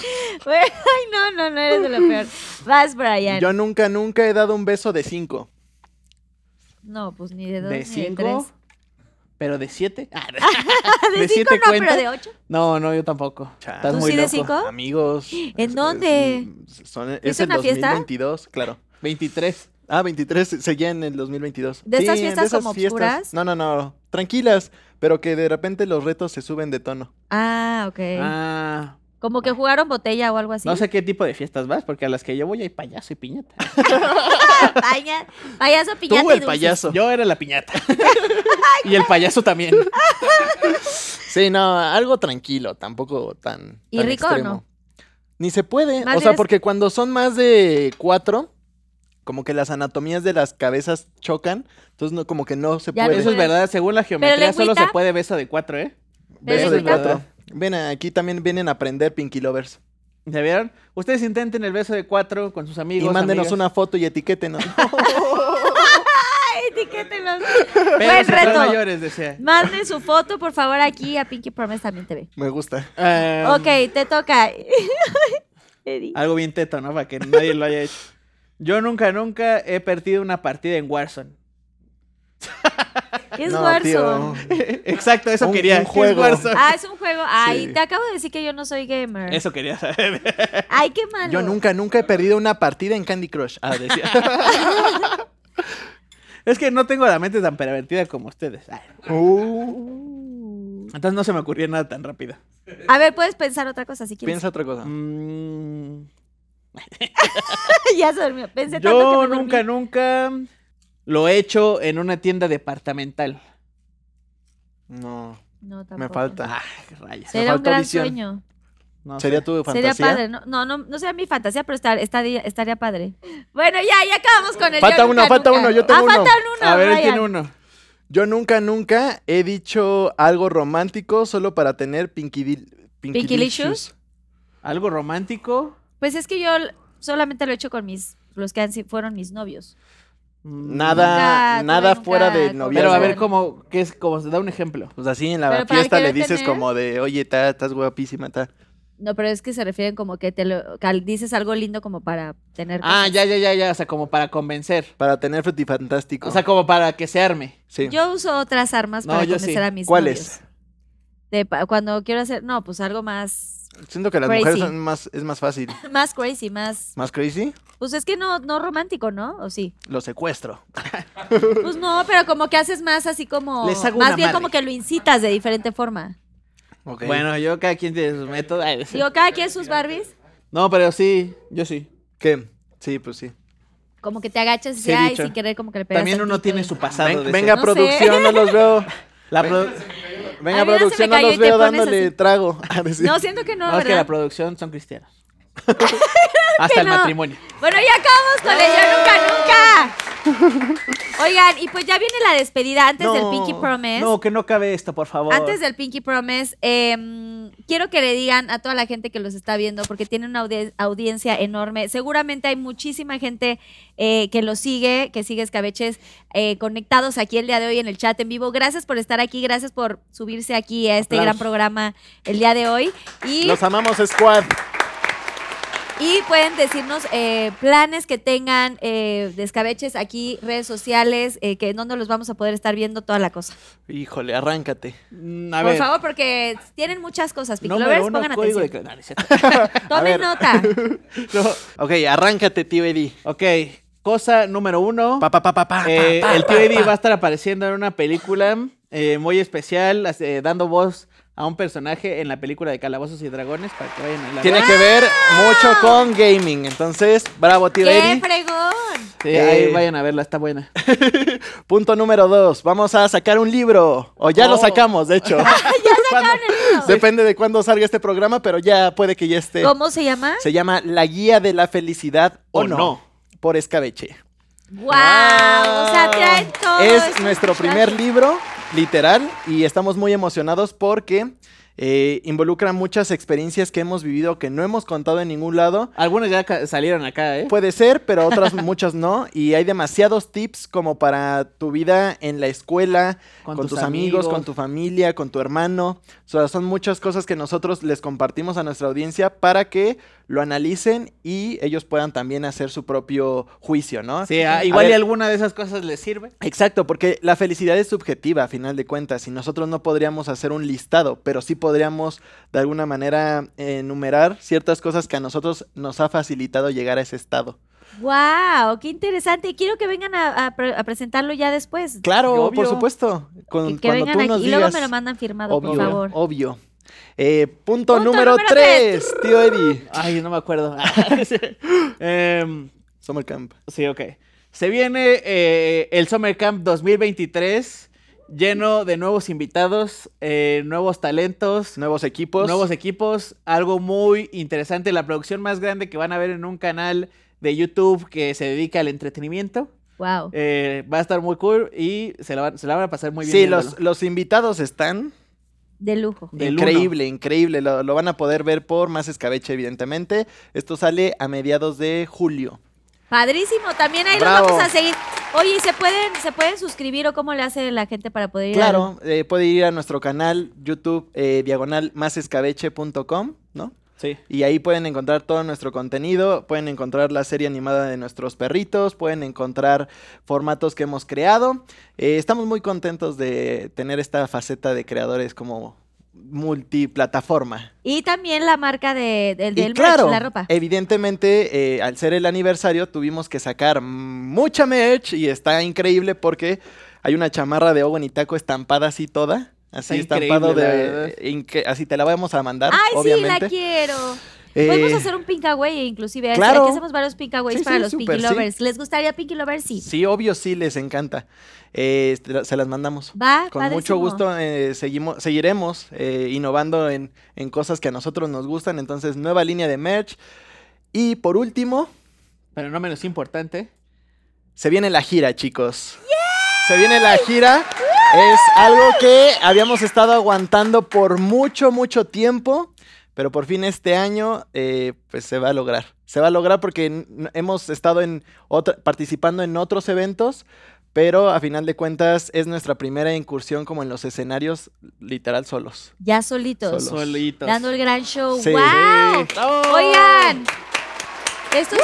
Ay, no, no, no eres de lo peor. Vas, Brian. Yo nunca, nunca he dado un beso de cinco. No, pues ni de dos ¿De ni de cinco? tres. ¿Pero de siete? Ah, de, ¿De cinco siete no, cuenta? pero de ocho. No, no, yo tampoco. Estás ¿Tú muy sí de cinco? Amigos. ¿En es- dónde? Es, son- es ¿Fuiste a el una fiesta? 2022, claro. 23. Ah, 23, seguía en el 2022. ¿De estas fiestas esas como fiestas. obscuras? No, no, no, tranquilas, pero que de repente los retos se suben de tono. Ah, ok. Ah, Como que jugaron botella o algo así. no sé qué tipo de fiestas vas, porque a las que yo voy hay payaso y piñata. Paña- payaso, piñata Tú, y el dulces. payaso. Yo era la piñata. y el payaso también. Sí, no, algo tranquilo, tampoco tan. ¿Y tan rico o no? Ni se puede. Más o sea, es- porque cuando son más de cuatro, como que las anatomías de las cabezas chocan. Entonces, no, como que no se Ya no puede. Eso es verdad, según la geometría solo se puede beso de cuatro, ¿eh? Beso Eso de cuatro. Ven, aquí también vienen a aprender Pinky Lovers. ¿Ya vieron? Ustedes intenten el beso de cuatro con sus amigos. y mándenos amigas. una foto y etiquétenos. Pero Buen reto. mayores, decía. Manden su foto, por favor, aquí a Pinky Promise también te ve. Me gusta. Eh, ok, te toca. Algo bien teto, ¿no? Para que nadie lo haya hecho. Yo nunca, nunca he perdido una partida en Warzone. ¿Qué es No, Warzone? Exacto, eso Un- quería. un ¿Qué es juego. Warzone? Ah, es un juego. Ay, Sí. te acabo de decir que yo no soy gamer. Eso quería saber. Ay, qué malo. Yo nunca, nunca he perdido una partida en Candy Crush. Ah, decía. es que no tengo la mente tan pervertida como ustedes. Uh, entonces no se me ocurría nada tan rápido. A ver, puedes pensar otra cosa si quieres. piensa otra cosa. Mm, ya se durmió. Pensé tanto que yo me dormí. nunca, nunca lo he hecho en una tienda departamental. No, No, tampoco. me falta. Ay, qué rayos. Sería un faltó gran visión. sueño. No ¿Sería sé. tu Sería fantasía? padre. No, no, no, no sería mi fantasía, pero estar, estaría, estaría padre. Bueno, ya, ya acabamos con el Falta yo uno, nunca, falta nunca. uno, yo tengo ah, uno. falta uno. A ver, él Brian. tiene uno. Yo nunca, nunca he dicho algo romántico solo para tener Pinky, Dil- Pinky Pinkylicious? Licious. ¿Algo romántico? Pues es que yo solamente lo he hecho con mis, los que han fueron mis novios. Mm, Nada, Nunca, nada tuve fuera nunca de con- noviazgo. Pero a ver. ¿cómo? ¿Qué es? Como, da un ejemplo. Pues así en la Pero para fiesta le querer dices tener- como de, oye, ta- estás guapísima, ta. No, pero es que se refieren como que te lo, que al- dices algo lindo como para tener. Ah, cosas. ya, ya, ya, ya. O sea, como para convencer. Para tener frutifantástico. O sea, como para que se arme. sí. Yo uso otras armas No, para yo convencer sí. a mis ¿Cuáles? novios. De pa- cuando quiero hacer, no, pues algo más, Siento que las Crazy. mujeres son más, es más fácil. más crazy, más, ¿Más crazy? pues es que no, no romántico, ¿no? ¿O sí? Lo secuestro. Pues no, pero como que haces más así como, Les hago más una bien madre. como que lo incitas de diferente forma. Ok. Bueno, yo cada quien tiene sus métodos. Digo, cada quien sus Barbies, No, pero sí, yo sí. ¿Qué? Sí, pues sí. como que te agachas y Sí ay, sin querer como que le pegas También uno tiene y- su pasado. Ven- de ese- venga, No sé. producción, no los veo. La Venga, no producción, no los veo dándole así. trago. A decir. No, siento que no, No, es que la producción son cristianos. Hasta el no. matrimonio. Bueno, ya acabamos con el Yo Nunca Nunca. Oigan, y pues ya viene la despedida antes del No, Pinky Promise. No, que no cabe esto, por favor. Antes del Pinky Promise, em, quiero que le digan a toda la gente que los está viendo, porque tiene una audi- audiencia enorme. Seguramente hay muchísima gente eh, que los sigue, que sigue Escabeches, eh, conectados aquí el día de hoy en el chat en vivo. Gracias por estar aquí, gracias por subirse aquí a este Aplausos. gran programa el día de hoy. Y Los amamos, Squad. Y pueden decirnos eh, planes que tengan eh, de escabeches aquí, redes sociales, eh, que en dónde los vamos a poder estar viendo, toda la cosa. Híjole, arráncate. Mm, A Por ver. favor, porque tienen muchas cosas. Pinky Número Lovers, uno, pongan código de atención. cre- no, no. Tomen ver. nota. No, Ok, arráncate, tío Eddie. Ok, cosa número uno. Pa, pa, pa, pa, pa, Eh, pa, pa, el tío pa, Eddie pa. va a estar apareciendo en una película eh, muy especial, eh, dando voz a un personaje en la película de Calabozos y Dragones para que vayan a la Tiene que ver mucho con gaming. Entonces, bravo, tío ¡Qué Eddie. fregón! Sí, ahí Eh. vayan a verla, está buena. Punto número dos. Vamos a sacar un libro. O ya lo Oh. sacamos, de hecho. ¿Cuándo? Depende de cuándo salga este programa, pero ya puede que ya esté. ¿Cómo se llama? Se llama La Guía de la Felicidad o, O no. no. por escabeche. ¡Wow! O sea, traen todo. Es nuestro primer libro, literal, y estamos muy emocionados porque eh, involucra muchas experiencias que hemos vivido que no hemos contado en ningún lado. Algunos ya salieron acá, ¿eh? Puede ser, pero otras muchas no. Y hay demasiados tips como para tu vida en la escuela, con, tus, amigos, con tu familia, con tu hermano. O sea, son muchas cosas que nosotros les compartimos a nuestra audiencia para que lo analicen y ellos puedan también hacer su propio juicio, ¿no? Sí, ah, A igual y ver, alguna de esas cosas les sirve. Exacto, porque la felicidad es subjetiva a final de cuentas y nosotros no podríamos hacer un listado, pero sí podríamos de alguna manera enumerar ciertas cosas que a nosotros nos ha facilitado llegar a ese estado. ¡Wow! ¡Qué interesante! Quiero que vengan a, a pre- a presentarlo ya después. Claro, Obvio. por supuesto. Con- que, que cuando vengan tú aquí. nos Y luego digas, me lo mandan firmado, obvio, por favor. obvio. Eh, punto, Punto número número 3, tío Eddie. Ay, no me acuerdo. Em, Summer Camp. sí, ok. Se viene eh, el Summer Camp 2023 lleno de nuevos invitados, eh, nuevos talentos, Nuevos equipos. nuevos equipos, algo muy interesante, la producción más grande que van a ver en un canal de YouTube que se dedica al entretenimiento. ¡Wow! Eh, va a estar muy cool y se la, van- se la van a pasar muy bien. Sí, los, los invitados están De lujo. Del increíble, increíble. Lo, lo van a poder ver por Más Escabeche, evidentemente. Esto sale a mediados de julio. Padrísimo, también ahí Bravo. los vamos a seguir. Oye, ¿y ¿se pueden, ¿se pueden suscribir o cómo le hace la gente para poder ir Claro, eh, puede ir a nuestro canal YouTube, eh, diagonal másescabeche.com, ¿no? Sí. Y ahí pueden encontrar todo nuestro contenido, pueden encontrar la serie animada de nuestros perritos, pueden encontrar formatos que hemos creado. Eh, estamos muy contentos de tener esta faceta de creadores como multiplataforma. Y también la marca de, del, Y del claro, merch, la ropa. evidentemente, eh, al ser el aniversario, tuvimos que sacar mucha merch y está increíble porque hay una chamarra de Owen y Taco estampada así toda. Así Está estampado de. inque- así te la vamos a mandar, Ay, obviamente. sí, la quiero. Eh, Podemos hacer un pink away inclusive. Claro. Aquí hacemos varios pink aways Sí, para sí, los Pinky sí. Lovers. ¿Les gustaría Pinky Lovers? Sí. Sí, obvio, sí, les encanta. Eh, este, se las mandamos. Va, Con mucho gusto eh, seguimos, seguiremos eh, innovando en, en cosas que a nosotros nos gustan. Entonces, nueva línea de merch. Y por último, Pero no menos importante. se viene la gira, chicos. Se viene la gira. Es algo que habíamos estado aguantando por mucho, mucho tiempo. Pero por fin este año, eh, pues se va a lograr. Se va a lograr porque hemos estado en otra- participando en otros eventos. Pero a final de cuentas es nuestra primera incursión como en los escenarios literal solos. Ya solitos. Solos. Solitos. Dando el gran show. Sí. ¡Wow! ¡Oh! Oigan, estos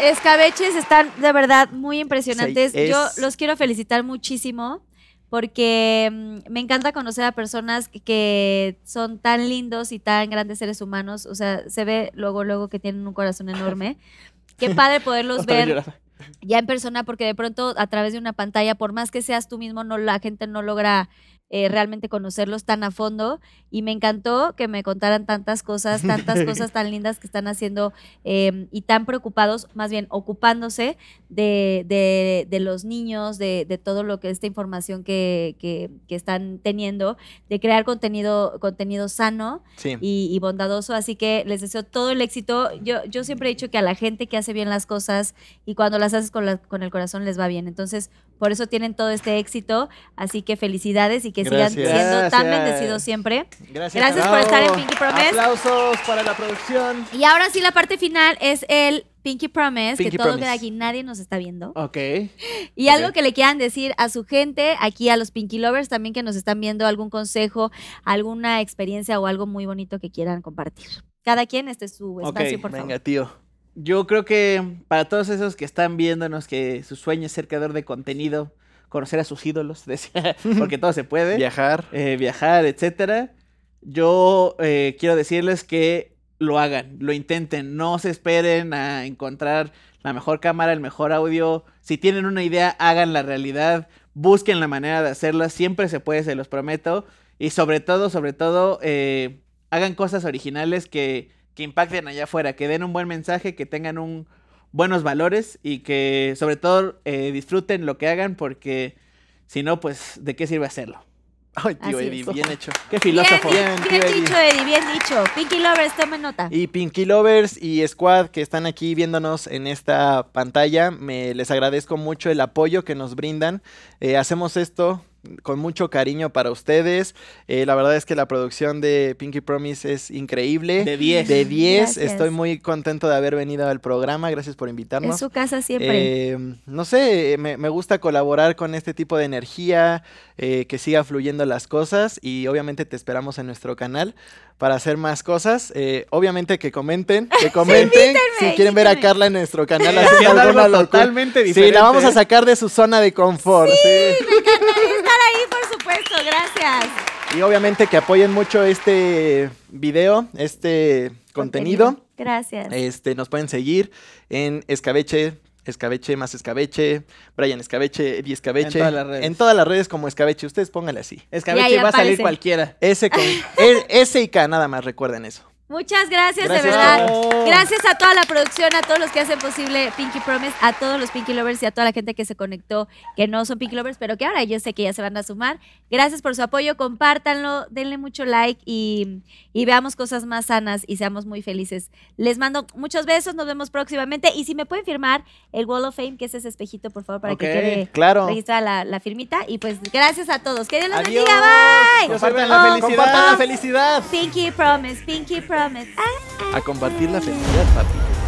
escabeches están de verdad muy impresionantes. Sí, es- Yo los quiero felicitar muchísimo porque mm, me encanta conocer a personas que, son tan lindos y tan grandes seres humanos. O sea, se ve luego, luego que tienen un corazón enorme. Qué padre poderlos ver ya en persona, porque de pronto a través de una pantalla, por más que seas tú mismo, no la gente no logra eh, realmente conocerlos tan a fondo. Y me encantó que me contaran tantas cosas, tantas cosas tan lindas que están haciendo eh, y tan preocupados, más bien ocupándose de, de- de los niños, de, de todo lo que esta información que, que- que están teniendo, de crear contenido, contenido sano Sí. y, y bondadoso. Así que les deseo todo el éxito. Yo, yo siempre he dicho que a la gente que hace bien las cosas y cuando las haces con, la- con el corazón les va bien. Entonces, por eso tienen todo este éxito. Así que felicidades y que sigan Gracias. siendo tan bendecidos siempre. Gracias. Gracias por estar en Pinky Promise. Aplausos para la producción. Y ahora sí, la parte final es el Pinky Promise, Pinky que todo Promise. queda aquí, nadie nos está viendo. Ok. Y algo que le quieran decir a su gente, aquí a los Pinky Lovers también que nos están viendo, algún consejo, alguna experiencia o algo muy bonito que quieran compartir. Cada quien, este es su espacio, Ok, por Venga, favor. tío. Yo creo que para todos esos que están viéndonos que su sueño es ser creador de contenido, conocer a sus ídolos, decía, porque todo se puede, Viajar. eh, viajar, etcétera, yo eh, quiero decirles que lo hagan, lo intenten, no se esperen a encontrar la mejor cámara, el mejor audio. Si tienen una idea, hagan la realidad, busquen la manera de hacerla, siempre se puede, se los prometo. Y sobre todo, sobre todo, eh, hagan cosas originales que, que impacten allá afuera, que den un buen mensaje, que tengan un buenos valores y que sobre todo eh, disfruten lo que hagan porque si no, pues, ¿de qué sirve hacerlo? Ay, tío Así Eddie, es. bien hecho. Qué filósofo. Bien, Bien, bien tío Eddie. dicho, Eddie, bien dicho. Pinky Lovers, tomen nota. Y Pinky Lovers y Squad que están aquí viéndonos en esta pantalla, me les agradezco mucho el apoyo que nos brindan. Eh, hacemos esto con mucho cariño para ustedes. Eh, la verdad es que la producción de Pinky Promise es increíble. De 10. De 10. Gracias. Estoy muy contento de haber venido al programa. Gracias por invitarnos. Es su casa siempre. Eh, no sé, me, me gusta colaborar con este tipo de energía, eh, que siga fluyendo las cosas y obviamente te esperamos en nuestro canal para hacer más cosas. Eh, obviamente que comenten, que comenten si quieren ver a. Carla en nuestro canal haciendo algo alguna locura. totalmente Sí, diferente. la vamos a sacar de su zona de confort. sí. Estar ahí, por supuesto, gracias. Y obviamente que apoyen mucho este video, este contenido. Gracias. Este, nos pueden seguir en Escabeche, Escabeche más Escabeche, Brian Escabeche, Eddie Escabeche. En todas las redes. En todas las redes como Escabeche. Ustedes pónganle así. Escabeche va a salir cualquiera. S, con, E- S y K, nada más, recuerden eso. Muchas gracias, Gracias. de verdad. Oh. Gracias a toda la producción, a todos los que hacen posible Pinky Promise, a todos los Pinky Lovers y a toda la gente que se conectó, que no son Pinky Lovers, pero que ahora yo sé que ya se van a sumar. Gracias por su apoyo, compártanlo, denle mucho like y, y veamos cosas más sanas y seamos muy felices. Les mando muchos besos, nos vemos próximamente. Y si me pueden firmar el Wall of Fame, que es ese espejito, por favor, para que quede Claro. registrada la, la firmita. Y pues gracias a todos. Que Dios los bendiga. Bye. Compartan la felicidad. Compartan la felicidad. Pinky Promise, Pinky Promise. A compartir la felicidad, papi.